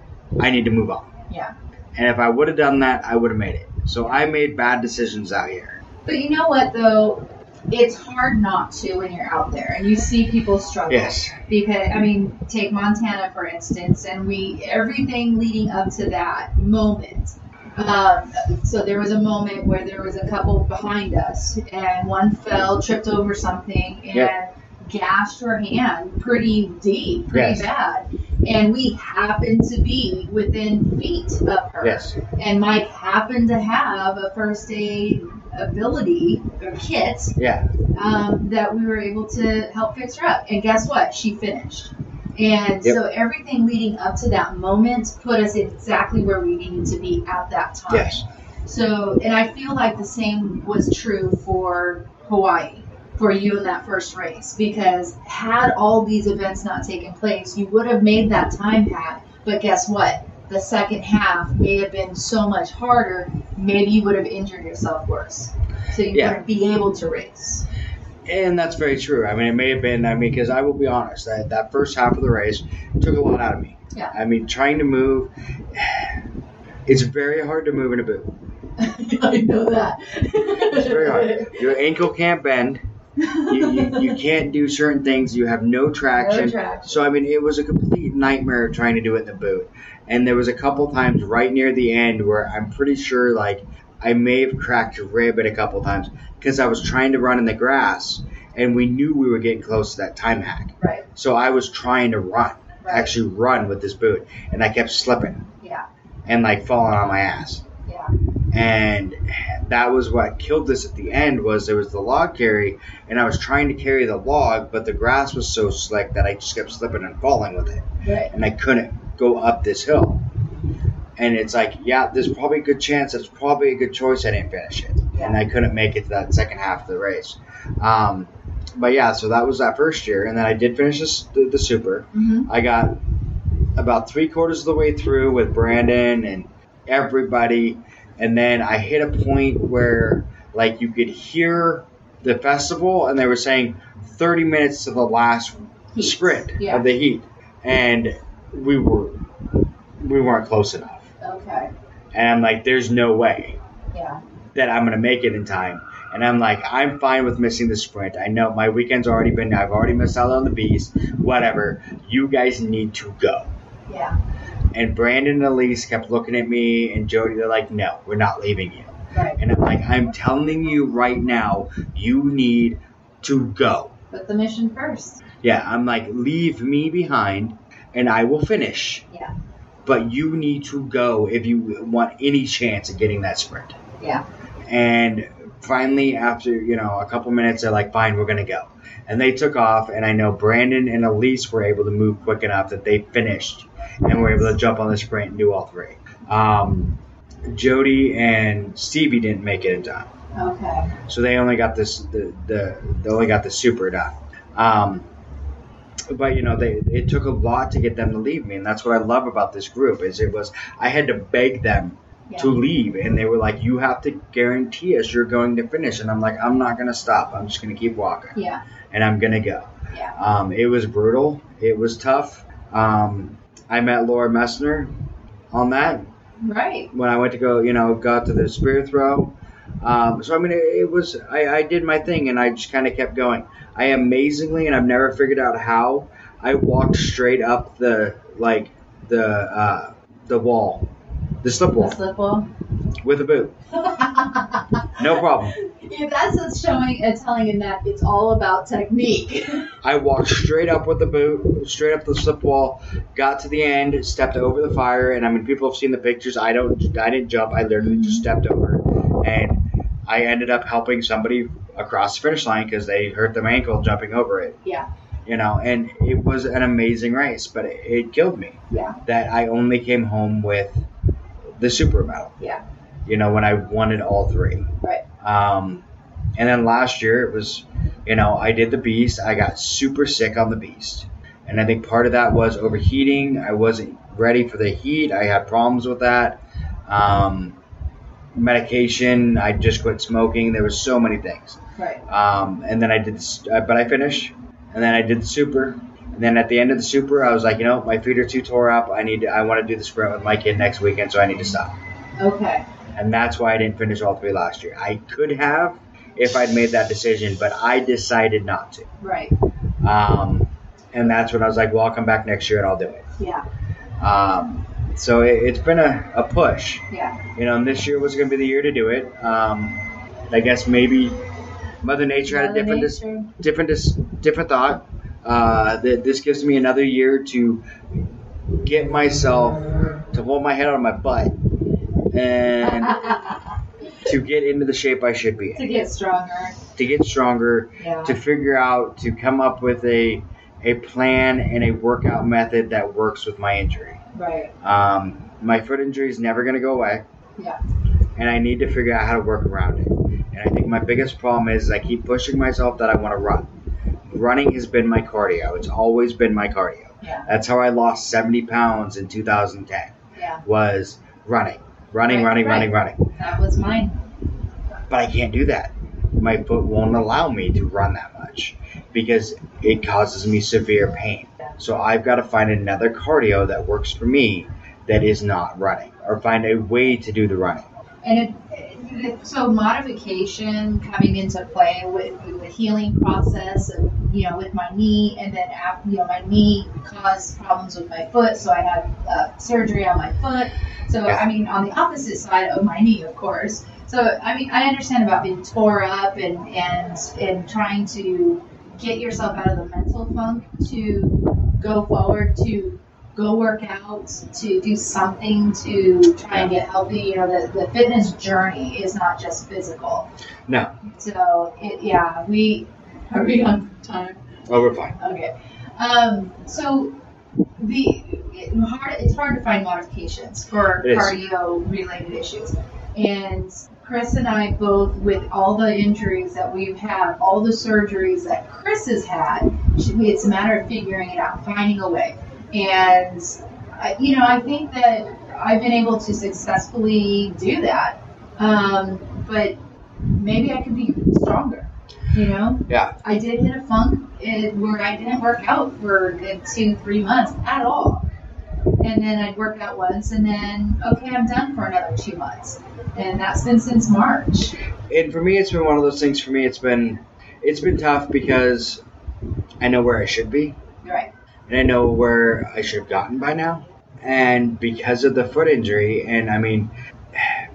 Speaker 3: I need to move on."
Speaker 2: Yeah.
Speaker 3: And if I would have done that, I would have made it. So I made bad decisions out here.
Speaker 2: But you know what though? It's hard not to when you're out there and you see people struggle.
Speaker 3: Yes.
Speaker 2: Because I mean, take Montana for instance, and we everything leading up to that moment. Um, so there was a moment where there was a couple behind us, and one fell, tripped over something, and
Speaker 3: Yeah.
Speaker 2: gashed her hand pretty deep, pretty
Speaker 3: Yes.
Speaker 2: bad. And we happened to be within feet of her
Speaker 3: Yes.
Speaker 2: and Mike happened to have a first aid ability or kit
Speaker 3: Yeah.
Speaker 2: um, that we were able to help fix her up. And guess what? She finished. And
Speaker 3: Yep.
Speaker 2: so everything leading up to that moment put us exactly where we needed to be at that time.
Speaker 3: Yes.
Speaker 2: So, and I feel like the same was true for Hawaii, for you in that first race, because had all these events not taken place, you would have made that time, Pat. But guess what? The second half may have been so much harder. Maybe you would have injured yourself worse. So you
Speaker 3: Yeah.
Speaker 2: wouldn't be able to race.
Speaker 3: And that's very true. I mean, it may have been, I mean, because I will be honest, that, that first half of the race took a lot out of me.
Speaker 2: Yeah.
Speaker 3: I mean, trying to move, it's very hard to move in a boot.
Speaker 2: I know that.
Speaker 3: It's very hard. Your ankle can't bend. You, you, you can't do certain things. You have no traction.
Speaker 2: No traction.
Speaker 3: So, I mean, it was a complete nightmare trying to do it in the boot. And there was a couple times right near the end where I'm pretty sure, like, I may have cracked a rib at a couple times because I was trying to run in the grass and we knew we were getting close to that time hack.
Speaker 2: Right.
Speaker 3: So I was trying to run,
Speaker 2: Right.
Speaker 3: actually run with this boot, and I kept slipping
Speaker 2: Yeah.
Speaker 3: and like falling on my ass.
Speaker 2: Yeah.
Speaker 3: And that was what killed this at the end was there was the log carry, and I was trying to carry the log, but the grass was so slick that I just kept slipping and falling with it,
Speaker 2: Right.
Speaker 3: and I couldn't go up this hill. And it's like, yeah, there's probably a good chance. It's probably a good choice I didn't finish it,
Speaker 2: Yeah.
Speaker 3: and I couldn't make it to that second half of the race. Um, but yeah, so that was that first year, and then I did finish this, the, the super.
Speaker 2: hmm
Speaker 3: I got about three quarters of the way through with Brandon and everybody, and then I hit a point where like you could hear the festival, and they were saying 30 minutes to the last
Speaker 2: Heat.
Speaker 3: sprint
Speaker 2: Yeah.
Speaker 3: of the heat, and we were we weren't close enough,
Speaker 2: Okay.
Speaker 3: and I'm like, there's no way
Speaker 2: Yeah.
Speaker 3: that I'm gonna make it in time. And I'm like, I'm fine with missing the sprint. I know my weekend's already been, I've already missed out on the beast, whatever. You guys need to go.
Speaker 2: Yeah.
Speaker 3: And Brandon and Elise kept looking at me and Jody, they're like, no, we're not leaving you.
Speaker 2: Right.
Speaker 3: And I'm like, I'm telling you right now, you need to go.
Speaker 2: Put the mission first.
Speaker 3: Yeah, I'm like, leave me behind and I will finish.
Speaker 2: Yeah.
Speaker 3: But you need to go if you want any chance of getting that sprint.
Speaker 2: Yeah.
Speaker 3: And finally, after, you know, a couple minutes, they're like, fine, we're going to go. And they took off, and I know Brandon and Elise were able to move quick enough that they finished and were able to jump on the sprint and do all three. Um, Jody and Stevie didn't make it in time,
Speaker 2: Okay.
Speaker 3: so they only got this the, the they only got the super done. Um, but you know, they it took a lot to get them to leave me, and that's what I love about this group is it was I had to beg them
Speaker 2: Yeah.
Speaker 3: to leave and they were like you have to guarantee us you're going to finish and i'm like i'm not going to stop i'm just going to keep walking
Speaker 2: Yeah.
Speaker 3: and i'm going to go
Speaker 2: Yeah.
Speaker 3: um, it was brutal it was tough um, i met laura messner on that
Speaker 2: Right.
Speaker 3: when i went to go you know got to the spear throw um, so i mean it, it was I, I did my thing and i just kind of kept going i amazingly and i've never figured out how i walked straight up the like the uh, the wall the slip wall
Speaker 2: The slip wall.
Speaker 3: with a boot no problem
Speaker 2: Yeah, that's what's showing and telling in that it's all about technique.
Speaker 3: I walked straight up with the boot, straight up the slip wall, got to the end, stepped over the fire, and I mean, people have seen the pictures. I don't, I didn't jump. I literally just stepped over, and I ended up helping somebody across the finish line because they hurt their ankle jumping over it.
Speaker 2: Yeah.
Speaker 3: You know, and it was an amazing race, but it, it killed me
Speaker 2: Yeah.
Speaker 3: that I only came home with the super medal.
Speaker 2: Yeah.
Speaker 3: You know, when I wanted all three.
Speaker 2: Right.
Speaker 3: Um, and then last year it was, you know, I did the beast. I got super sick on the beast, and I think part of that was overheating. I wasn't ready for the heat. I had problems with that. Um, medication. I just quit smoking. There was so many things.
Speaker 2: Right.
Speaker 3: Um, and then I did, uh, but I finished, and then I did the super. And then at the end of the super, I was like, you know, my feet are too tore up. I need to, I want to do the sprint with my kid next weekend, so I need to stop.
Speaker 2: Okay.
Speaker 3: and that's why I didn't finish all three last year. I could have if I'd made that decision, but I decided not to.
Speaker 2: Right.
Speaker 3: Um, and that's when I was like, well, I'll come back next year and I'll do it.
Speaker 2: Yeah.
Speaker 3: Um, so it, it's been a, a push,
Speaker 2: Yeah.
Speaker 3: you know, and this year was going to be the year to do it. Um, I guess maybe Mother Nature had a different, dis- different, dis- different thought. Uh, that this gives me another year to get myself to hold my head out of my butt and to get into the shape I should be in,
Speaker 2: to get stronger.
Speaker 3: to get stronger,
Speaker 2: Yeah.
Speaker 3: to figure out, to come up with a a plan and a workout method that works with my injury.
Speaker 2: Right.
Speaker 3: Um, my foot injury is never going to go away,
Speaker 2: Yeah.
Speaker 3: and I need to figure out how to work around it. And I think my biggest problem is I keep pushing myself that I want to run. Running has been my cardio. It's always been my cardio.
Speaker 2: Yeah.
Speaker 3: That's how I lost 70 pounds in 2010.
Speaker 2: Yeah.
Speaker 3: Was running, running,
Speaker 2: Right,
Speaker 3: running,
Speaker 2: right.
Speaker 3: running, running.
Speaker 2: That was mine.
Speaker 3: But I can't do that. My foot won't allow me to run that much because it causes me severe pain. So I've got to find another cardio that works for me that is not running, or find a way to do the running.
Speaker 2: And it, it, so modification coming into play with, with the healing process of, you know, with my knee and then after, you know, my knee caused problems with my foot. So I had uh, surgery on my foot. So, I mean, on the opposite side of my knee, of course. So, I mean, I understand about being tore up and, and, and trying to get yourself out of the mental funk to go forward to go work out, to do something to try and get healthy. You know, the, the fitness journey is not just physical.
Speaker 3: No,
Speaker 2: So, it, yeah, we are we on time?
Speaker 3: oh, we're fine.
Speaker 2: Okay. Um, so the it, hard, it's hard to find modifications for
Speaker 3: It is.
Speaker 2: cardio related issues. And Chris and I both, with all the injuries that we've had, all the surgeries that Chris has had, it's a matter of figuring it out, finding a way. And you know, I think that I've been able to successfully do that. Um, but maybe I could be stronger. You know,
Speaker 3: Yeah,
Speaker 2: I did hit a funk where I didn't work out for a good two, three months at all. And then I'd work out once, and then, okay, I'm done for another two months. And that's been since March.
Speaker 3: and for me, it's been one of those things. For me, it's been it's been tough because I know where I should be,
Speaker 2: Right.
Speaker 3: and I know where I should have gotten by now. And because of the foot injury, and I mean,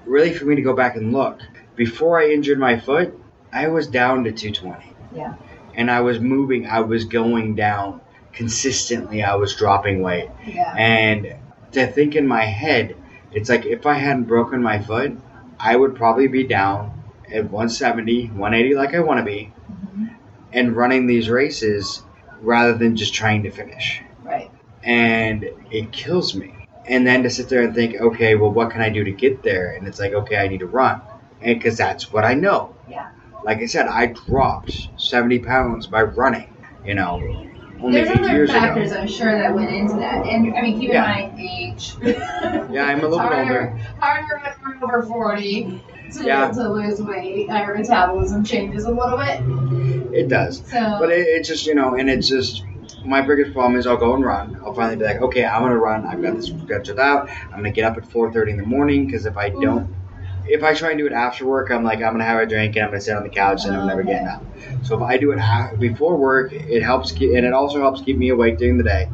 Speaker 3: really for me to go back and look, before I injured my foot, I was down to 220.
Speaker 2: Yeah.
Speaker 3: And I was moving, I was going down consistently, I was dropping weight.
Speaker 2: Yeah.
Speaker 3: And to think in my head, it's like if I hadn't broken my foot, I would probably be down at 170, 180 like I want to be,
Speaker 2: Mhm.
Speaker 3: and running these races rather than just trying to finish.
Speaker 2: Right.
Speaker 3: And it kills me. And then to sit there and think, okay, well, what can I do to get there? And it's like, okay, I need to run. And because that's what I know.
Speaker 2: Yeah.
Speaker 3: Like I said, I dropped 70 pounds by running, you know, only
Speaker 2: There's other
Speaker 3: years
Speaker 2: factors,
Speaker 3: ago.
Speaker 2: I'm sure, that went into that. And I mean, keep
Speaker 3: Yeah.
Speaker 2: in mind age.
Speaker 3: Yeah, I'm a little bit older.
Speaker 2: Harder when we're over 40 to,
Speaker 3: Yeah.
Speaker 2: to lose weight. Our metabolism changes a little bit.
Speaker 3: It does.
Speaker 2: So,
Speaker 3: But it, it's just, you know, and it's just, my biggest problem is I'll go and run. I'll finally be like, okay, I'm going to run. I've got this scheduled out. I'm going to get up at 4.30 in the morning because if I mm. don't, if I try and do it after work, I'm like, I'm going to have a drink and I'm to sit on the couch and I'm never getting up. So if I do it before work, it helps, keep, and it also helps keep me awake during the day.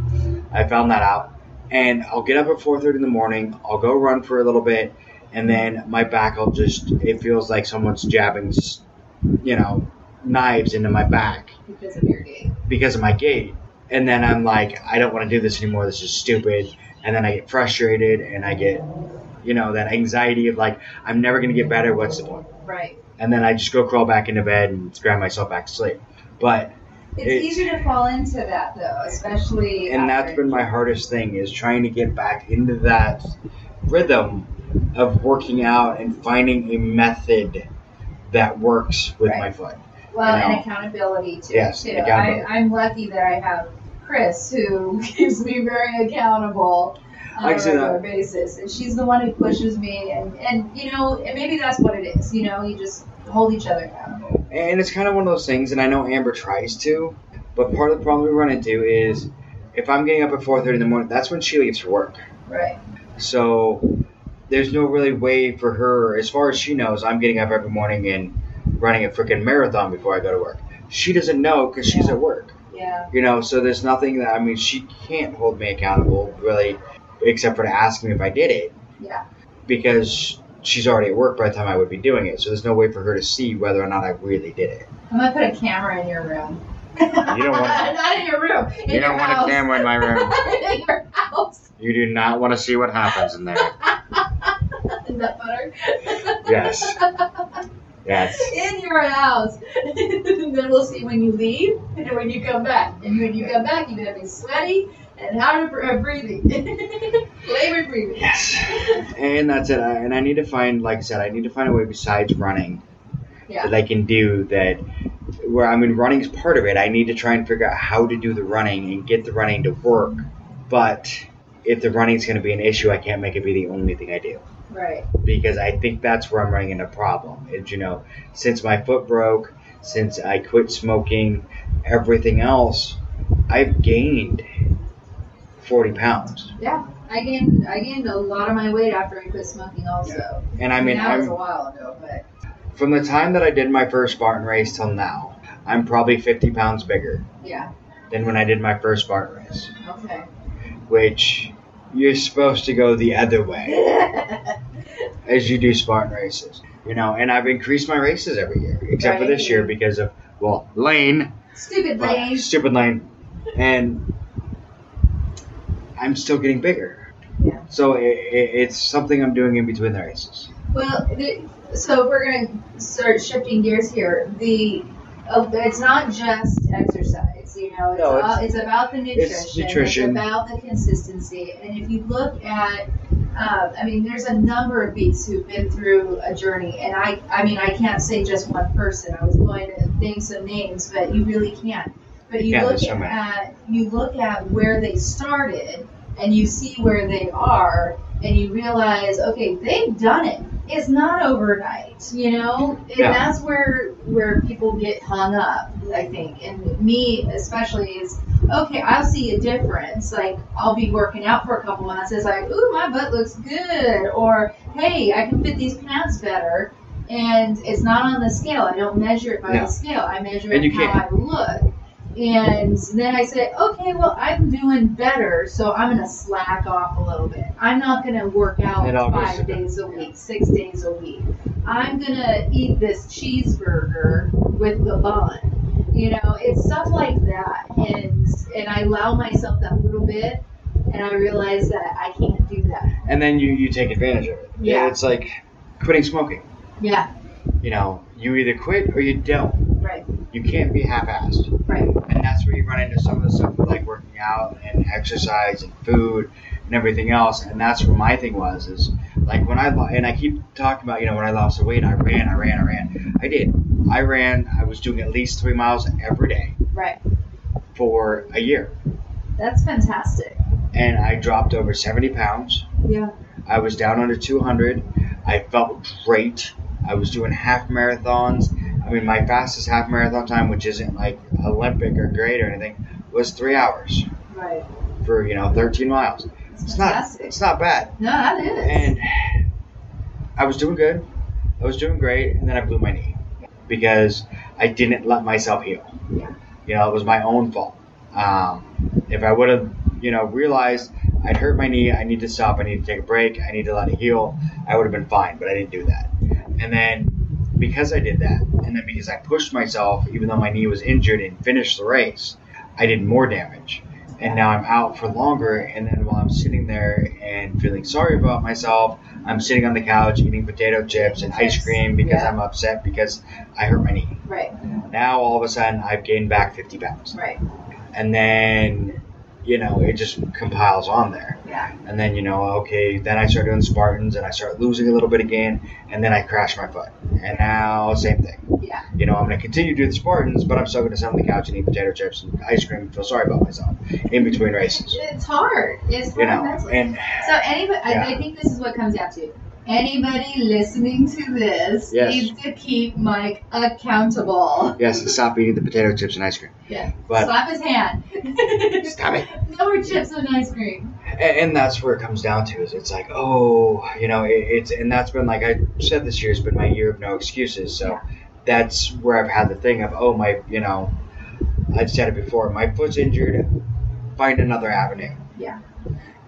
Speaker 3: I found that out. And I'll get up at 4.30 in the morning. I'll go run for a little bit. And then my back will just, it feels like someone's jabbing, you know, knives into my back
Speaker 2: because of your gait.
Speaker 3: because of my gait. And then I'm like, I don't want to do this anymore. This is stupid. And then I get frustrated and I get, you know, that anxiety of like, I'm never going to get better. What's the point?
Speaker 2: Right.
Speaker 3: And then I just go crawl back into bed and scram myself back to sleep. But,
Speaker 2: It's
Speaker 3: It-
Speaker 2: easy to fall into that, though, especially.
Speaker 3: and that's been my hardest thing is trying to get back into that rhythm of working out and finding a method that works with my foot.
Speaker 2: Well,
Speaker 3: you know.
Speaker 2: and accountability too.
Speaker 3: Yes,
Speaker 2: too.
Speaker 3: accountability.
Speaker 2: I, I'm lucky that I have Chris, who keeps me very accountable on
Speaker 3: I
Speaker 2: a regular
Speaker 3: that.
Speaker 2: basis, and she's the one who pushes me. And and you know, and maybe that's what it is. You know, you just hold each other accountable.
Speaker 3: And it's kind of one of those things, and I know Amber tries to, but part of the problem we run into is if I'm getting up at 4:30 in the morning, that's when she leaves for work.
Speaker 2: Right.
Speaker 3: So there's no really way for her, as far as she knows, I'm getting up every morning and running a freaking marathon before I go to work. She doesn't know because she's
Speaker 2: Yeah.
Speaker 3: at work.
Speaker 2: Yeah.
Speaker 3: You know, so there's nothing that I mean, she can't hold me accountable really, except for to ask me if I did it
Speaker 2: Yeah.
Speaker 3: because she's already at work by the time I would be doing it. So there's no way for her to see whether or not I really did it.
Speaker 2: I'm gonna put a camera in your room.
Speaker 3: You don't want-
Speaker 2: Not in your room. In
Speaker 3: You
Speaker 2: your
Speaker 3: don't want a camera in my room.
Speaker 2: in your house.
Speaker 3: You do not want to see what happens in there.
Speaker 2: Is that butter.
Speaker 3: Yes. Yes.
Speaker 2: in your house. then we'll see when you leave and when you come back. And when you come back, you're gonna be sweaty and hard br- uh, breathing, labored breathing.
Speaker 3: Yes. And that's it. I, and I need to find, like I said, I need to find a way besides running
Speaker 2: Yeah.
Speaker 3: that I can do that. Where I mean, running is part of it. I need to try and figure out how to do the running and get the running to work. But if the running is going to be an issue, I can't make it be the only thing I do.
Speaker 2: Right.
Speaker 3: because I think that's where I'm running into a problem. Is you know, since my foot broke, since I quit smoking, everything else, I've gained forty pounds.
Speaker 2: Yeah. I gained I gained a lot of my weight after I quit smoking also.
Speaker 3: And I mean,
Speaker 2: that was a while ago, but
Speaker 3: from the time that I did my first Spartan race till now, I'm probably fifty pounds bigger
Speaker 2: yeah.
Speaker 3: than when I did my first Spartan race,
Speaker 2: Okay.
Speaker 3: which you're supposed to go the other way as you do Spartan races. You know, and I've increased my races every year, except for this year because of well, Lane.
Speaker 2: Stupid lane.
Speaker 3: stupid lane, and I'm still getting bigger.
Speaker 2: Yeah.
Speaker 3: So it, it, it's something I'm doing in between the races.
Speaker 2: Well, the, so we're going to start shifting gears here. The uh, it's not just exercise, you know. It's,
Speaker 3: No,
Speaker 2: all, it's about the nutrition.
Speaker 3: it's nutrition.
Speaker 2: about the consistency. And if you look at, um, I mean, there's a number of beats who've been through a journey, and I, I mean, I can't say just one person. I was going to name some names, but you really can't. But you look at you look at where they started, and you see where they are, and you realize, okay, they've done it. It's not overnight, you know. And
Speaker 3: Yeah.
Speaker 2: that's where where people get hung up, I think, and me especially is okay. I'll see a difference. Like I'll be working out for a couple months. It's like, ooh, my butt looks good, or hey, I can fit these pants better. And it's not on the scale. I don't measure it by
Speaker 3: No.
Speaker 2: the scale. I measure
Speaker 3: And
Speaker 2: it
Speaker 3: you
Speaker 2: how
Speaker 3: can't.
Speaker 2: I look. And then I say, okay, well, I'm doing better, so I'm going to slack off a little bit. I'm not going to work out
Speaker 3: It all goes
Speaker 2: five days a week, six days a week. I'm going to eat this cheeseburger with the bun. You know, it's stuff like that. And, and I allow myself that little bit, and I realize that I can't do that.
Speaker 3: And then you, you take advantage of it.
Speaker 2: Yeah.
Speaker 3: It's like quitting smoking.
Speaker 2: Yeah,
Speaker 3: You know, you either quit or you don't.
Speaker 2: Right,
Speaker 3: You can't be half-assed.
Speaker 2: right.
Speaker 3: And that's where you run into some of the stuff with like working out and exercise and food and everything else. And that's where my thing was is like when I and I keep talking about you know when I lost the weight I ran I ran I ran I did I ran I was doing at least three miles every day
Speaker 2: Right.
Speaker 3: for a year
Speaker 2: That's fantastic.
Speaker 3: and I dropped over 70 pounds.
Speaker 2: Yeah.
Speaker 3: I was down under 200. I felt great. I was doing half marathons. I mean, my fastest half marathon time, which isn't like Olympic or great or anything, was three hours
Speaker 2: Right.
Speaker 3: for you know 13 miles.
Speaker 2: It's
Speaker 3: It's not. It's not bad.
Speaker 2: No, that is.
Speaker 3: And I was doing good. I was doing great, and then I blew my knee because I didn't let myself heal.
Speaker 2: Yeah.
Speaker 3: You know, it was my own fault. Um, if I would have, you know, realized I'd hurt my knee, I need to stop, I need to take a break, I need to let it heal, I would have been fine. But I didn't do that. And then because I did that, and then because I pushed myself, even though my knee was injured and finished the race, I did more damage. And now I'm out for longer. And then while I'm sitting there and feeling sorry about myself, I'm sitting on the couch eating potato chips and ice cream because
Speaker 2: Yeah.
Speaker 3: I'm upset because I hurt my knee.
Speaker 2: Right.
Speaker 3: Now all of a sudden I've gained back 50 pounds.
Speaker 2: Right.
Speaker 3: And then, you know, it just compiles on there.
Speaker 2: Yeah.
Speaker 3: And then, you know, okay, then I start doing Spartans and I start losing a little bit again. And then I crash my foot. And now, same thing.
Speaker 2: Yeah.
Speaker 3: You know, I'm going to continue to do the Spartans, but I'm still going to sit on the couch and eat potato chips and ice cream and feel sorry about myself in between races.
Speaker 2: It's hard. It's hard
Speaker 3: You know,
Speaker 2: mentally.
Speaker 3: and
Speaker 2: so anybody,
Speaker 3: Yeah.
Speaker 2: I, I think this is what comes down to. Anybody listening to this
Speaker 3: Yes.
Speaker 2: needs to keep Mike accountable.
Speaker 3: Yes, and stop eating the potato chips and ice cream.
Speaker 2: Yeah.
Speaker 3: But
Speaker 2: Slap his hand.
Speaker 3: Stop it.
Speaker 2: No more chips and ice cream.
Speaker 3: and, and that's where it comes down to is it's like oh you know it, it's and that's been like I said this year has been my year of no excuses. So that's where I've had the thing of oh my you know I've said it before my foot's injured. Find another avenue.
Speaker 2: Yeah.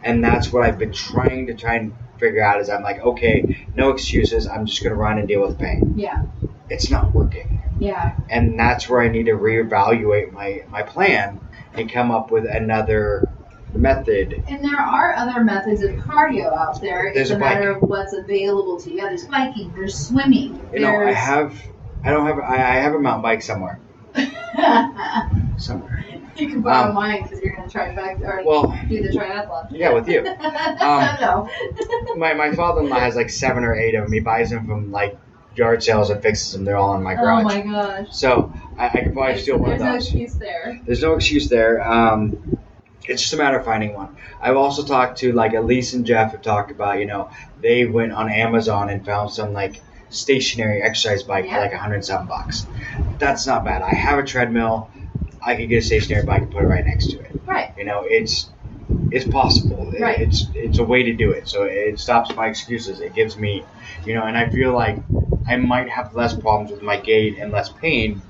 Speaker 3: And that's what I've been trying to try and figure out is I'm like okay no excuses. I'm just gonna run and deal with pain.
Speaker 2: Yeah.
Speaker 3: It's not working.
Speaker 2: Yeah.
Speaker 3: and that's where I need to reevaluate my my plan and come up with another method.
Speaker 2: And there are other methods of cardio out there.
Speaker 3: There's
Speaker 2: it's a, matter of what's available to you. Yeah, there's biking, there's swimming.
Speaker 3: You know, I have I don't have I, I have a mountain bike somewhere somewhere.
Speaker 2: you can borrow
Speaker 3: Um,
Speaker 2: mine because you're going to try back or
Speaker 3: Well,
Speaker 2: do the triathlon.
Speaker 3: yeah, with you. Um,
Speaker 2: no.
Speaker 3: My my father-in-law has like seven or eight of them. He buys them from like yard sales and fixes them. They're all in my garage.
Speaker 2: oh my gosh.
Speaker 3: So I, I could probably steal one of those.
Speaker 2: There's no excuse there.
Speaker 3: There's no excuse there. Um, it's just a matter of finding one. I've also talked to like Elise and Jeff have talked about, you know, they went on Amazon and found some like stationary exercise bike
Speaker 2: Yeah.
Speaker 3: for like 107 bucks. That's not bad. I have a treadmill. I could get a stationary bike and put it right next to it.
Speaker 2: Right.
Speaker 3: You know, it's it's possible.
Speaker 2: Right.
Speaker 3: It's it's a way to do it. So it stops my excuses. It gives me, you know, and I feel like I might have less problems with my gait and less pain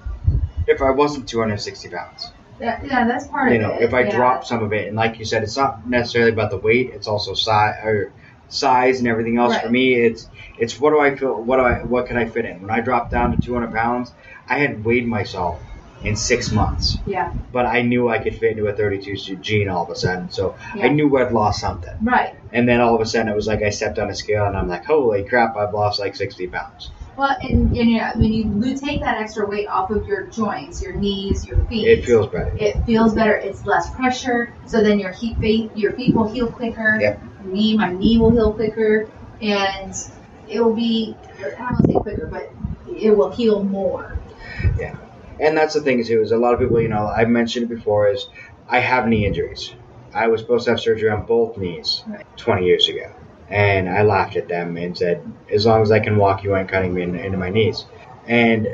Speaker 3: if I wasn't 260 pounds
Speaker 2: That, yeah, that's part
Speaker 3: you
Speaker 2: of
Speaker 3: know,
Speaker 2: it.
Speaker 3: You know, if I
Speaker 2: yeah.
Speaker 3: drop some of it, and like you said, it's not necessarily about the weight; it's also size or size and everything else. For me, it's it's what do I feel? What do I? What can I fit in? When I dropped down to 200 pounds, I had weighed myself in six months,
Speaker 2: Yeah.
Speaker 3: but I knew I could fit into a 32 jean all of a sudden. So I knew I'd lost something,
Speaker 2: Right.
Speaker 3: and then all of a sudden it was like I stepped on a scale, and I'm like, holy crap, I've lost like 60 pounds.
Speaker 2: Well, and, and you know, when you take that extra weight off of your joints, your knees, your feet,
Speaker 3: It feels better.
Speaker 2: it feels better. It's less pressure, so then your heat feet, your feet will heal quicker.
Speaker 3: Yep.
Speaker 2: Me, my knee will heal quicker, and it will be. I don't want to say quicker, but it will heal more.
Speaker 3: And that's the thing too is a lot of people you know i've mentioned it before is i have knee injuries. I was supposed to have surgery on both knees 20 years ago. And i laughed at them and said as long as i can walk you ain't cutting me in, into my knees. And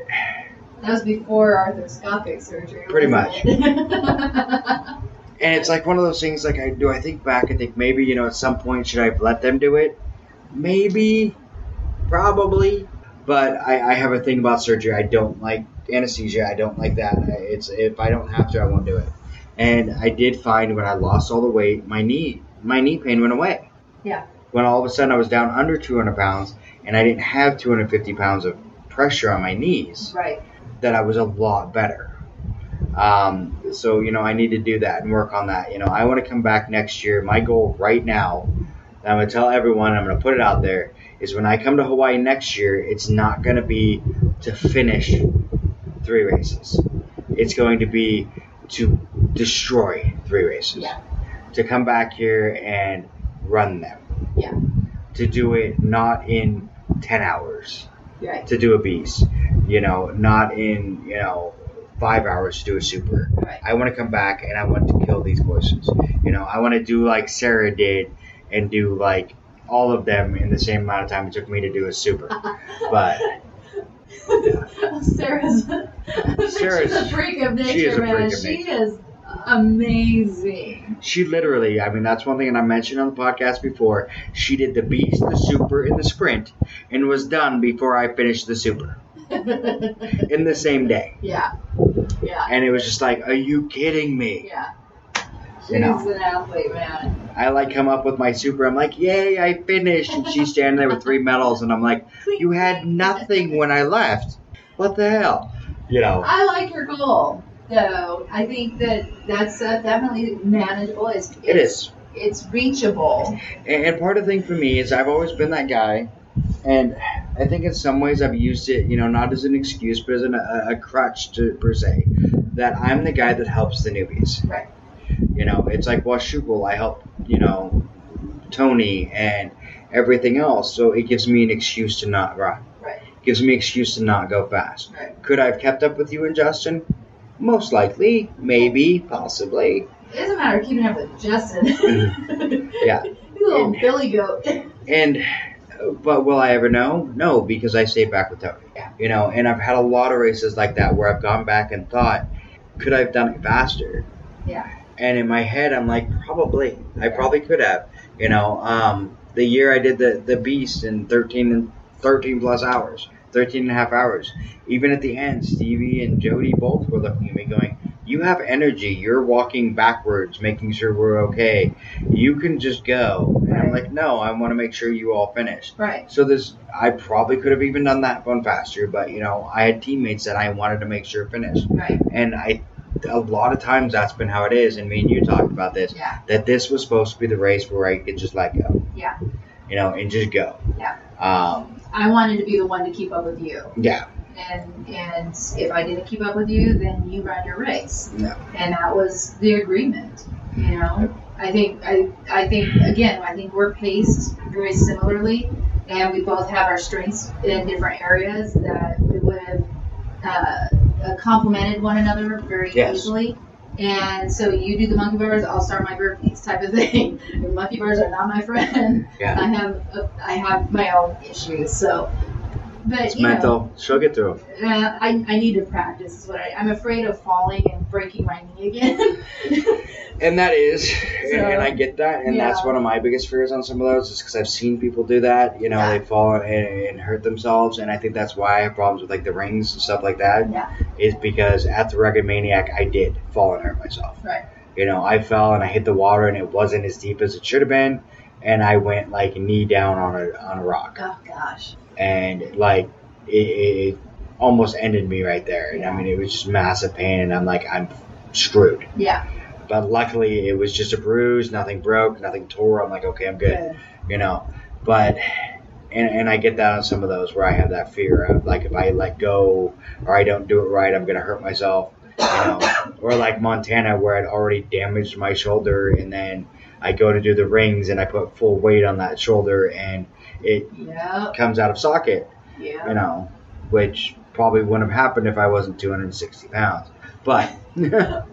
Speaker 2: That was before arthroscopic surgery.
Speaker 3: Pretty
Speaker 2: wasn't
Speaker 3: and it's like one of those things like i do i think back i think maybe you know at some point should i have let them do it? Maybe. Probably. But I, I have a thing about surgery i don't like anesthesia i don't like that it's if i don't have to i won't do it and i did find when i lost all the weight my knee my knee pain went away
Speaker 2: Yeah.
Speaker 3: when all of a sudden i was down under 200 pounds and i didn't have 250 pounds of pressure on my knees
Speaker 2: right.
Speaker 3: that I was a lot better. Um, so you know, I need to do that and work on that. You know, I want to come back next year. My goal right now, I'm gonna tell everyone, I'm gonna put it out there, is when I come to Hawaii next year, it's not gonna be to finish three races. It's going to be to destroy three races.
Speaker 2: Yeah.
Speaker 3: To come back here and run them.
Speaker 2: Yeah.
Speaker 3: To do it not in ten hours
Speaker 2: Right.
Speaker 3: to do a beast. You know, not in you know five hours to do a super.
Speaker 2: Right.
Speaker 3: I want to come back and I want to kill these voices. You know, I want to do like Sarah did and do like all of them in the same amount of time it took me to do a super. But
Speaker 2: Sarah's,
Speaker 3: Sarah's-
Speaker 2: she's a freak of nature,
Speaker 3: she is
Speaker 2: man.
Speaker 3: of
Speaker 2: she
Speaker 3: nature.
Speaker 2: is amazing.
Speaker 3: she literally, I mean, that's one thing that I mentioned on the podcast before. She did the beast, the super, and the sprint, and was done before I finished the super in the same day.
Speaker 2: yeah. Yeah.
Speaker 3: And it was just like, are you kidding me?
Speaker 2: Yeah. She's
Speaker 3: You know.
Speaker 2: an athlete, man.
Speaker 3: I like come up with my super. I'm like, yay, I finished. And she's standing there with three medals, and I'm like, you had nothing when I left. What the hell? You know,
Speaker 2: I like your goal, though. I think that that's uh, definitely manageable. It's, it's,
Speaker 3: it is.
Speaker 2: It's reachable.
Speaker 3: And, and part of the thing for me is I've always been that guy, and I think in some ways I've used it, you know, not as an excuse, but as an, a, a crutch to per se, that I'm the guy that helps the newbies.
Speaker 2: Right.
Speaker 3: You know, it's like Washougal, I help, you know, Tony and everything else, so it gives me an excuse to not run.
Speaker 2: Right.
Speaker 3: Gives me an excuse to not go fast.
Speaker 2: Right.
Speaker 3: Could I have kept up with you and Justin? Most likely, maybe, possibly.
Speaker 2: It doesn't matter keeping up with Justin.
Speaker 3: Yeah.
Speaker 2: A little billy goat.
Speaker 3: And but will I ever know? No, because I stayed back with Tony.
Speaker 2: Yeah.
Speaker 3: You know, and I've had a lot of races like that where I've gone back and thought, could I have done it faster?
Speaker 2: Yeah.
Speaker 3: And in my head, I'm like, probably. I probably could have. You know, um, the year I did the, the Beast in 13, and 13 plus hours, 13 and a half hours. Even at the end, Stevie and Jody both were looking at me going, you have energy. You're walking backwards, making sure we're okay. You can just go. And I'm like, no, I want to make sure you all finish.
Speaker 2: Right.
Speaker 3: So this, I probably could have even done that one faster, but you know, I had teammates that I wanted to make sure finished,
Speaker 2: Right.
Speaker 3: and I, a lot of times that's been how it is. And me and you talked about this
Speaker 2: Yeah.
Speaker 3: that this was supposed to be the race where I could just let go,
Speaker 2: Yeah.
Speaker 3: you know, and just go.
Speaker 2: Yeah.
Speaker 3: Um,
Speaker 2: I wanted to be the one to keep up with you.
Speaker 3: yeah.
Speaker 2: And and if I didn't keep up with you, then you ran your race.
Speaker 3: Yeah.
Speaker 2: And that was the agreement. You know? I think I I think again, I think we're paced very similarly and we both have our strengths in different areas that we would have uh, uh, complemented one another very
Speaker 3: Yes.
Speaker 2: easily. And so you do the monkey bars, I'll start my burpees type of thing. The monkey bars are not my friend.
Speaker 3: Yeah.
Speaker 2: I have uh, I have my own issues. So, but
Speaker 3: It's
Speaker 2: you know,
Speaker 3: mental. She'll get through.
Speaker 2: uh, I, I need to practice. Is what I, I'm afraid of falling and breaking my knee again.
Speaker 3: And that is, and,
Speaker 2: So,
Speaker 3: and I get that, and that's one of my biggest fears on some of those, is because I've seen people do that. You know,
Speaker 2: Yeah.
Speaker 3: they fall and, and hurt themselves, and I think that's why I have problems with like the rings and stuff like that.
Speaker 2: Yeah.
Speaker 3: Is because at the Rugged Maniac, I did fall and hurt myself.
Speaker 2: right.
Speaker 3: You know, I fell and I hit the water, and it wasn't as deep as it should have been, and I went like knee down on a on a rock,
Speaker 2: Oh gosh.
Speaker 3: And like it, it almost ended me right there. And I mean, it was just massive pain, and I'm like, I'm screwed.
Speaker 2: Yeah.
Speaker 3: But luckily, it was just a bruise. Nothing broke. Nothing tore. I'm like, okay, I'm good. You know. But and and I get that on some of those where I have that fear of like if I let go or I don't do it right, I'm gonna hurt myself. You know. or like Montana where I'd already damaged my shoulder and then I go to do the rings and I put full weight on that shoulder and it
Speaker 2: Yep.
Speaker 3: comes out of socket.
Speaker 2: Yeah.
Speaker 3: You know, which probably wouldn't have happened if I wasn't 260 pounds. But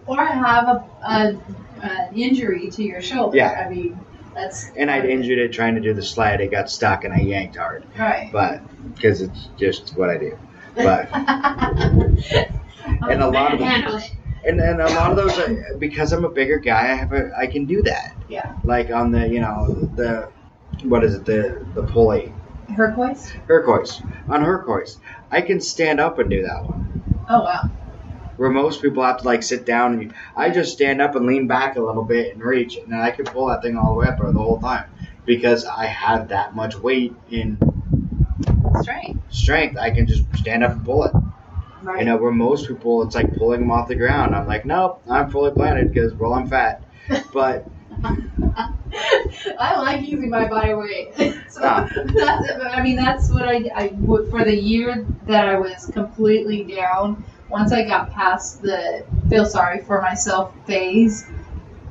Speaker 2: Or have a, a an injury to your shoulder.
Speaker 3: Yeah.
Speaker 2: I mean, that's.
Speaker 3: And I'd injured it trying to do the slide. It got stuck and I yanked hard.
Speaker 2: Right.
Speaker 3: But because it's just what I do. But
Speaker 2: and
Speaker 3: a lot of them-
Speaker 2: handle it.
Speaker 3: and and a lot of those uh, because I'm a bigger guy, I have a I can do that.
Speaker 2: Yeah.
Speaker 3: Like on the you know the what is it the the pulley
Speaker 2: Herc Hoist?
Speaker 3: Hercois on Herc Hoist, I can stand up and do that one.
Speaker 2: Oh wow.
Speaker 3: Where most people have to like sit down and I just stand up and lean back a little bit and reach, and then I can pull that thing all the way up there the whole time because I have that much weight in
Speaker 2: Strength.
Speaker 3: strength. I can just stand up and pull it.
Speaker 2: Right.
Speaker 3: You know, where most people, it's like pulling them off the ground. I'm like, nope, I'm fully planted because, well, I'm fat. But
Speaker 2: I like using my body weight. so that's, I mean, that's what I, I for the year that I was completely down. Once I got past the feel sorry for myself phase,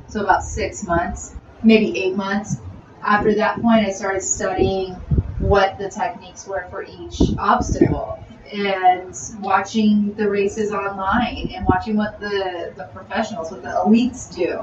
Speaker 2: so about six months, maybe eight months. After that point, I started studying what the techniques were for each obstacle and watching the races online and watching what the, the professionals, what the elites do.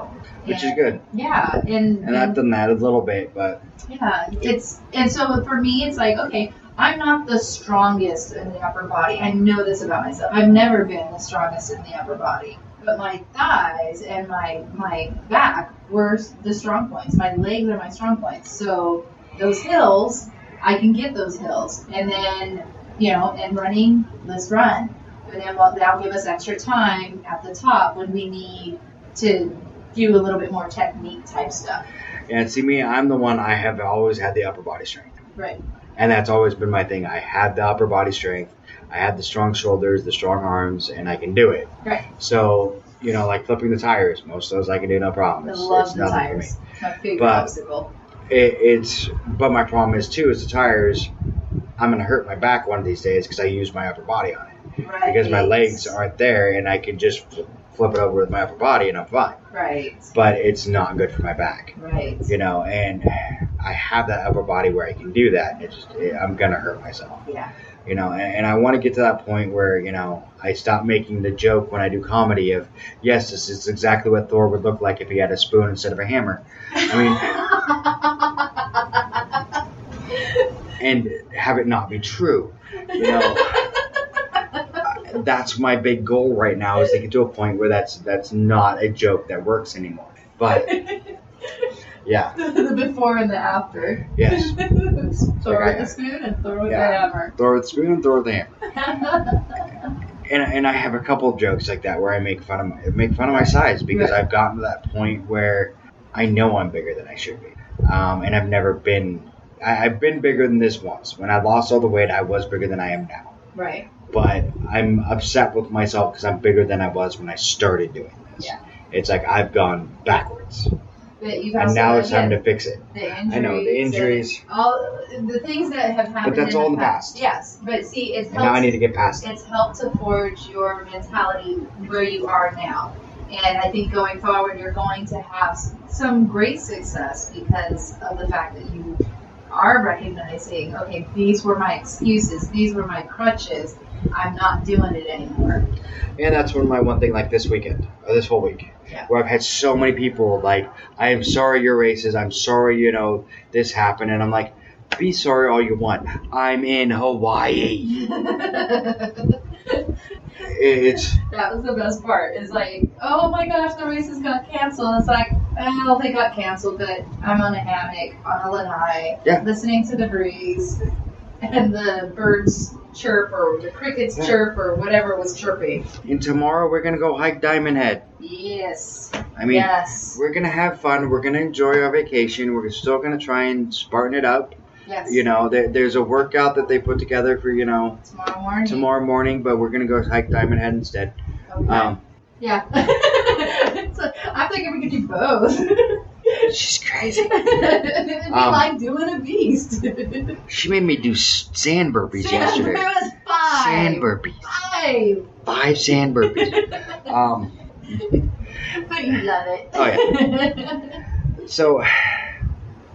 Speaker 3: which is good.
Speaker 2: Yeah, and,
Speaker 3: And I've done that a little bit, but
Speaker 2: yeah, it's and so for me, it's like okay, I'm not the strongest in the upper body. I know this about myself. I've never been the strongest in the upper body, but my thighs and my my back were the strong points. My legs are my strong points. So those hills, I can get those hills, and then you know, and running, let's run. And then well, that'll give us extra time at the top when we need to do a little bit more technique type stuff.
Speaker 3: and see me, I'm the one I have always had the upper body strength.
Speaker 2: Right.
Speaker 3: And that's always been my thing. I had the upper body strength. I had the strong shoulders, the strong arms, and I can do it.
Speaker 2: Right.
Speaker 3: So, you know, like flipping the tires, most of those I can do no problem.
Speaker 2: I love
Speaker 3: it's
Speaker 2: the tires. My favorite
Speaker 3: But-
Speaker 2: obstacle.
Speaker 3: It, it's, but my problem is too, is the tires, I'm going to hurt my back one of these days because I use my upper body on it.
Speaker 2: Right.
Speaker 3: Because my legs aren't there and I can just flip it over with my upper body and I'm fine.
Speaker 2: Right.
Speaker 3: But it's not good for my back.
Speaker 2: Right.
Speaker 3: you know, and I have that upper body where I can do that. And it just, it, I'm gonna hurt myself,
Speaker 2: Yeah.
Speaker 3: you know, and, and I want to get to that point where, you know, I stop making the joke when I do comedy of, yes, this is exactly what Thor would look like if he had a spoon instead of a hammer. I mean, and have it not be true. You know, that's my big goal right now is to get to a point where that's that's not a joke that works anymore. But yeah,
Speaker 2: the before and the after.
Speaker 3: yes,
Speaker 2: throw
Speaker 3: Okay.
Speaker 2: with the spoon and throw with
Speaker 3: Yeah.
Speaker 2: the hammer.
Speaker 3: throw with the spoon and throw with the hammer. And, and I have a couple of jokes like that where I make fun of my make fun of my size because
Speaker 2: Right.
Speaker 3: I've gotten to that point where I know I'm bigger than I should be, um, and I've never been. I, I've been bigger than this once. When I lost all the weight, I was bigger than I am now.
Speaker 2: right.
Speaker 3: But I'm upset with myself because I'm bigger than I was when I started doing this.
Speaker 2: Yeah.
Speaker 3: It's like I've gone backwards,
Speaker 2: But you've
Speaker 3: and now it's time to fix it.
Speaker 2: the injuries.
Speaker 3: I know the injuries,
Speaker 2: All the things that have happened.
Speaker 3: But that's
Speaker 2: in
Speaker 3: all
Speaker 2: the
Speaker 3: in the past.
Speaker 2: Yes, but see, it's
Speaker 3: and now I need to get past it.
Speaker 2: It's helped to forge your mentality where you are now. And I think going forward, you're going to have some great success because of the fact that you are recognizing, okay, these were my excuses, these were my crutches. I'm not doing it anymore.
Speaker 3: And that's one of my one thing like this weekend or this whole week,
Speaker 2: Yeah.
Speaker 3: where I've had so many people like, "I am sorry you're racist. I'm sorry you know this happened," and I'm like, "Be sorry all you want. I'm in Hawaii. it's that
Speaker 2: was the best part. Is like, oh my gosh, the race is got canceled. It's like, well, they got canceled, but I'm on a hammock on a lanai,
Speaker 3: Yeah.
Speaker 2: listening to the breeze and the birds chirp or the crickets
Speaker 3: Yeah.
Speaker 2: chirp or whatever was chirping.
Speaker 3: and tomorrow we're gonna go hike Diamond Head.
Speaker 2: Yes.
Speaker 3: I mean,
Speaker 2: yes.
Speaker 3: we're gonna have fun. We're gonna enjoy our vacation. We're still gonna try and spartan it up.
Speaker 2: Yes.
Speaker 3: You know, there, there's a workout that they put together for you know
Speaker 2: tomorrow morning.
Speaker 3: tomorrow morning, but we're gonna go hike Diamond Head instead.
Speaker 2: Okay.
Speaker 3: Um,
Speaker 2: yeah. so, I'm we could do both.
Speaker 3: she's crazy.
Speaker 2: It'd be
Speaker 3: Um,
Speaker 2: like doing a beast.
Speaker 3: She made me do s- sand burpees yesterday.
Speaker 2: It was five.
Speaker 3: Sand burpees.
Speaker 2: Five.
Speaker 3: Five sand burpees. Um,
Speaker 2: but you love it.
Speaker 3: Oh,
Speaker 2: yeah.
Speaker 3: so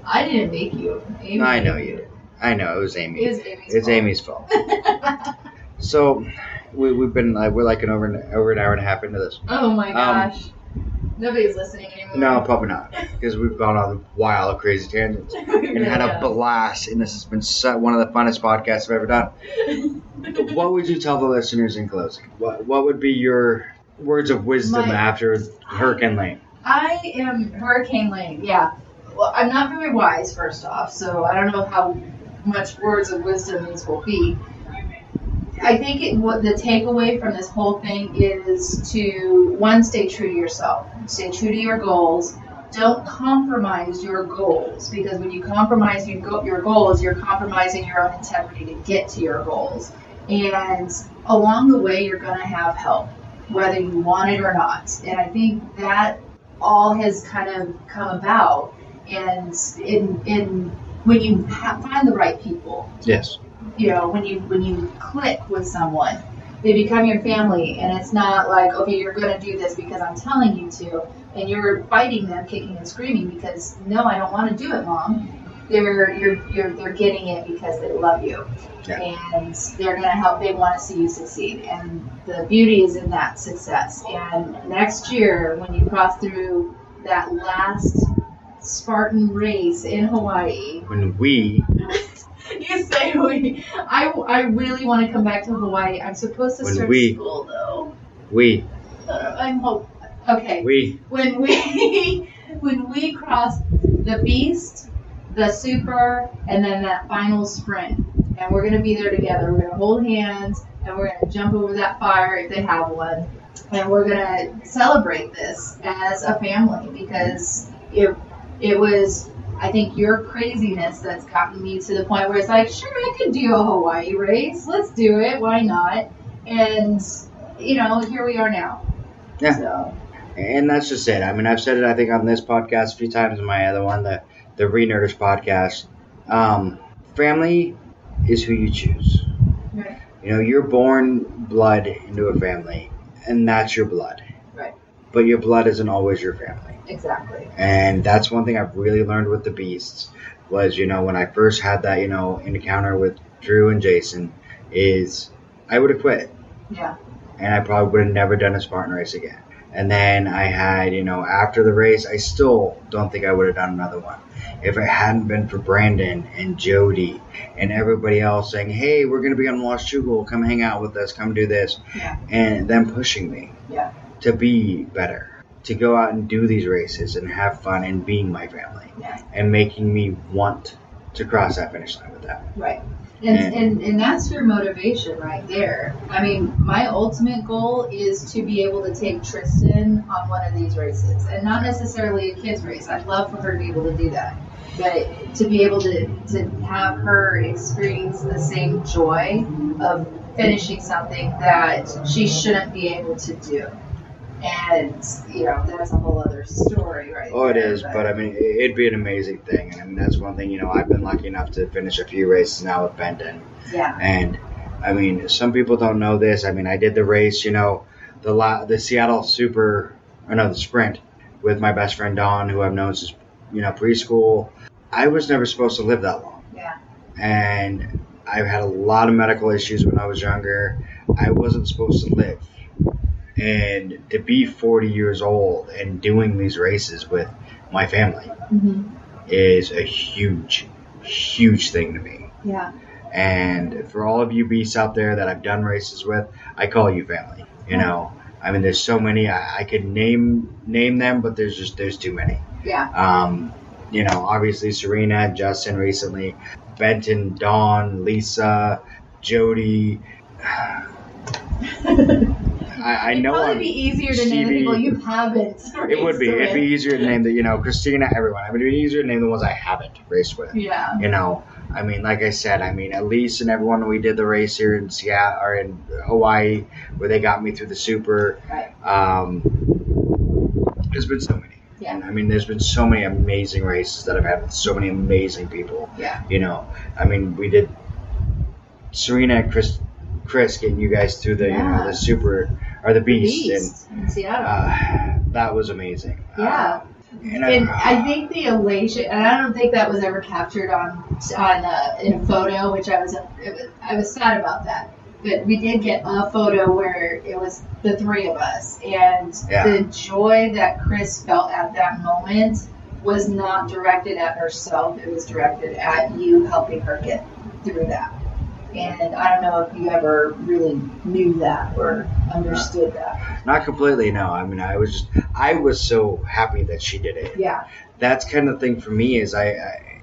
Speaker 2: I didn't make you. Amy
Speaker 3: I know you did. I know it was Amy.
Speaker 2: It was Amy's
Speaker 3: it's
Speaker 2: fault.
Speaker 3: Amy's fault. So we, we've been like we're like an over an, over an hour and a half into this.
Speaker 2: oh my
Speaker 3: Um,
Speaker 2: gosh. Nobody's listening anymore.
Speaker 3: No, probably not, because we've gone on wild, crazy tangents and had a blast. And this has been so, one of the funnest podcasts I've ever done. What would you tell the listeners in closing? What What would be your words of wisdom
Speaker 2: My-
Speaker 3: after Hurricane Lane?
Speaker 2: I am Hurricane Lane. Yeah. Well, I'm not very wise, first off, so I don't know how much words of wisdom these will be. I think it, what the takeaway from this whole thing is to one, stay true to yourself, stay true to your goals. Don't compromise your goals because when you compromise your, go- your goals, you're compromising your own integrity to get to your goals. And along the way, you're going to have help, whether you want it or not. And I think that all has kind of come about. And in, in when you ha- find the right people,
Speaker 3: Yes.
Speaker 2: You know, when you when you click with someone, they become your family, and it's not like okay, you're going to do this because I'm telling you to, and you're fighting them, kicking and screaming because no, I don't want to do it, mom. They're you're, you're they're getting it because they love you,
Speaker 3: Yeah.
Speaker 2: and they're going to help. They want to see you succeed, and the beauty is in that success. And next year, when you cross through that last Spartan race in Hawaii,
Speaker 3: When we
Speaker 2: you say we. I, I really want to come back to Hawaii. I'm supposed to
Speaker 3: When
Speaker 2: start
Speaker 3: we-
Speaker 2: school though.
Speaker 3: we
Speaker 2: Uh, I'm hope. Okay.
Speaker 3: we
Speaker 2: When we when we cross the beast, the super, and then that final sprint, and we're gonna be there together. We're gonna hold hands, and we're gonna jump over that fire if they have one, and we're gonna celebrate this as a family because it it was I think your craziness that's gotten me to the point where it's like, sure, I could do a Hawaii race. Let's do it. Why not? And you know, here we are now.
Speaker 3: Yeah.
Speaker 2: So
Speaker 3: And that's just it. I mean, I've said it, I think, on this podcast a few times, and my other one, the the Renerders podcast. Um, family is who you choose.
Speaker 2: Right.
Speaker 3: You know, you're born blood into a family, and that's your blood. But your blood isn't always your family,
Speaker 2: exactly.
Speaker 3: and that's one thing I've really learned with the Beasts. Was you know when I first had that you know encounter with Drew and Jason, is I would have quit
Speaker 2: Yeah.
Speaker 3: and I probably would have never done a Spartan race again. And then I had, you know, after the race, I still don't think I would have done another one if it hadn't been for Brandon and Jody and everybody else saying, "Hey, we're going to be on Washougal. Come hang out with us. Come do this,"
Speaker 2: Yeah.
Speaker 3: and them pushing me
Speaker 2: Yeah.
Speaker 3: To be better, to go out and do these races and have fun and being my family, and making me want to cross that finish line with them.
Speaker 2: Right. And,
Speaker 3: And-
Speaker 2: and and that's your motivation right there. I mean, my ultimate goal is to be able to take Tristan on one of these races, and not necessarily a kids race. I'd love for her to be able to do that, but to be able to to have her experience the same joy of finishing something that she shouldn't be able to do. And you know that's a whole other story, right?
Speaker 3: Oh, it is, but I mean, it- it'd be an amazing thing, and I mean, that's one thing. You know, I've been lucky enough to finish a few races now with Benton,
Speaker 2: yeah,
Speaker 3: and I mean, some people don't know this. I mean, I did the race, you know, the la- the Seattle Super, or no, the Sprint, with my best friend Don, who I've known since you know preschool. I was never supposed to live that long,
Speaker 2: yeah,
Speaker 3: and I've had a lot of medical issues when I was younger. I wasn't supposed to live, and to be 40 years old and doing these races with my family
Speaker 2: hmm
Speaker 3: is a huge, huge thing to me.
Speaker 2: yeah,
Speaker 3: And for all of you beasts out there that I've done races with, I call you family. You know, I mean, there's so many. I, I could name name them, but there's just there's too many.
Speaker 2: yeah.
Speaker 3: Um, you know, obviously Serena, Justin recently, Benton, Dawn, Lisa, Jody. I, I
Speaker 2: It'd
Speaker 3: know
Speaker 2: probably
Speaker 3: I'm,
Speaker 2: be easier to name the people you haven't.
Speaker 3: it would be.
Speaker 2: raced
Speaker 3: It'd be easier to name the, you know, Christina, everyone. I mean, it'd be easier to name the ones I haven't raced with.
Speaker 2: Yeah.
Speaker 3: You know, I mean, like I said, I mean, Elise and everyone, we did the race here in Seattle or in Hawaii where they got me through the super.
Speaker 2: Right.
Speaker 3: Um, there's been so many.
Speaker 2: Yeah.
Speaker 3: And I mean, there's been so many amazing races that I've had with so many amazing people.
Speaker 2: Yeah.
Speaker 3: You know, I mean, we did Serena and Chris, Chris getting you guys through the, you know, the super or the beast.
Speaker 2: Beast in Seattle.
Speaker 3: uh, that was amazing.
Speaker 2: Yeah.
Speaker 3: Um, and,
Speaker 2: and
Speaker 3: uh,
Speaker 2: I think the elation, and I don't think that was ever captured on on uh, in a photo, which I was, it was I was sad about that. But we did get a photo where it was the three of us, and
Speaker 3: Yeah.
Speaker 2: the joy that Chris felt at that moment was not directed at herself; it was directed at you helping her get through that. And I don't know if you ever really knew that or understood that.
Speaker 3: Not completely, no. I mean, I was just, I was so happy that she did it.
Speaker 2: Yeah,
Speaker 3: That's kind of the thing for me is I, I,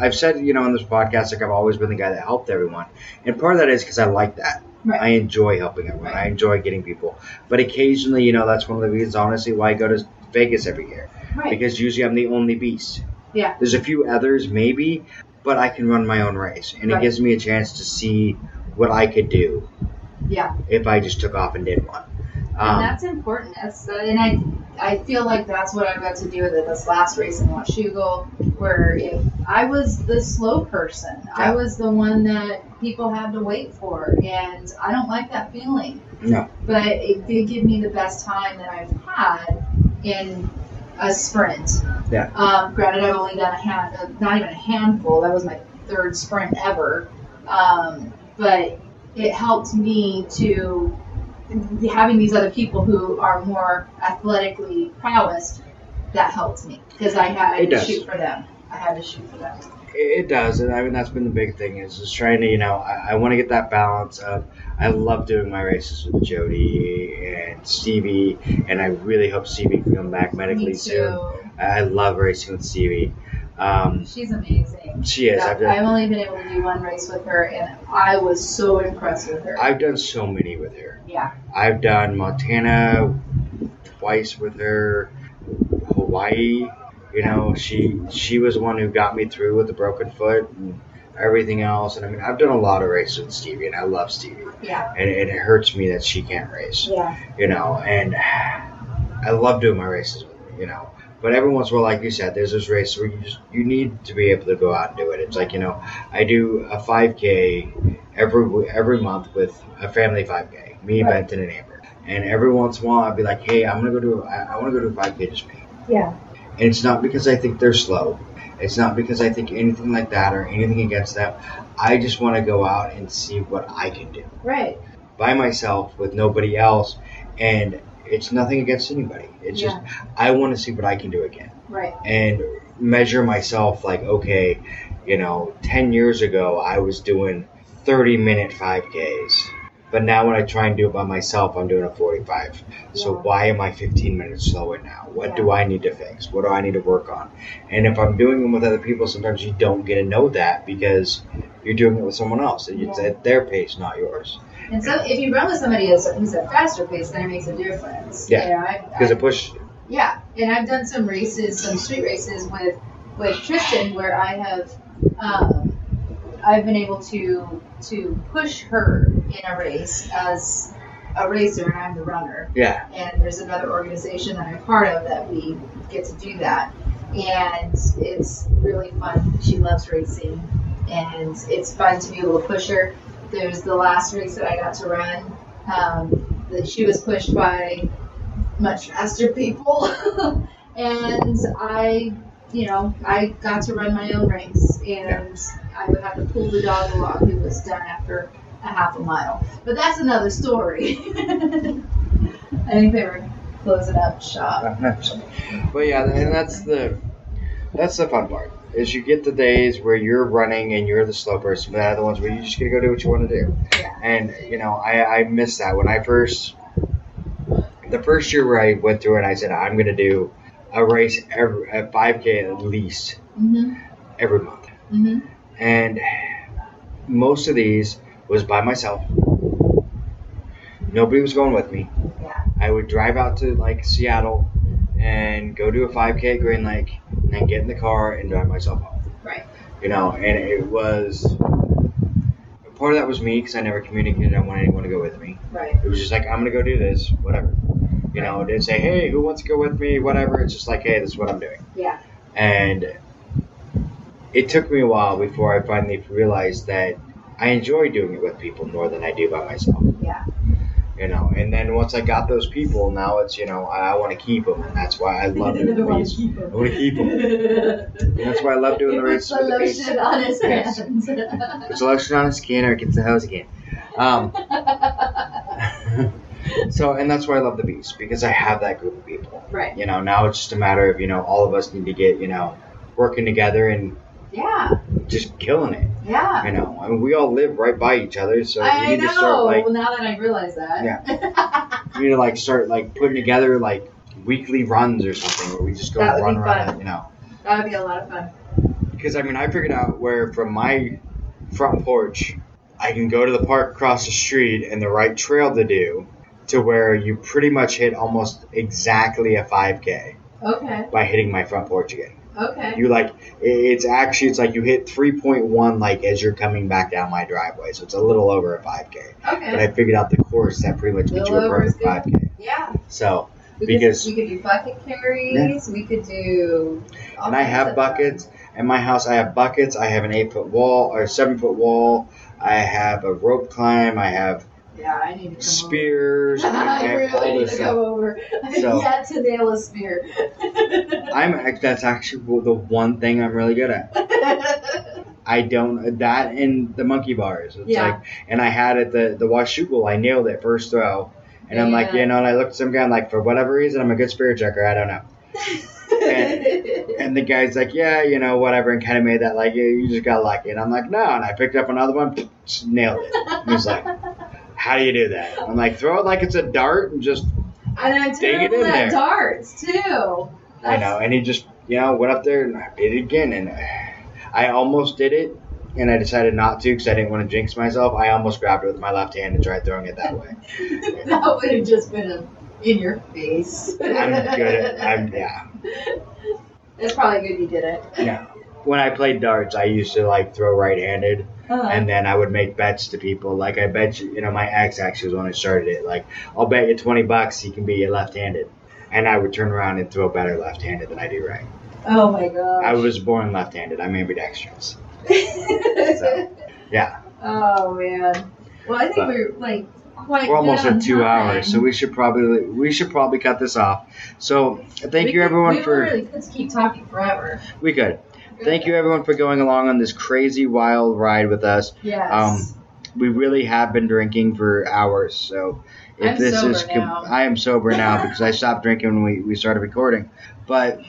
Speaker 3: I've said, you know, on this podcast, like I've always been the guy that helped everyone. And part of that is because I like that.
Speaker 2: Right.
Speaker 3: I enjoy helping everyone. I enjoy getting people. But occasionally, you know, that's one of the reasons, honestly, why I go to Vegas every year.
Speaker 2: right.
Speaker 3: Because usually I'm the only beast.
Speaker 2: Yeah.
Speaker 3: There's a few others, maybe, but I can run my own race. And
Speaker 2: Right.
Speaker 3: it gives me a chance to see what I could do
Speaker 2: yeah.
Speaker 3: if I just took off and did one.
Speaker 2: and
Speaker 3: Um,
Speaker 2: that's important. That's and I I feel like that's what I've got to do with it, this last race in Washougal, where if I was the slow person, I was the one that people had to wait for, and I don't like that feeling.
Speaker 3: No.
Speaker 2: But it did give me the best time that I've had in a sprint.
Speaker 3: Yeah.
Speaker 2: Um, granted, I've only done a hand, uh, not even a handful. That was my third sprint ever. Um, but it helped me to having these other people who are more athletically prowessed. That helped me because I had
Speaker 3: It
Speaker 2: to
Speaker 3: does.
Speaker 2: shoot for them. I had to shoot for them.
Speaker 3: It does, and I mean that's been the big thing is just trying to, you know, I, I want to get that balance of. I love doing my races with Jody and Stevie, and I really hope Stevie can come back medically
Speaker 2: Me
Speaker 3: soon. I love racing with Stevie. Um,
Speaker 2: She's amazing.
Speaker 3: she is. I've
Speaker 2: I've only been able to do one race with her, and I was so impressed with her.
Speaker 3: I've done so many with her.
Speaker 2: yeah,
Speaker 3: I've done Montana twice with her, Hawaii. You know, she she was the one who got me through with the broken foot and everything else. And I mean, I've done a lot of races with Stevie, and I love Stevie.
Speaker 2: yeah,
Speaker 3: and, and it hurts me that she can't race.
Speaker 2: yeah,
Speaker 3: You know, and I love doing my races with her. You know, but every once in a while, like you said, there's this race where you just you need to be able to go out and do it. It's like you know, I do a 5K every every month with a family 5K, me,
Speaker 2: Right.
Speaker 3: Benton, and Amber. And every once in a while, I'd be like, hey, I'm gonna go do I, I want to go do a 5K just me.
Speaker 2: yeah,
Speaker 3: And it's not because I think they're slow. It's not because I think anything like that or anything against them. I just want to go out and see what I can do
Speaker 2: right,
Speaker 3: by myself with nobody else and it's nothing against anybody. It's just I want to see what I can do again
Speaker 2: Right.
Speaker 3: and measure myself like okay, you know, 10 years ago I was doing 30 minute 5Ks. But now when I try and do it by myself, I'm doing a 45. So
Speaker 2: Yeah.
Speaker 3: why am I 15 minutes slower now? What
Speaker 2: Yeah.
Speaker 3: do I need to fix? What do I need to work on? And if I'm doing them with other people, sometimes you don't get to know that because you're doing it with someone else. It's
Speaker 2: Yeah.
Speaker 3: at their pace, not yours.
Speaker 2: And so if you run with somebody who's, at faster pace, then it makes a difference.
Speaker 3: Yeah.
Speaker 2: You know,
Speaker 3: Because it pushes you.
Speaker 2: Yeah, and I've done some races, some street races with with Tristan, where I have um, I've been able to to push her in a race as a racer, and I'm the runner.
Speaker 3: Yeah.
Speaker 2: And there's another organization that I'm part of that we get to do that, and it's really fun. She loves racing, and it's fun to be able to push her. There's the last race that I got to run. Um, that she was pushed by much faster people. and I, you know, I got to run my own race, and I would have to pull the dog along who was done after a half a mile. But that's another story. I think they were closing up shop.
Speaker 3: But yeah, and that's the that's the fun part. Is you get the days where you're running and you're the slow person, but the ones where you just gotta go do what you want to do.
Speaker 2: Yeah.
Speaker 3: And you know, I I miss that when I first the first year where I went through it, I said I'm gonna do a race every a 5K at least
Speaker 2: hmm
Speaker 3: every month,
Speaker 2: hmm
Speaker 3: and most of these was by myself. Nobody was going with me.
Speaker 2: Yeah.
Speaker 3: I would drive out to like Seattle and go do a 5K at Green Lake, and then get in the car and drive myself home.
Speaker 2: Right.
Speaker 3: You know, and it was part of that was me because I never communicated. I wanted anyone to go with me.
Speaker 2: Right.
Speaker 3: It was just like I'm gonna go do this, whatever. You know, didn't say, hey, who wants to go with me, whatever. It's just like, hey, this is what I'm doing.
Speaker 2: Yeah.
Speaker 3: And it took me a while before I finally realized that I enjoy doing it with people more than I do by myself.
Speaker 2: Yeah.
Speaker 3: You know, and then once I got those people, now it's you know I, I want to keep them, and that's why I love doing the race. I want to keep them. And that's why I love doing the
Speaker 2: He
Speaker 3: race with the
Speaker 2: on his
Speaker 3: Yes.
Speaker 2: hands.
Speaker 3: Puts lotion on his skin or gets the hose again. Um, so, and that's why I love the beast because I have that group of people.
Speaker 2: right.
Speaker 3: You know, now it's just a matter of you know all of us need to get you know working together and
Speaker 2: Yeah.
Speaker 3: just killing it.
Speaker 2: Yeah.
Speaker 3: I know, I mean, we all live right by each other, so we
Speaker 2: I
Speaker 3: need
Speaker 2: know.
Speaker 3: to start like
Speaker 2: well, now that I realize that. Yeah.
Speaker 3: we need to like start like putting together like weekly runs or something where we just go run around it, you know.
Speaker 2: that would be a lot of fun.
Speaker 3: Because I mean, I figured out where from my front porch, I can go to the park across the street and the right trail to do, to where you pretty much hit almost exactly a 5K
Speaker 2: Okay.
Speaker 3: by hitting my front porch again.
Speaker 2: Okay.
Speaker 3: You like it's actually it's like you hit 3.1 like as you're coming back down my driveway, so it's a little over a 5K.
Speaker 2: Okay.
Speaker 3: But I figured out the course that pretty much gets you a perfect 5K.
Speaker 2: Yeah.
Speaker 3: So
Speaker 2: We
Speaker 3: Because-
Speaker 2: could, we could do bucket carries. We could do.
Speaker 3: and I have buckets. In my house, I have buckets. I have an eight foot wall or seven foot wall. I have a rope climb. I have.
Speaker 2: Yeah, I need to come
Speaker 3: spears.
Speaker 2: over.
Speaker 3: I
Speaker 2: I really need to come over.
Speaker 3: So-
Speaker 2: yet to nail a spear.
Speaker 3: I'm that's actually the one thing I'm really good at. I don't that and the monkey bars. It's
Speaker 2: Yeah.
Speaker 3: like, and I had it the the Washougal. I nailed it first throw, and I'm like, you know, and I looked at some guy and like for whatever reason I'm a good spear chucker. I don't know. And the guy's like, yeah, you know, whatever, and kind of made that like, yeah, you just got lucky. And I'm like, no. And I picked up another one, nailed it. And he's like, how do you do that? I'm like, throw it like it's a dart and just,
Speaker 2: and I'm
Speaker 3: Dig it in there.
Speaker 2: darts too. That's-
Speaker 3: know, and he just, you know, went up there and I did it again. And I almost did it, and I decided not to because I didn't want to jinx myself. I almost grabbed it with my left hand and tried throwing it that way.
Speaker 2: that would have just been a, in your face.
Speaker 3: I'm good at, I'm, yeah.
Speaker 2: It's probably good you did it.
Speaker 3: Yeah. When I played darts, I used to like throw right-handed.
Speaker 2: Uh-huh.
Speaker 3: and then I would make bets to people. Like I bet you, you know, my ex actually was when I started it. Like I'll bet you twenty bucks he can be left-handed, and I would turn around and throw better left-handed than I do right.
Speaker 2: oh my god!
Speaker 3: I was born left-handed. I'm ambidextrous. Yeah,
Speaker 2: oh man. Well, I think
Speaker 3: But-
Speaker 2: we're like quite.
Speaker 3: we're almost at two
Speaker 2: time.
Speaker 3: hours, so we should probably we should probably cut this off. So thank
Speaker 2: We
Speaker 3: you
Speaker 2: could-
Speaker 3: everyone
Speaker 2: we
Speaker 3: for
Speaker 2: Really could keep talking forever.
Speaker 3: we could thank you everyone for going along on this crazy wild ride with us.
Speaker 2: Yes.
Speaker 3: Um, we really have been drinking for hours. So if
Speaker 2: I'm
Speaker 3: this is, co-
Speaker 2: now.
Speaker 3: I am sober now because I stopped drinking when we, we started recording. But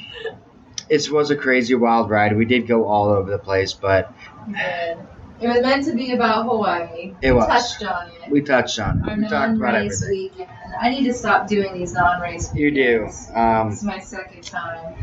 Speaker 3: it was a crazy wild ride. We did go all over the place, but
Speaker 2: it was meant to be about Hawaii.
Speaker 3: It
Speaker 2: We
Speaker 3: was.
Speaker 2: touched on it.
Speaker 3: we touched on
Speaker 2: Our.
Speaker 3: We talked about everything.
Speaker 2: weekend. I need to stop doing these non-race.
Speaker 3: You do. Um,
Speaker 2: This is my second time.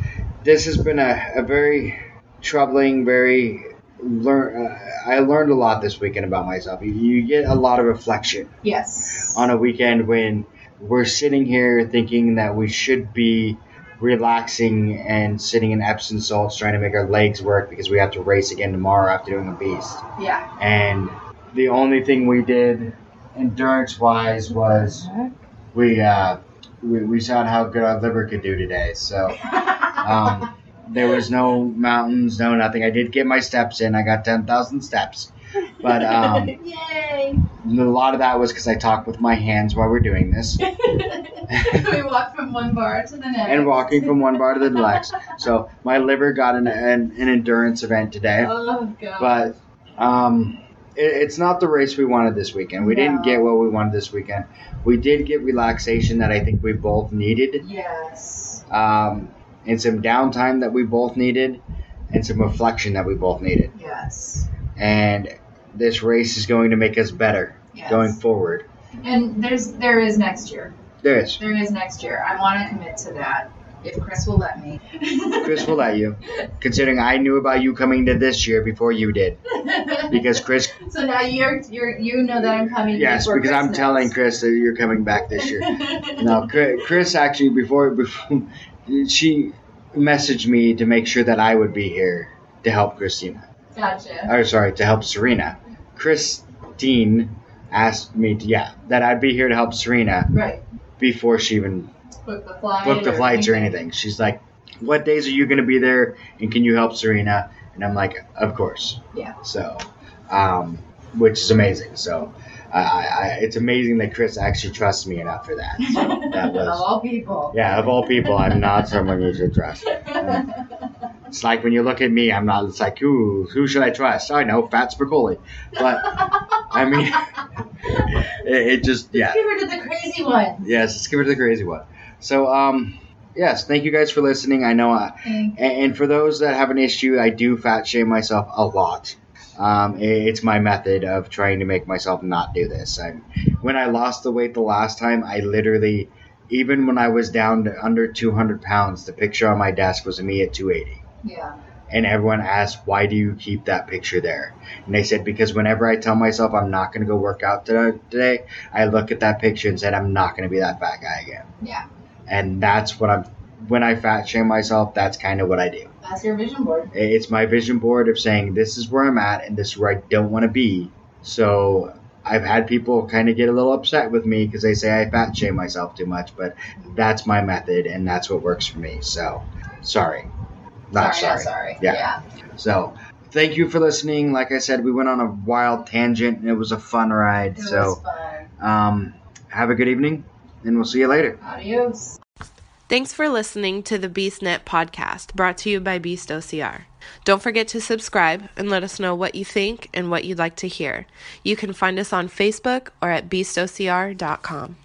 Speaker 3: this has been a, a very troubling, very learn. Uh, I learned a lot this weekend about myself. You, you get a lot of reflection
Speaker 2: Yes.
Speaker 3: on a weekend when we're sitting here thinking that we should be relaxing and sitting in Epsom salts trying to make our legs work because we have to race again tomorrow after doing a beast.
Speaker 2: Yeah.
Speaker 3: And the only thing we did endurance wise was we, uh, we we saw how good our liver could do today. So um, there was no mountains, no nothing. I did get my steps in. I got ten thousand steps, but um,
Speaker 2: Yay!
Speaker 3: a lot of that was because I talked with my hands while we're doing this,
Speaker 2: we walked from one bar to the next.
Speaker 3: and walking from one bar to the next. So my liver got an an, an endurance event today,
Speaker 2: Oh god.
Speaker 3: but um, it, it's not the race we wanted this weekend. We didn't get what we wanted this weekend. We did get relaxation that I think we both needed.
Speaker 2: yes.
Speaker 3: um, and some downtime that we both needed, and some reflection that we both needed.
Speaker 2: Yes.
Speaker 3: And this race is going to make us better
Speaker 2: Yes.
Speaker 3: going forward.
Speaker 2: And there's there is next year.
Speaker 3: There is.
Speaker 2: There is next year. I want to commit to that if Chris will let me.
Speaker 3: Chris will let you, considering I knew about you coming to this year before you did. Because Chris,
Speaker 2: so now you're you're you know that I'm coming.
Speaker 3: yes, because I'm
Speaker 2: Chris
Speaker 3: telling. Chris that you're coming back this year. No, Chris, Chris actually before before she messaged me to make sure that I would be here to help Christina.
Speaker 2: Gotcha.
Speaker 3: or sorry, to help Serena. Christine asked me to, yeah, that I'd be here to help Serena
Speaker 2: Right.
Speaker 3: before she even
Speaker 2: Book the flight.
Speaker 3: booked the flights or anything. She's like, what days are you going to be there and can you help Serena? And I'm like, of course.
Speaker 2: Yeah.
Speaker 3: So, um, which is amazing. So, I, I, it's amazing that Chris actually trusts me enough for that. So that
Speaker 2: of
Speaker 3: was,
Speaker 2: all people.
Speaker 3: yeah, of all people, I'm not someone you should trust. It's like when you look at me, I'm not. It's like, who who should I trust? I know, Fat Spicoli. But I mean, it, it just yeah,
Speaker 2: Give her to the crazy one.
Speaker 3: yes. Let's give it to the crazy one. So um, yes, thank you guys for listening. I know, I, and for those that have an issue, I do fat shame myself a lot. Um, it's my method of trying to make myself not do this. I, when I lost the weight the last time, I literally, even when I was down to under 200 pounds, the picture on my desk was me at 280
Speaker 2: Yeah.
Speaker 3: and everyone asked why do you keep that picture there and they said because whenever i tell myself i'm not going to go work out today, today i look at that picture and said i'm not going to be that fat guy again
Speaker 2: Yeah.
Speaker 3: and that's what i'm when i fat shame myself that's kind of what i do
Speaker 2: That's your vision board.
Speaker 3: it's my vision board of saying this is where i'm at and this is where i don't want to be so i've had people kind of get a little upset with me because they say i fat shame myself too much but that's my method and that's what works for me so sorry not
Speaker 2: sorry, not sorry.
Speaker 3: Yeah.
Speaker 2: yeah.
Speaker 3: so, thank you for listening. Like I said, we went on a wild tangent and it was a fun ride.
Speaker 2: It was
Speaker 3: so,
Speaker 2: fun.
Speaker 3: um, have a good evening and we'll see you later.
Speaker 2: Adios.
Speaker 1: Thanks for listening to the BeastNet podcast brought to you by Beast OCR. Don't forget to subscribe and let us know what you think and what you'd like to hear. You can find us on Facebook or at beastocr.com.